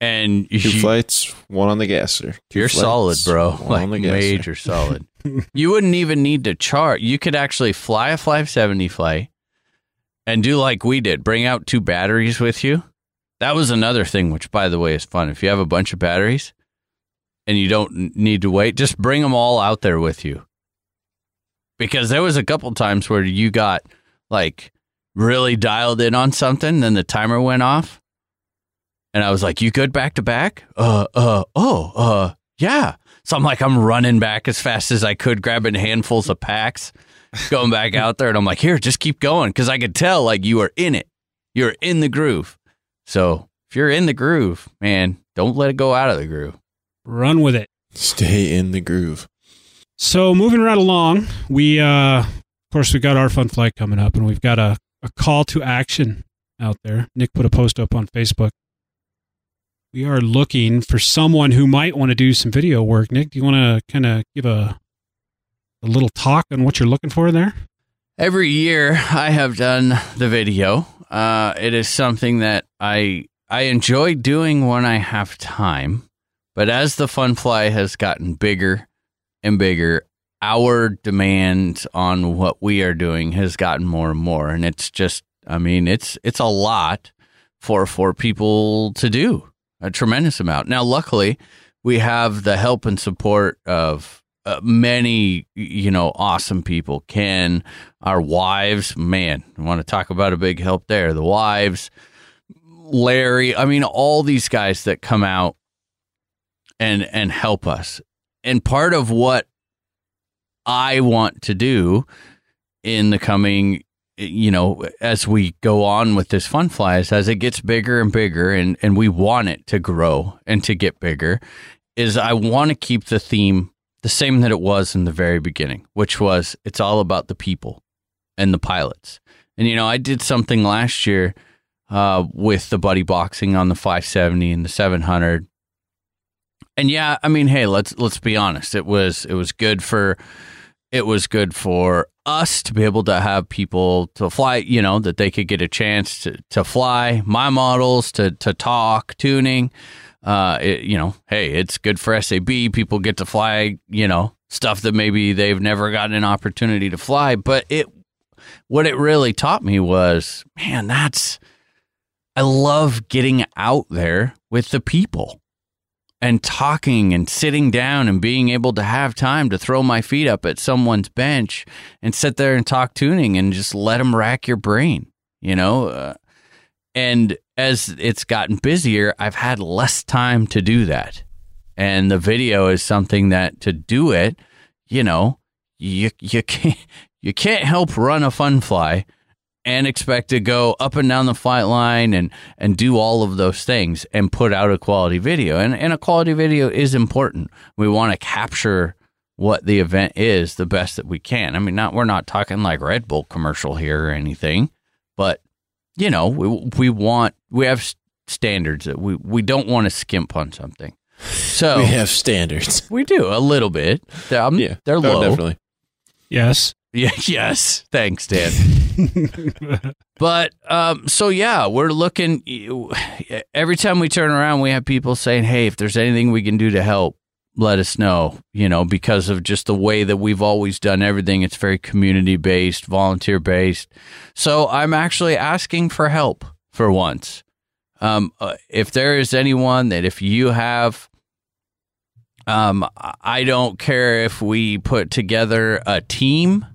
and two you, flights, one on the gasser. Two you're flights, solid, bro. one Like on the gasser. major solid. you wouldn't even need to chart. You could actually fly a 570 flight and do like we did. Bring out two batteries with you. That was another thing, which by the way is fun. If you have a bunch of batteries and you don't need to wait, just bring them all out there with you. Because there was a couple times where you got like really dialed in on something. Then the timer went off. And I was like, You good back to back? Uh, uh, oh, uh, yeah. So I'm like, I'm running back as fast as I could, grabbing handfuls of packs, going back out there. And I'm like, Here, just keep going. Cause I could tell like you are in it. You're in the groove. So if you're in the groove, man, don't let it go out of the groove. Run with it. Stay in the groove. So moving right along, we uh of course we got our fun flight coming up and we've got a, a call to action out there. Nick put a post up on Facebook. We are looking for someone who might want to do some video work. Nick, do you want to kind of give a a little talk on what you're looking for there? Every year I have done the video. Uh, it is something that I I enjoy doing when I have time. But as the fun fly has gotten bigger and bigger, our demand on what we are doing has gotten more and more. And it's just I mean, it's it's a lot for for people to do. A tremendous amount. Now luckily, we have the help and support of uh, many you know awesome people ken our wives man i want to talk about a big help there the wives larry i mean all these guys that come out and and help us and part of what i want to do in the coming you know as we go on with this fun flies as it gets bigger and bigger and and we want it to grow and to get bigger is i want to keep the theme the same that it was in the very beginning, which was it's all about the people and the pilots. And you know, I did something last year uh, with the buddy boxing on the 570 and the 700. And yeah, I mean, hey, let's let's be honest. It was it was good for it was good for us to be able to have people to fly, you know, that they could get a chance to, to fly my models, to to talk tuning uh, it, you know, hey, it's good for SAB. People get to fly, you know, stuff that maybe they've never gotten an opportunity to fly. But it, what it really taught me was, man, that's, I love getting out there with the people and talking and sitting down and being able to have time to throw my feet up at someone's bench and sit there and talk tuning and just let them rack your brain, you know? Uh, and as it's gotten busier, I've had less time to do that. And the video is something that to do it, you know, you you can't you can't help run a fun fly and expect to go up and down the flight line and and do all of those things and put out a quality video. And and a quality video is important. We want to capture what the event is the best that we can. I mean, not we're not talking like Red Bull commercial here or anything, but you know, we, we want we have standards that we we don't want to skimp on something. So we have standards. We do a little bit. They're, um, Yeah, they're Oh, low. definitely. Yes. Yeah, yes. Thanks, Dan. but um, so yeah, we're looking. Every time we turn around, we have people saying, "Hey, if there's anything we can do to help, let us know." You know, because of just the way that we've always done everything, it's very community based, volunteer based. So I'm actually asking for help for once. Um, uh, if there is anyone that if you have um, I don't care if we put together a team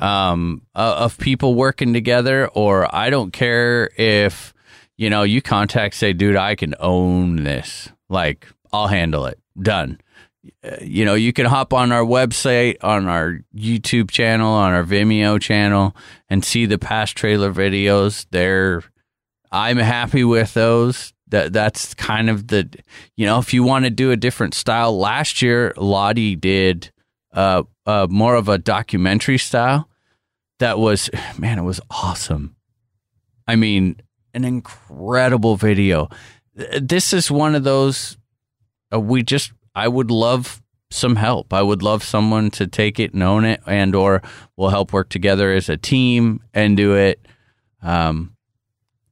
um, uh, of people working together, or I don't care if you know you contact say, dude, I can own this. Like, I'll handle it. Done. Uh, You know, you can hop on our website, on our YouTube channel, on our Vimeo channel, and see the past trailer videos. They're I'm happy with those. That that's kind of the you know if you want to do a different style. Last year, Lottie did uh, uh more of a documentary style. That was man, it was awesome. I mean, an incredible video. This is one of those uh, we just I would love some help. I would love someone to take it and own it, and or we'll help work together as a team and do it. Um,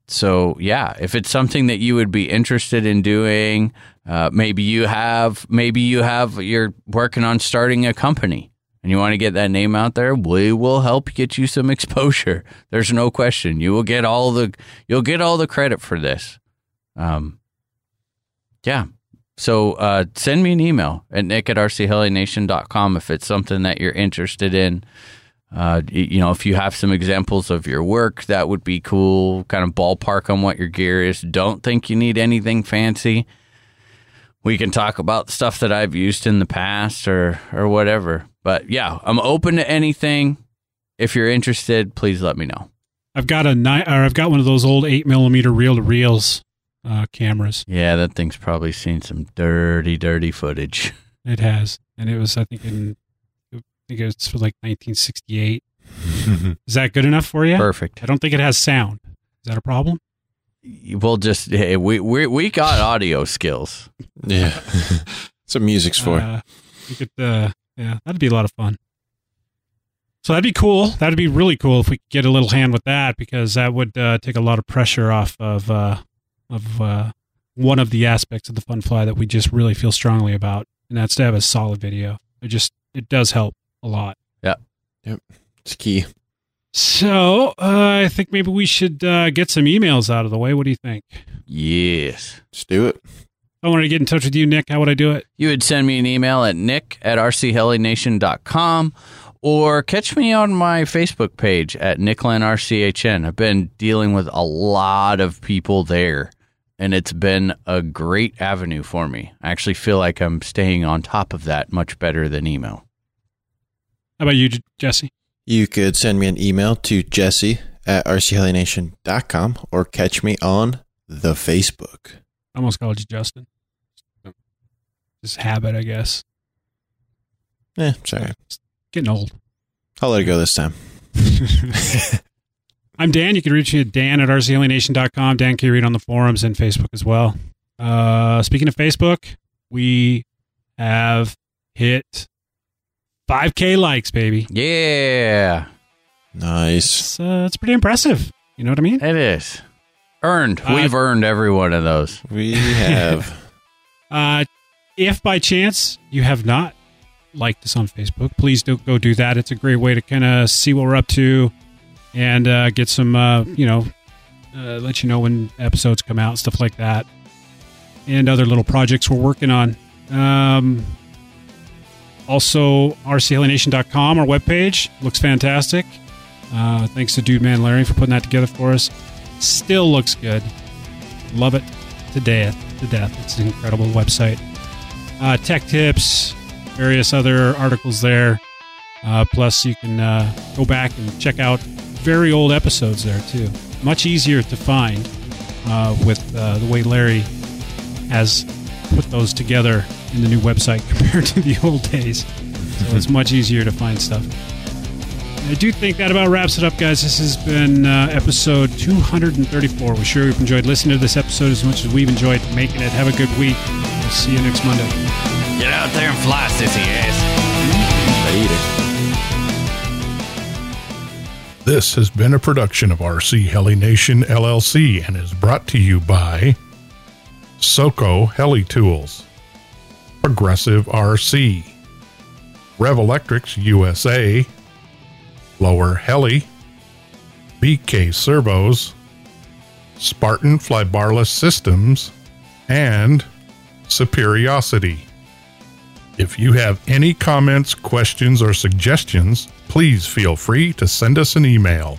so yeah, if it's something that you would be interested in doing, uh, maybe you have, maybe you have, you're working on starting a company and you want to get that name out there. We will help get you some exposure. There's no question. You will get all the, you'll get all the credit for this. Um, yeah. So uh, send me an email at nick at rchelination.com if it's something that you're interested in. Uh, you know, if you have some examples of your work, that would be cool. Kind of ballpark on what your gear is. Don't think you need anything fancy. We can talk about stuff that I've used in the past or or whatever. But yeah, I'm open to anything. If you're interested, please let me know. I've got a ni- or I've got one of those old eight millimeter reel to reels uh, cameras. Yeah, that thing's probably seen some dirty, dirty footage. It has, and it was I think in I think it's for like 1968. Is that good enough for you? Perfect. I don't think it has sound. Is that a problem? We'll just hey, we we we got audio skills. yeah. That's what music's for. Uh, we could, uh, yeah, that'd be a lot of fun. So that'd be cool. That'd be really cool if we could get a little hand with that because that would uh, take a lot of pressure off of uh, of uh, one of the aspects of the fun fly that we just really feel strongly about, and that's to have a solid video. It just it does help a lot. Yeah. Yep. It's key. So uh, I think maybe we should uh, get some emails out of the way. What do you think? Yes. Let's do it. If I wanted to get in touch with you, Nick, how would I do it? You would send me an email at nick at rchelination.com or catch me on my Facebook page at nicklandrchn. I've been dealing with a lot of people there, and it's been a great avenue for me. I actually feel like I'm staying on top of that much better than email. How about you, Jesse? You could send me an email to jesse at rchelination.com or catch me on the Facebook. I almost called you Justin. Just habit, I guess. Yeah, sorry. Getting old. I'll let it go this time. I'm Dan. You can reach me at dan at rchelination.com. Dan can you read on the forums and Facebook as well. Uh, speaking of Facebook, we have hit 5K likes, baby. Yeah, Nice. It's, uh, it's pretty impressive. You know what I mean? it is. Earned. Uh, We've earned every one of those. We have. Uh, if by chance you have not liked us on Facebook, please do go do that. It's a great way to kind of see what we're up to and uh, get some, uh, you know, uh, let you know when episodes come out, stuff like that, and other little projects we're working on. Um, also, rchelination.com, our webpage, looks fantastic. Uh, thanks to Dude Man Larry for putting that together for us. Still looks good. Love it to death. To death. It's an incredible website. Uh, tech tips, various other articles there. Uh, plus, you can uh, go back and check out very old episodes there too. Much easier to find uh, with uh, the way Larry has put those together in the new website compared to the old days. So it's much easier to find stuff. I do think that about wraps it up, guys. This has been uh, episode 234. We're sure you've enjoyed listening to this episode as much as we've enjoyed making it. Have a good week. We'll see you next Monday. Get out there and fly, sissy ass. Later. This has been a production of RC Heli Nation LLC and is brought to you by Soco Heli Tools, Progressive RC, Revolectrix USA, Lower Heli, BK Servos, Spartan Flybarless Systems, and Superiosity. If you have any comments, questions, or suggestions, please feel free to send us an email.